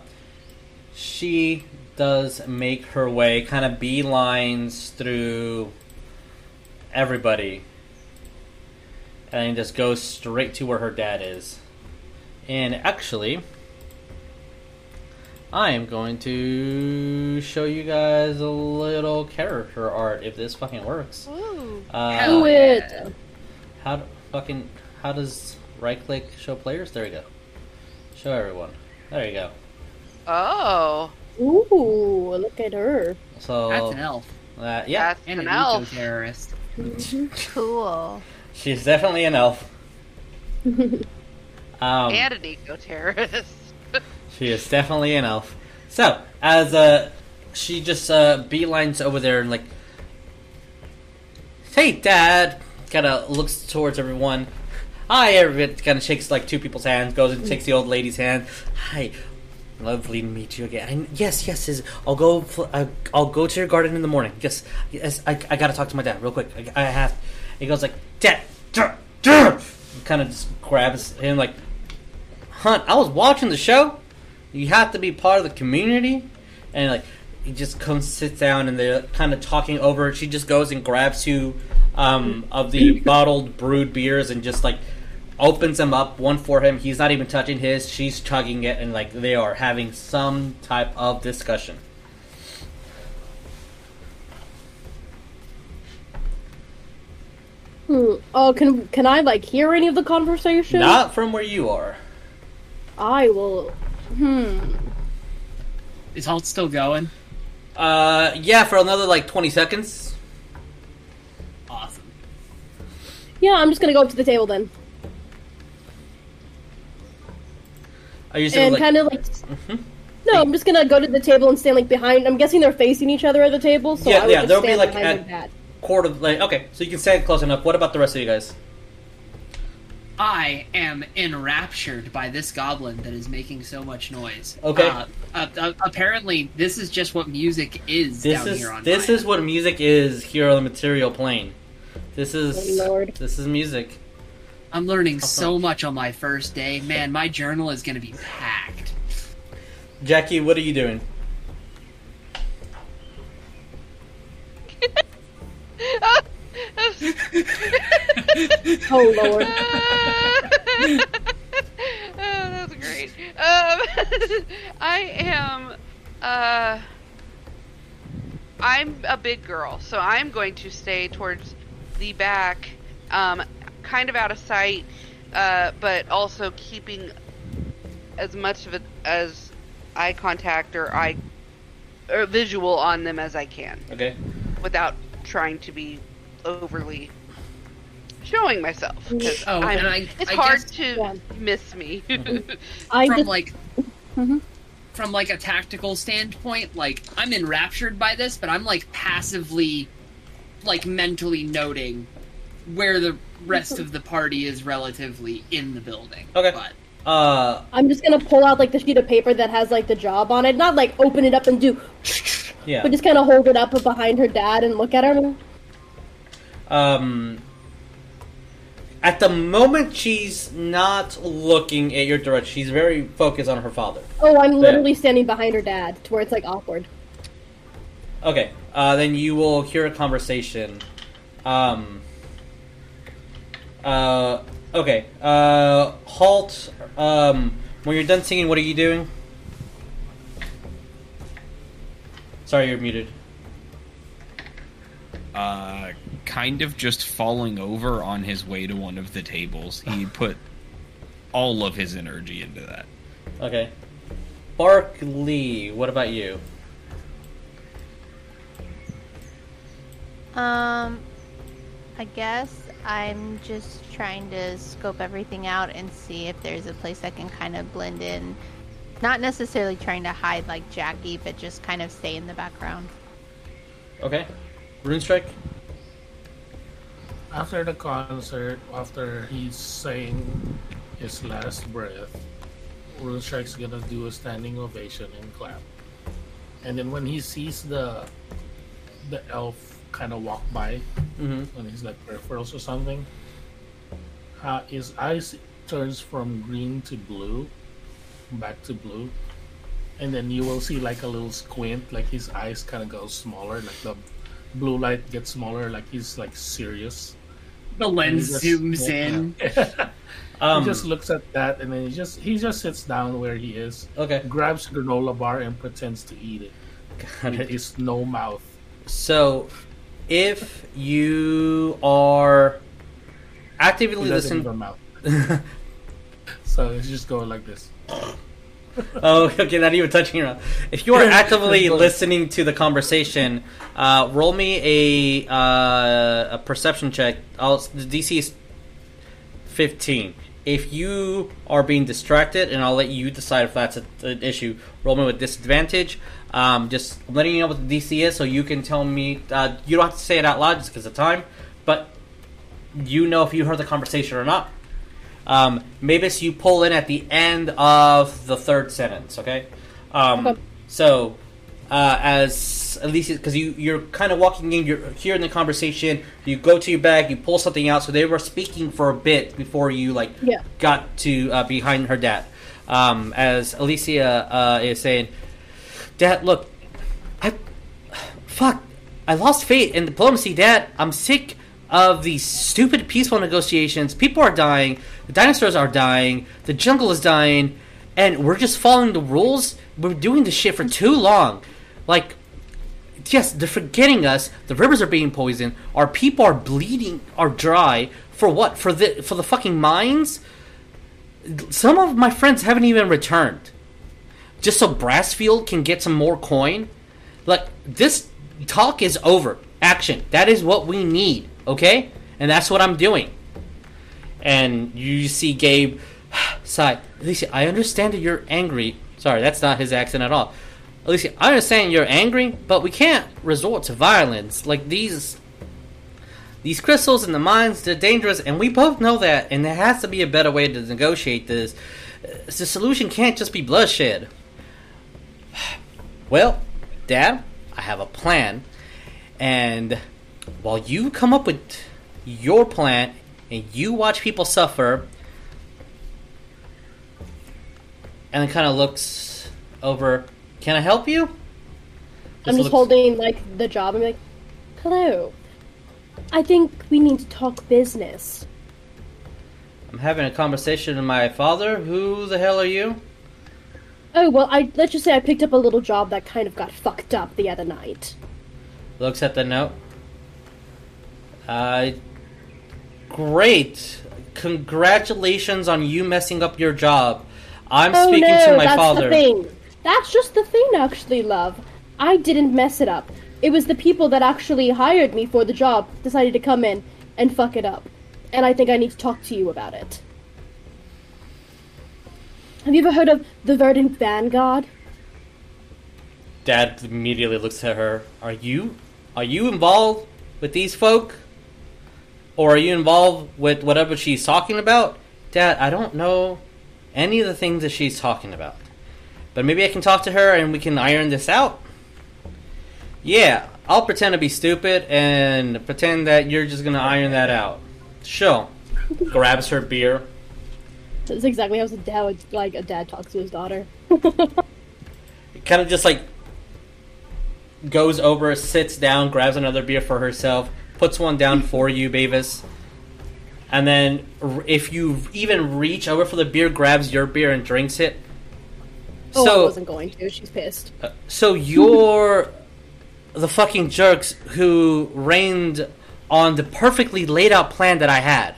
she does make her way, kind of beelines through everybody, and just goes straight to where her dad is. And actually, I am going to show you guys a little character art if this fucking works. Ooh. Uh, Do it. how do, fucking how does right click show players? There we go. Show everyone. There you go. Oh, Ooh, look at her. So That's an elf. uh, yeah, that's And an an elf. eco-terrorist. Cool. she's definitely an elf. Um, and an eco terrorist. she is definitely an elf. So as uh, she just uh, beelines over there and like, hey, Dad, kind of looks towards everyone. Hi, everyone. Kind of shakes like two people's hands, goes and takes the old lady's hand. Hi, lovely to meet you again. I, yes, yes, is I'll go. fl- I, I'll go to your garden in the morning. Yes, yes. I, I gotta talk to my dad real quick. I, I have. He goes like, Dad, Dad, Dad. Kind of just grabs him like, Hunt. I was watching the show. You have to be part of the community, and like he just comes, sits down, and they're kind of talking over. She just goes and grabs two um, of the bottled brewed beers and just like opens them up one for him. He's not even touching his. She's chugging it, and like they are having some type of discussion. Hmm. Oh, can can I like hear any of the conversation? Not from where you are. I will. Hmm. Is Holt still going? Uh, yeah, for another like twenty seconds. Awesome. Yeah, I'm just gonna go up to the table then, Are you and like? kind of like. Mhm. No, I'm just gonna go to the table and stand like behind. I'm guessing they're facing each other at the table, so Yeah, I would yeah, just there'll be, stand like, behind at- my dad. Quarter of like okay, so you can stand close enough. What about the rest of you guys? I am enraptured by this goblin that is making so much noise. Okay. Uh, uh, uh, apparently, this is just what music is This down is here on this Maya. is what music is here on the material plane. This is Lord. this is music. I'm learning so much on my first day. Man, my journal is going to be packed. Jackie, what are you doing? Oh lord. oh, that's great. Um, I am. Uh, I'm a big girl, so I'm going to stay towards the back, um, kind of out of sight, uh, but also keeping as much of it as eye contact or eye or visual on them as I can, Okay. without trying to be overly showing myself. 'cause Oh, I'm- and I- it's I hard guess- to Yeah. miss me. I from just like Mhm. from like a tactical standpoint like i'm enraptured by this but i'm like passively like mentally noting where the rest of the party is relatively in the building Okay. but Uh, I'm just gonna pull out like the sheet of paper that has like the job on it. Not like open it up and do, yeah. but just kind of hold it up behind her dad and look at her. Um, at the moment, she's not looking at your direction. She's very focused on her father. Oh, I'm literally standing behind her dad to where it's like awkward. Okay, uh, then you will hear a conversation. Um, uh, okay, uh, Holt. Um, when you're done singing, what are you doing? Sorry, you're muted. Uh, kind of just falling over on his way to one of the tables. He put all of his energy into that. Okay. Barkley, what about you? Um, I guess I'm just trying to scope everything out and see if there's a place I can kind of blend in. Not necessarily trying to hide like Jackie, but just kind of stay in the background. Okay. Rune Strike? After the concert, after he's saying his last breath, Rune Strike's gonna do a standing ovation and clap. And then when he sees the the elf kind of walk by, Mm-hmm. when he's like peripherals or something, uh, his eyes turns from green to blue, back to blue, and then you will see like a little squint, like his eyes kind of go smaller, like the blue light gets smaller, like he's like serious. the lens just- zooms yeah. in Um, he just looks at that and then he just he just sits down where he is, okay. grabs granola bar and pretends to eat it Got with it. his no mouth. So, if you are actively listening. So it's just going like this. oh, okay, not even touching your mouth. If you are actively listening to the conversation, uh, roll me a uh, a perception check. I'll, the DC is fifteen. If you are being distracted, and I'll let you decide if that's a, an issue. Roll me with disadvantage. Um, just letting you know what the DC is, so you can tell me. Uh, you don't have to say it out loud just because of time, but you know if you heard the conversation or not. Um, Maevis, you pull in at the end of the third sentence. Okay. Um, Okay. So, uh, as at least because you you're kind of walking in, you're hearing the conversation. You go to your bag, you pull something out. So they were speaking for a bit before you like Yeah. got to uh, behind her dad. Um, as Elysia uh, is saying, Dad, look, I fuck, I lost faith in diplomacy, Dad. I'm sick of these stupid peaceful negotiations. People are dying. The dinosaurs are dying. The jungle is dying, and we're just following the rules. We're doing this shit for too long. Like, yes, they're forgetting us. The rivers are being poisoned. Our people are bleeding, are dry. For what? For the for the fucking mines. Some of my friends haven't even returned just so Brassfield can get some more coin. Like this talk is over. Action. That is what we need. Okay, and that's what I'm doing. And you see Gabe sigh. Elysia, I understand that you're angry. Sorry, that's not his accent at all. Elysia, I understand you're angry, but we can't resort to violence. Like these these crystals in the mines, they're dangerous, and we both know that, and there has to be a better way to negotiate this. The solution can't just be bloodshed. Well, Dad, I have a plan, and while you come up with your plan and you watch people suffer, and then kind of looks over, can I help you? I'm just looks- holding like the job I'm like, "Hello, I think we need to talk business." I'm having a conversation with my father. Who the hell are you? Oh well, I let's just say I picked up a little job that kind of got fucked up the other night. Looks at the note. Uh, great. Congratulations on you messing up your job. I'm oh speaking no, to my that's father. the thing. That's just the thing, actually, love. I didn't mess it up. it was the people that actually hired me for the job decided to come in and fuck it up. And I think I need to talk to you about it. Have you ever heard of the Verdant Vanguard? Dad immediately looks at her. Are you are you involved with these folk? Or are you involved with whatever she's talking about? Dad, I don't know any of the things that she's talking about. But maybe I can talk to her and we can iron this out. Yeah, I'll pretend to be stupid and pretend that you're just gonna iron that out. Sure. Grabs her beer. That's exactly how a dad would, like a dad talks to his daughter. It kind of just like goes over, sits down, grabs another beer for herself, puts one down for you, Maevis. And then, if you even reach over for the beer, grabs your beer and drinks it. Oh, I wasn't going to. She's pissed. Uh, so you're the fucking jerks who reigned on the perfectly laid out plan that I had.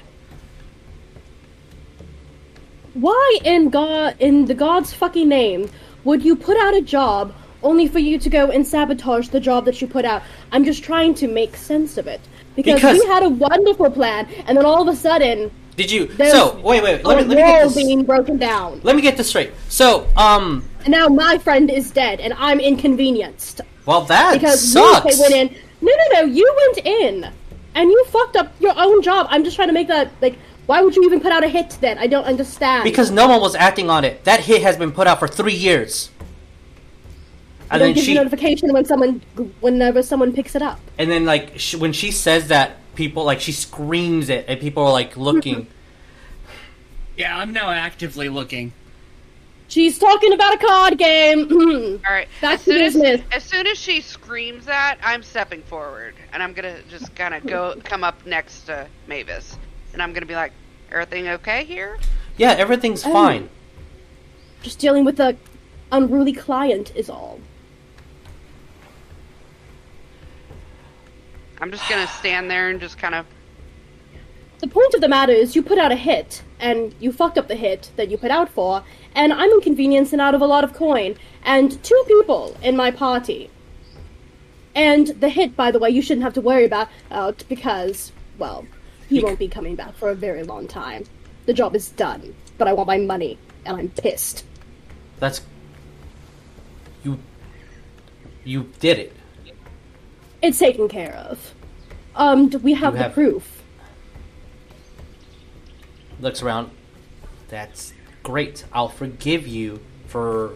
Why in God, in the God's fucking name, would you put out a job only for you to go and sabotage the job that you put out? I'm just trying to make sense of it because, Because- we had a wonderful plan, and then all of a sudden, Did you? there's so wait, wait. Let me let me get this. being broken down, Let me get this straight. So, um, and now my friend is dead, and I'm inconvenienced well, that because sucks. you went in. No, no, no, you went in, and you fucked up your own job. I'm just trying to make that like. Why would you even put out a hit then? I don't understand. Because no one was acting on it. That hit has been put out for three years. And don't then give she, you notification when someone whenever someone picks it up. and then like sh when she says that, people like she screams it, and people are like looking. Yeah, I'm now actively looking. She's talking about a card game. All right. Back as to soon as, business. as soon as she screams that, I'm stepping forward, and I'm gonna just kind of go come up next to Maevis, and I'm gonna be like, "Everything okay here?" yeah, everything's Oh. fine. Just dealing with a unruly client is all. I'm just gonna stand there and just kind of. The point of the matter is, you put out a hit, and you fucked up the hit that you put out for, and I'm inconvenienced and out of a lot of coin, and two people in my party. And the hit, by the way, you shouldn't have to worry about out because, well, he won't be coming back for a very long time. The job is done, but I want my money, and I'm pissed. That's you. You did it. It's taken care of. Um, do we have, You the have- proof. Looks around. That's great. I'll forgive you for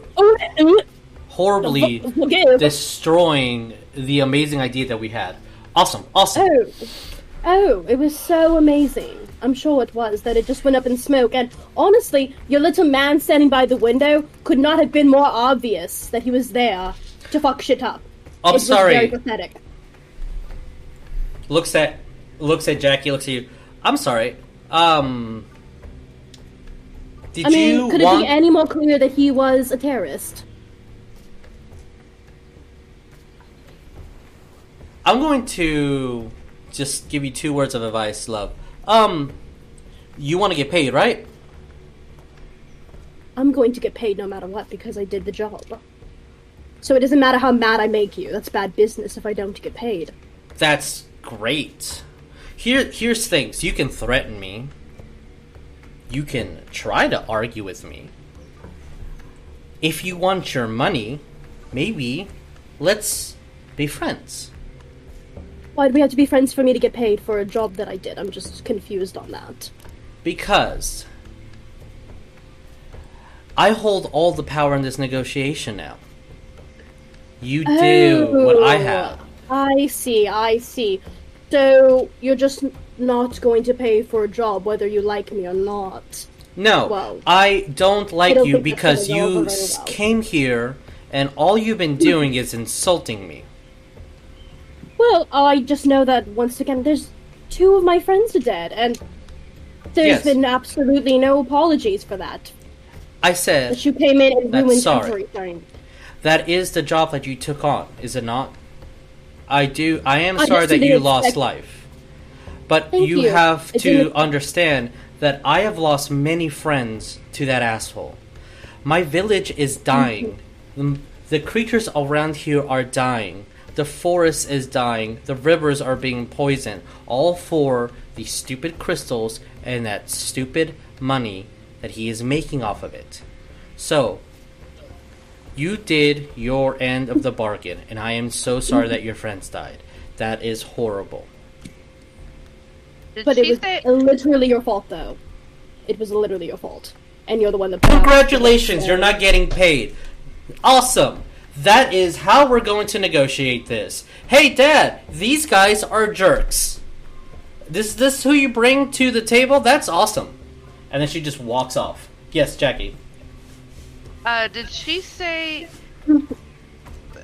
horribly destroying the amazing idea that we had. Awesome, awesome. Oh, oh, it was so amazing. I'm sure it was that it just went up in smoke. And honestly, your little man standing by the window could not have been more obvious that he was there to fuck shit up. I'm it was sorry. very pathetic. looks at looks at Jackie. Looks at you. I'm sorry. Um. Did I mean, you could want? it be any more clear that he was a terrorist? I'm going to just give you two words of advice, love. Um, you want to get paid, right? I'm going to get paid no matter what because I did the job. So it doesn't matter how mad I make you. That's bad business if I don't get paid. That's great. Here, here's things. You can threaten me. You can try to argue with me. If you want your money, maybe let's be friends. Why do we have to be friends for me to get paid for a job that I did? I'm just confused on that. Because I hold all the power in this negotiation now. You do what I Oh, have. I see, I see. So you're just not going to pay for a job whether you like me or not. No, Well, I don't like don't you because you over very s- well. came here and all you've been doing is insulting me. Well, I just know that once again, there's two of my friends are dead, and there's Yes. been absolutely no apologies for that. I said That you came in and ruined sorry. everything. that is the job that you took on, is it not? I do. I am I sorry that you didn't lost life, but Thank you you. have to understand that I have lost many friends to that asshole. My village is dying. Mm-hmm. The creatures around here are dying. The forest is dying, the rivers are being poisoned, all for the stupid crystals and that stupid money that he is making off of it. So, you did your end of the bargain, and I am so sorry that your friends died. That is horrible. Did But it was say? literally your fault, though. It was literally your fault, and you're the one that. Congratulations, you're not getting paid. Awesome. That is how we're going to negotiate this. Hey, Dad, these guys are jerks. This this who you bring to the table? That's awesome. And then she just walks off. Yes, Jackie. Uh, did she say?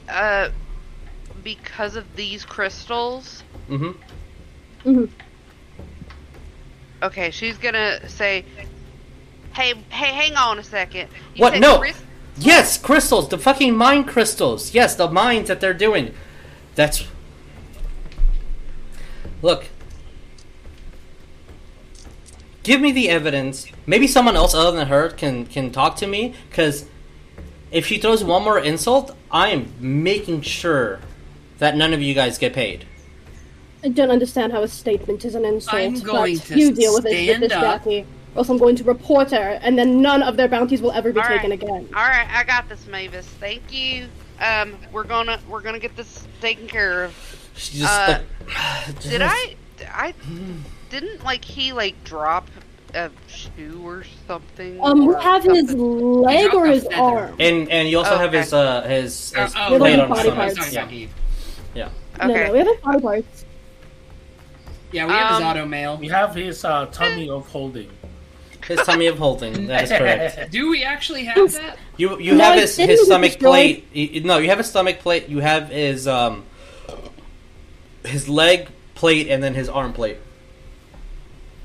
Uh, because of these crystals. Mm-hmm. Mhm. Okay, she's gonna say, "Hey, hey, hang on a second. You What? said No. crys- Yes, crystals. The fucking mind crystals. Yes, the mines that they're doing. That's. Look. Give me the evidence. Maybe someone else other than her can can talk to me. Because if she throws one more insult, I am making sure that none of you guys get paid. I don't understand how a statement is an insult. I'm going but to you deal with it with this, up. Jackie. Or else I'm going to report her, and then none of their bounties will ever be All right. taken again. All right, I got this, Maevis. Thank you. Um, we're gonna we're gonna get this taken care of. She just Uh, like. Did I? I didn't like he like drop a shoe or something. Um, we or have his leg or his feather. arm. And and you also Oh, have okay. his uh his, Oh, his oh, plate Little on body stomach. parts. Sorry, Yeah. Jackie. yeah. Okay. no, we have his body parts. Yeah, we have his Um, auto mail. We have his uh, tummy of holding. His tummy of holding. That is correct. Do we actually have that? You you No, have it his, didn't his get stomach destroyed. plate. you- No, you have his stomach plate. You have his um his leg plate and then his arm plate.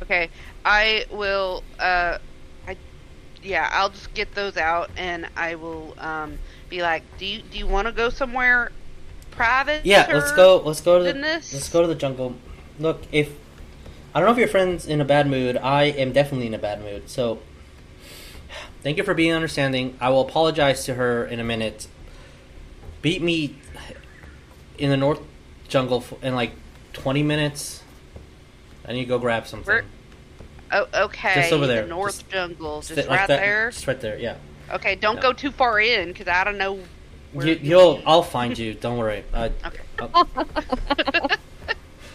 Okay, I will. Uh, I yeah, I'll just get those out and I will um be like, do you do you want to go somewhere private? Yeah, let's go. Let's go to the than this? let's go to the jungle. Look, if I don't know if your friend's in a bad mood, I am definitely in a bad mood. So thank you for being understanding. I will apologize to her in a minute. Beat me in the north jungle in like twenty minutes. I need to go grab something. Where- Oh, okay. Just over there. The North Just- Jungle, just, Just right that- there. Just right there. Yeah. Okay, don't Yeah. go too far in because I don't know. Where You, you'll. I'll find you. Don't worry. I, Okay.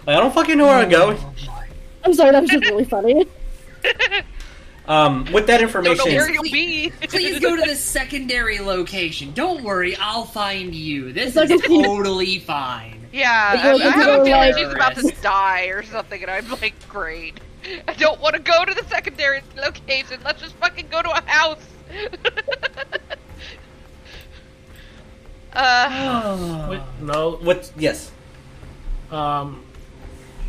I don't fucking know where I'm going. I'm sorry, that was just really funny. Um, with that Don't know information, where you'll be. Please go to the secondary location. Don't worry, I'll find you. This It's is like totally fine. Yeah, But I, I have a feeling like- she's about to die or something, and I'm like, great. I don't want to go to the secondary location. Let's just fucking go to a house. uh, Wait, no, what? Yes. um,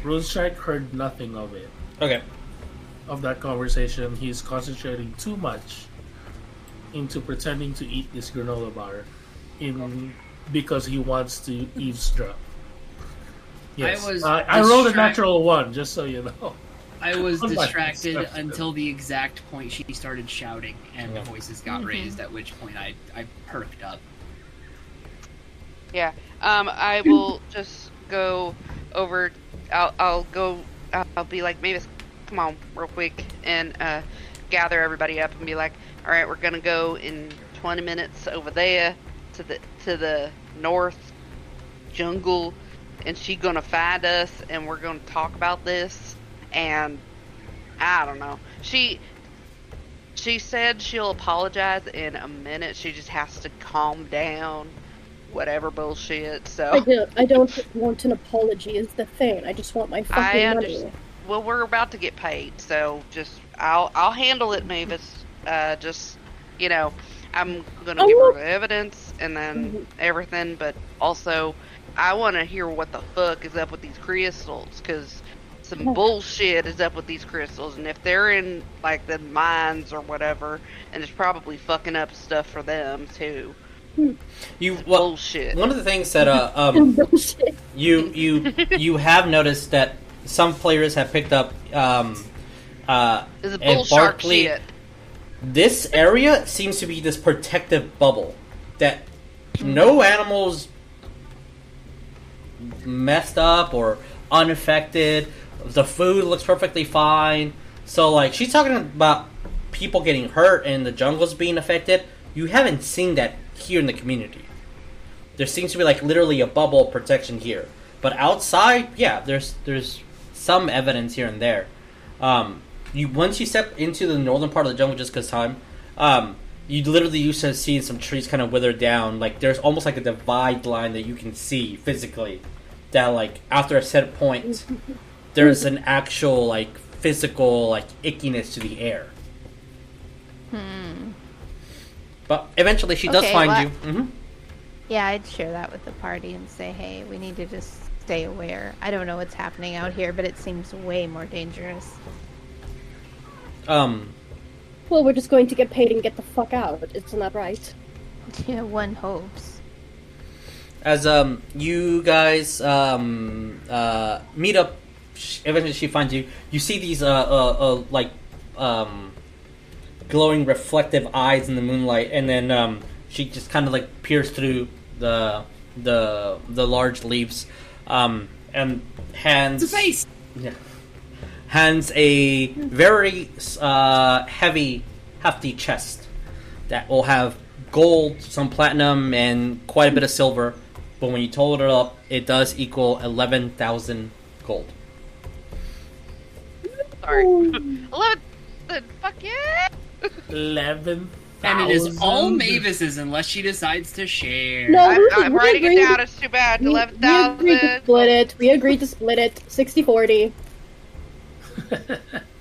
Rune Strike heard nothing of it. Okay. Of that conversation, he's concentrating too much into pretending to eat this granola bar, in because he wants to eavesdrop. Yes, I was Uh, I rolled a natural one, just so you know. I was distracted until the exact point she started shouting and Yeah. the voices got raised, at which point I, I perked up. yeah. Um, I will just go over. I'll, I'll go. I'll be like, Maevis, come on, real quick, and uh, gather everybody up and be like, all right, we're gonna go in 20 minutes over there to the to the north jungle, and she gonna find us, and we're gonna talk about this, and I don't know. She she said she'll apologize in a minute. She just has to calm down, whatever bullshit. So I don't, I don't want an apology. Is the thing. I just want my fucking I money. understand. well, we're about to get paid, so just I'll I'll handle it, Maevis. Uh, just you know, I'm gonna Oh, give her the evidence and then Mhm. everything, but also I want to hear what the fuck is up with these crystals, because some bullshit is up with these crystals, and if they're in like the mines or whatever, and it's probably fucking up stuff for them too. You well, Bullshit. one of the things that uh um you you you have noticed that some players have picked up um uh This is and shark Barkley- shit. this area seems to be this protective bubble that no animals messed up or unaffected. The food looks perfectly fine. So like she's talking about people getting hurt and the jungles being affected. You haven't seen that here in the community. There seems to be like literally a bubble of protection here. But outside, yeah, there's there's some evidence here and there. Um, you once you step into the northern part of the jungle, just because time, um, you literally used to see some trees kind of wither down. Like there's almost like a divide line that you can see physically. That like after a set point, there's an actual like physical like ickiness to the air. Hmm. But eventually, she does Okay, find well- you. hmm Yeah, I'd share that with the party and say, hey, we need to just stay aware. I don't know what's happening out here, but it seems way more dangerous. Um, Well, we're just going to get paid and get the fuck out. Isn't that right? Yeah, one hopes. as um you guys um uh meet up eventually she finds you you see these uh uh, uh like um glowing reflective eyes in the moonlight and then um she just kind of like peers through the the the large leaves um and hands It's a face. yeah. hands a very uh, heavy, hefty chest that will have gold, some platinum, and quite a bit of silver. But when you total it up, it does equal eleven thousand gold. Sorry. Eleven. The fuck yeah. Eleven. And it is all Maevis's unless she decides to share. No, I'm, we, I'm we writing it agreed- down. It's too bad. we- Eleven We agreed to split it. We agreed to split it 60-40.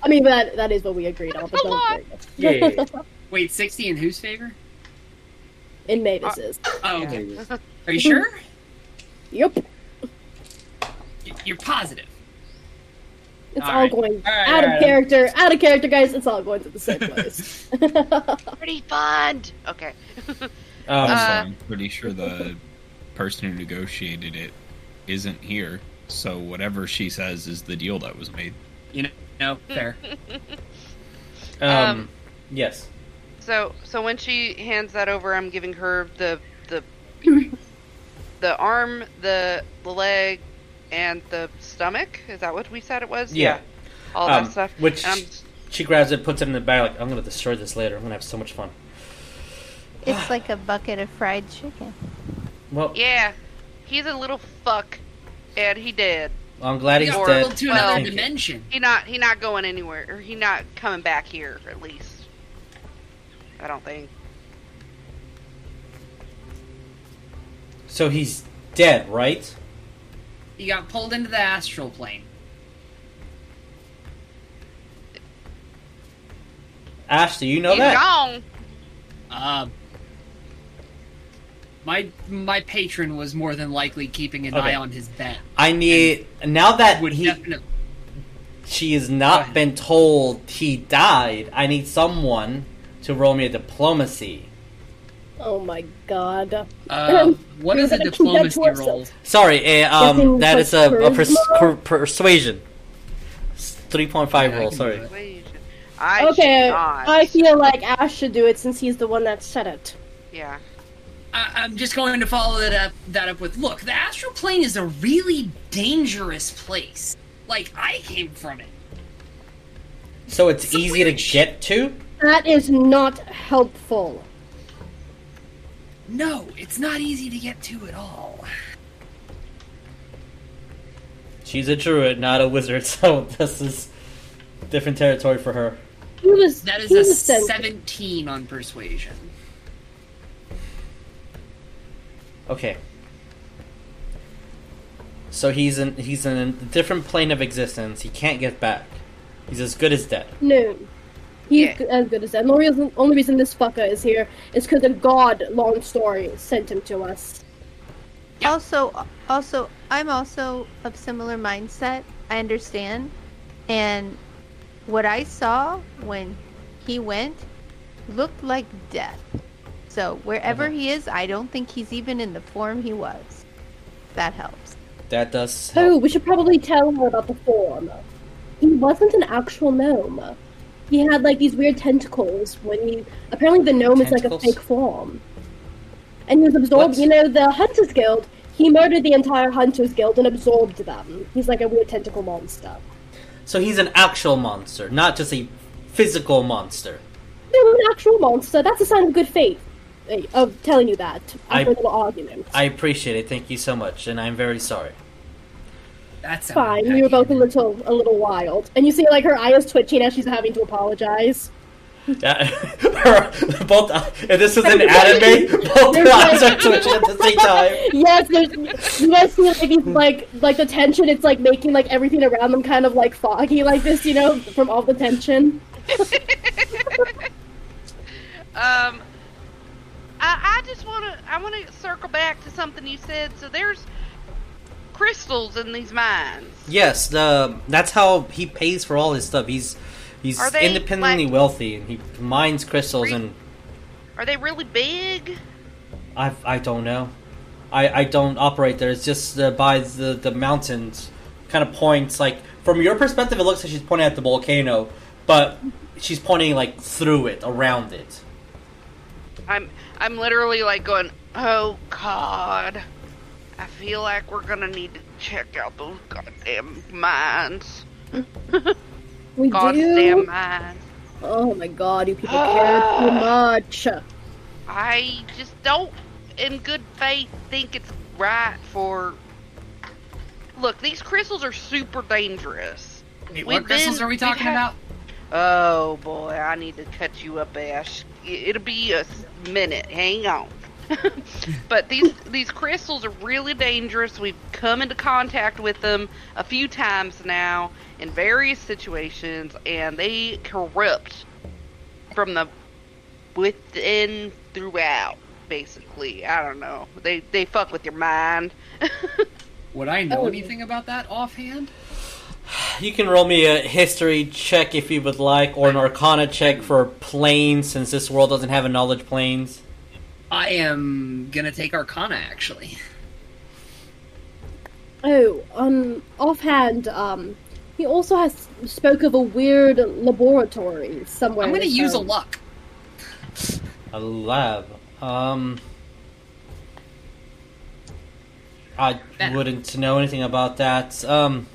I mean, that that is what we agreed on. But That's a don't lot. worry. Yeah. Wait, 60 in whose favor? In Maevis's. Oh, okay. Are you sure? Yep. You're positive. It's All all, right. going All right, out all of right. character. Out of character, guys. It's all going to the same place. Pretty fund. Okay. Um, Also, Uh, I'm pretty sure the person who negotiated it isn't here. So whatever she says is the deal that was made. You know, no, fair. um, um, yes. So so when she hands that over, I'm giving her the the the arm, the the leg, and the stomach. Is that what we said it was? Yeah. All Um, that stuff. which- And I'm, She grabs it, puts it in the bag. Like I'm gonna destroy this later. I'm gonna have so much fun. It's like a bucket of fried chicken. Well, yeah, he's a little fuck, and he did. I'm glad We he's got dead. to Well- another Thank dimension. He not he not going anywhere, or he not coming back here at least. I don't think. So he's dead, right? He got pulled into the astral plane. Ash, do you know he's that? gone. Uh, my my patron was more than likely keeping an Okay. eye on his bet. I need now that Would he definitely. she has Go not ahead. been told he died. I need someone to roll me a diplomacy. Oh my god. Uh, what is a We're gonna keep that diplomacy roll? Sorry, uh, um, Guessing that for is a, a pers- charisma? per- persuasion. Three point five Yeah, roll. Sorry. do it. Wait, I okay. I feel like Ash should do it since he's the one that said it. Yeah. I, I'm just going to follow that up that up with look, the astral plane is a really dangerous place. Like I came from it. So it's It's easy to get to. That is not helpful. No, it's not easy to get to at all. She's a druid, not a wizard, so this is different territory for her. He was That is he a was 17 on persuasion. Okay. So he's in he's in a different plane of existence. He can't get back. He's as good as dead. No. He's Yeah. as good as that. The only reason, only reason this fucker is here is because a god, long story, sent him to us. Yeah. Also, also, I'm also of similar mindset. I understand, and what I saw when he went looked like death. So wherever Uh-huh. he is, I don't think he's even in the form he was. That helps. That does Oh, we should probably tell her about the form. He wasn't an actual gnome. He had like these weird tentacles when he. Apparently, the gnome is like a fake form. And he was absorbed. What? You know, the Hunters Guild. he murdered the entire Hunters Guild and absorbed them. He's like a weird tentacle monster. So he's an actual monster, not just a physical monster. They're an actual monster. That's a sign of good faith. eh, Of telling you that I- after a little argument. I appreciate it. Thank you so much, and I'm very sorry. That's Fine. We were both a little a little wild, and you see like her eye is twitching as she's having to apologize. Yeah, her, both. If this is an anime, both her eyes are twitching at the same time. Yes, there's you guys see like these like like the tension. It's like making like everything around them kind of like foggy like this, you know, from all the tension. Um, I, I just want to I want to circle back to something you said. So there's crystals in these mines. Yes, the that's how he pays for all his stuff. He's he's they, independently like- wealthy, and he mines crystals. Re- And Are they really big? I I don't know. I I don't operate there. It's just uh, by the the mountains. Kind of points like from your perspective, it looks like she's pointing at the volcano, but she's pointing like through it, around it. I'm I'm literally like going, oh god. I feel like we're gonna need to check out those goddamn mines. We Goddamn do. mines. Oh my god, you people care too much. I just don't, in good faith, think it's right for. Look, these crystals are super dangerous. Wait, We've what crystals been- are we we've talking had- about? Oh boy, I need to cut you up, Ash. It'll be a minute. Hang on. but these these crystals are really dangerous. We've come into contact with them a few times now in various situations, and they corrupt from the within throughout. Basically, I don't know. They they fuck with your mind. Would I know Oh. anything about that offhand? You can roll me a history check if you would like, or an arcana check for planes, since this world doesn't have a knowledge planes. I am gonna take Arcana actually. Oh, um, offhand, um, he also has spoke of a weird laboratory somewhere. I'm gonna in use a town. luck. A lab. Um, I That- wouldn't know anything about that. Um,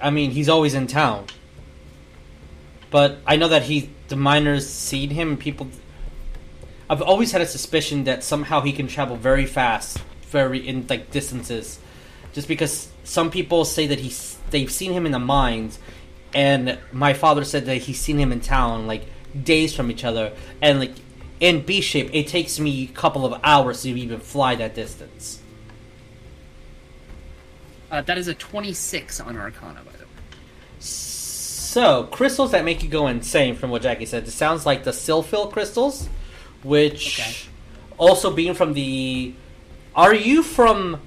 I mean, he's always in town, but I know that he the miners seen him. People, I've always had a suspicion that somehow he can travel very fast, very in like distances, just because some people say that he's they've seen him in the mines, and my father said that he's seen him in town like days from each other, and like in B shape, it takes me a couple of hours to even fly that distance. Uh, that is a 26 on Arcana, by the way. So, crystals that make you go insane, from what Jackie said, it sounds like the Si'pil crystals, which Okay. also being from the. Are you from.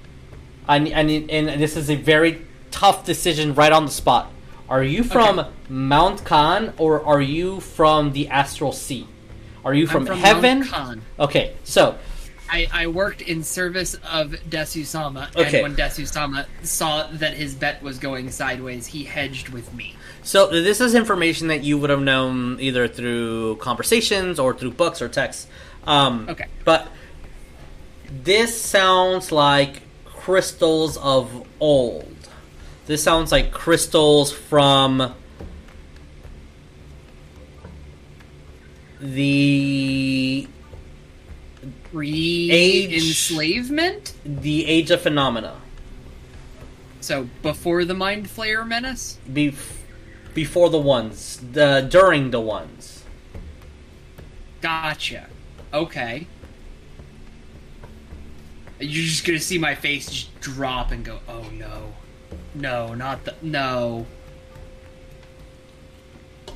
And, and, and this is a very tough decision right on the spot. Are you from Okay. Mount Khan or are you from the Astral Sea? Are you from, I'm from heaven? Mount Khan. Okay, so I, I worked in service of Desu-sama, Okay. and when Desu-sama saw that his bet was going sideways, he hedged with me. So this is information that you would have known either through conversations or through books or texts. Um, Okay. But this sounds like crystals of old. This sounds like crystals from the Pre-enslavement? the age of phenomena. So, before the Mind Flayer menace? Bef- before the ones, the during the ones. Gotcha. Okay. You're just gonna see my face just drop and go, oh no. No, not the. No.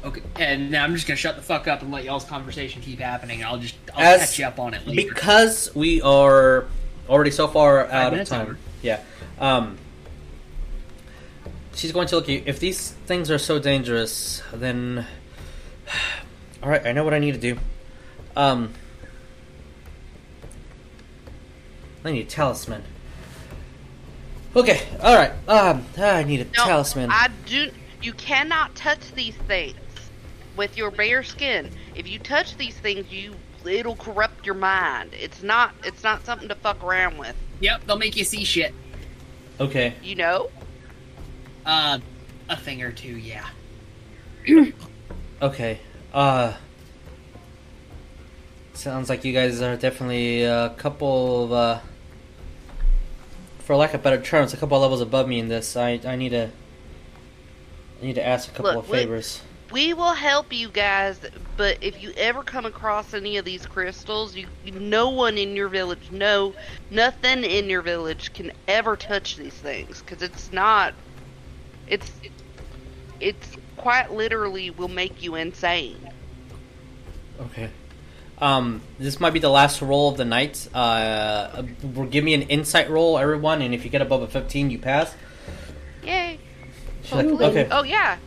Okay, and now I'm just gonna shut the fuck up and let y'all's conversation keep happening. I'll just I'll As- catch you up on it later. because we are already so far out of time. over. Yeah. Um, she's going to look at you. If these things are so dangerous, then all right, I know what I need to do. Um, I need a talisman. Okay, all right. Um, I need a No, talisman. I do. You cannot touch these things with your bare skin. If you touch these things, you it'll corrupt your mind. It's not it's not something to fuck around with. Yep, they'll make you see shit. Okay. You know? Uh, a thing or two, yeah. Okay. Uh. Sounds like you guys are definitely a couple of, uh, for lack of better terms, a couple of levels above me in this. I I need to. I need to ask a couple Look, of we- favors. We will help you guys, but if you ever come across any of these crystals, you, you no one in your village, no, nothing in your village can ever touch these things because it's not, it's, it's quite literally will make you insane. Okay. Um, this might be the last roll of the night. Uh, uh, give me an insight roll, everyone, and if you get above a fifteen, you pass. Yay! Like, Hopefully. okay. Oh yeah,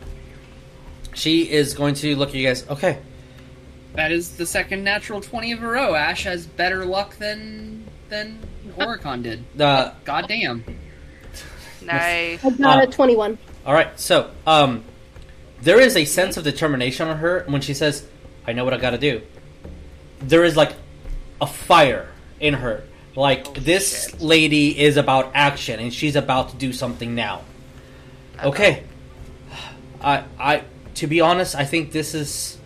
She is going to look at you guys. Okay. That is the second natural twenty of a row. Ash has better luck than than Oricon did. Uh, God damn. nice. I got Uh, a 21. All right, so um, there is a sense of determination on her when she says, "I know what I got to do." There is like a fire in her. Like Oh, this shit. lady is about action, and she's about to do something now. Okay, I, I, to be honest, I think this is,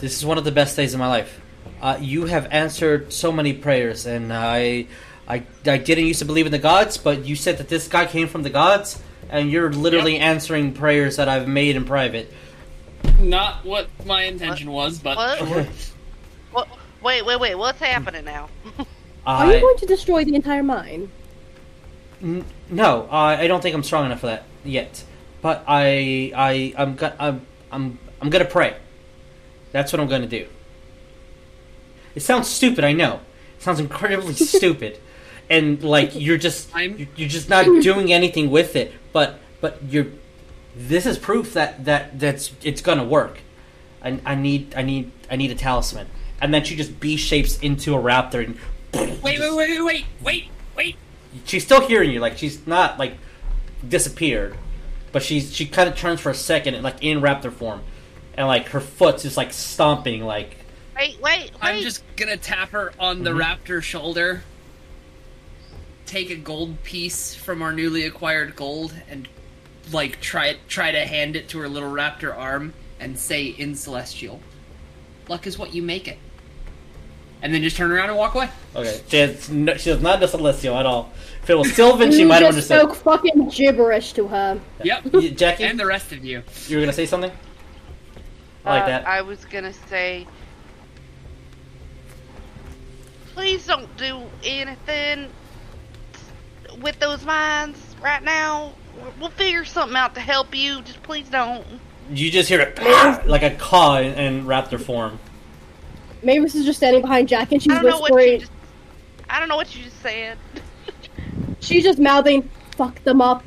this is one of the best days of my life. Uh, you have answered so many prayers, and I, I, I didn't used to believe in the gods, but you said that this guy came from the gods, and you're literally answering prayers that I've made in private. Not what my intention was, but What? What? Wait, wait, wait. What's happening now? Are you going to destroy the entire mine? N- no, I, I don't think I'm strong enough for that yet. But I, I, I'm, go- I'm, I'm, I'm gonna pray. That's what I'm gonna do. It sounds stupid, I know. It sounds incredibly stupid, and like you're just, I'm- you're- you're just not doing anything with it. But, but you're. This is proof that that that's it's gonna work. I, I need, I need, I need a talisman. And then she just B shapes into a raptor and. wait, wait, wait, wait, wait, wait. she's still hearing you. Like she's not like disappeared, but she's she kind of turns for a second, like in raptor form, and like her foot's just like stomping. Like Wait, wait, wait. I'm just gonna tap her on the Mhm. raptor shoulder, take a gold piece from our newly acquired gold, and like try try to hand it to her little raptor arm and say in celestial, "Luck is what you make it." And then just turn around and walk away. okay, she has no, she does not know celestial at all. If it was Sylvan, she you might have just understood. spoke fucking gibberish to her. Yep. Y- Jackie, and the rest of you. you were gonna say something. I like Uh, that. I was gonna say, please don't do anything with those mines right now. We'll- We'll figure something out to help you. Just please don't. You just hear it like a caw in, in raptor form. Maevis is just standing behind Jack and she's I don't know what you whispering. just. I don't know what you just said. She's just mouthing, "Fuck them up,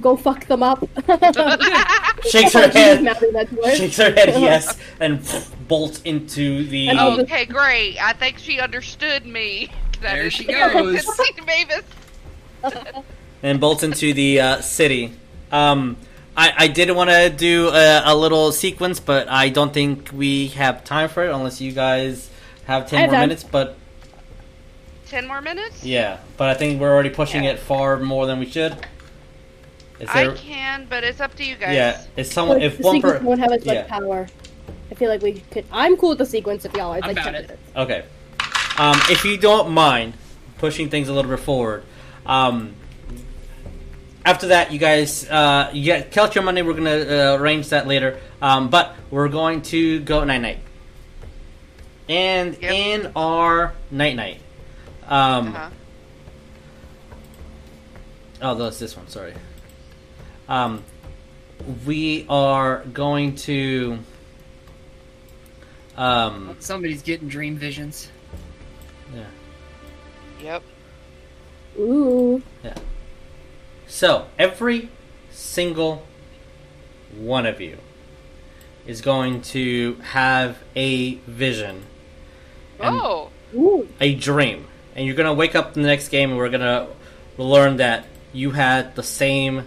go fuck them up." Shakes her head. mouthing that to her. Shakes her head yes, and bolts into the. And okay, great. I think she understood me. That There is- she goes. Maevis. and bolts into the uh, city. Um, I, I did want to do a, a little sequence, but I don't think we have time for it unless you guys have ten have more time. minutes. But Ten more minutes. yeah, but I think we're already pushing Yeah. it far more than we should. Is I can, but it's up to you guys. Yeah, if someone, But if the one sequence per, won't have as much yeah. power. I feel like we could. I'm cool with the sequence if y'all are. It's I'm like about it. Okay. Um, if you don't mind pushing things a little bit forward, um, after that, you guys, uh, you get count your money. We're gonna uh, arrange that later. Um, but we're going to go night night, and Yep. in our night night. Um, Uh-huh. Oh, that's this one. Sorry. Um, we are going to. Um, Somebody's getting dream visions. yeah. Yep. Ooh. Yeah. So every single one of you is going to have a vision, Oh. Ooh. a dream, and you're gonna wake up in the next game, and we're gonna learn that you had the same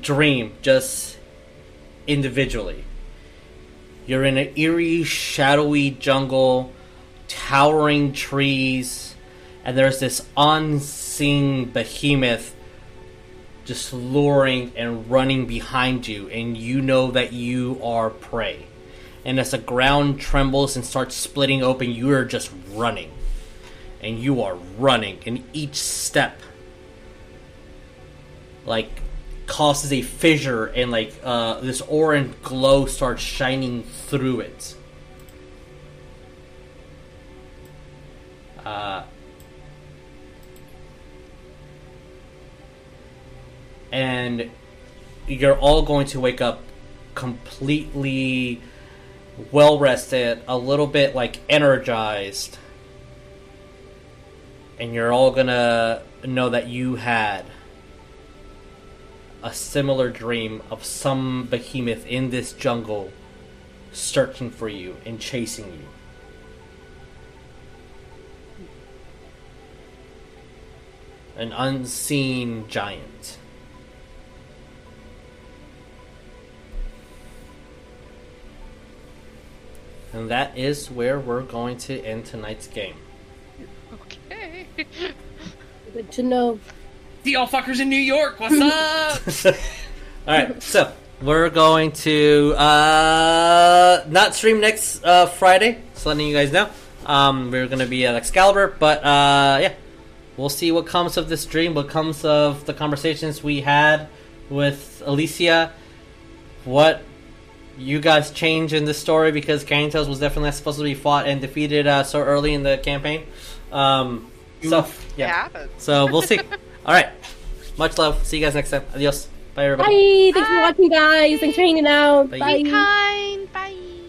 dream, just individually. You're in an eerie, shadowy jungle, towering trees, and there's this unseen behemoth just luring and running behind you, and you know that you are prey. And as the ground trembles and starts splitting open, you are just running. And you are running, and each step like causes a fissure and like uh, this orange glow starts shining through it. Uh, and you're all going to wake up completely well rested, a little bit like energized, and you're all gonna know that you had a similar dream of some behemoth in this jungle searching for you and chasing you. An unseen giant. And that is where we're going to end tonight's game. Okay. Good to know. See y'all fuckers in New York. What's up? All right, so we're going to uh, not stream next uh, Friday. Just letting you guys know. Um, we're going to be at Excalibur, but uh, yeah, we'll see what comes of this dream. What comes of the conversations we had with Elysia. What you guys change in the story because Canyon Tales was definitely not supposed to be fought and defeated uh, so early in the campaign. Um, so yeah, so we'll see. All right, much love. See you guys next time. Adios. Bye, everybody. Bye. Thanks for watching, guys. Thanks for hanging out. Bye. Bye. Be kind.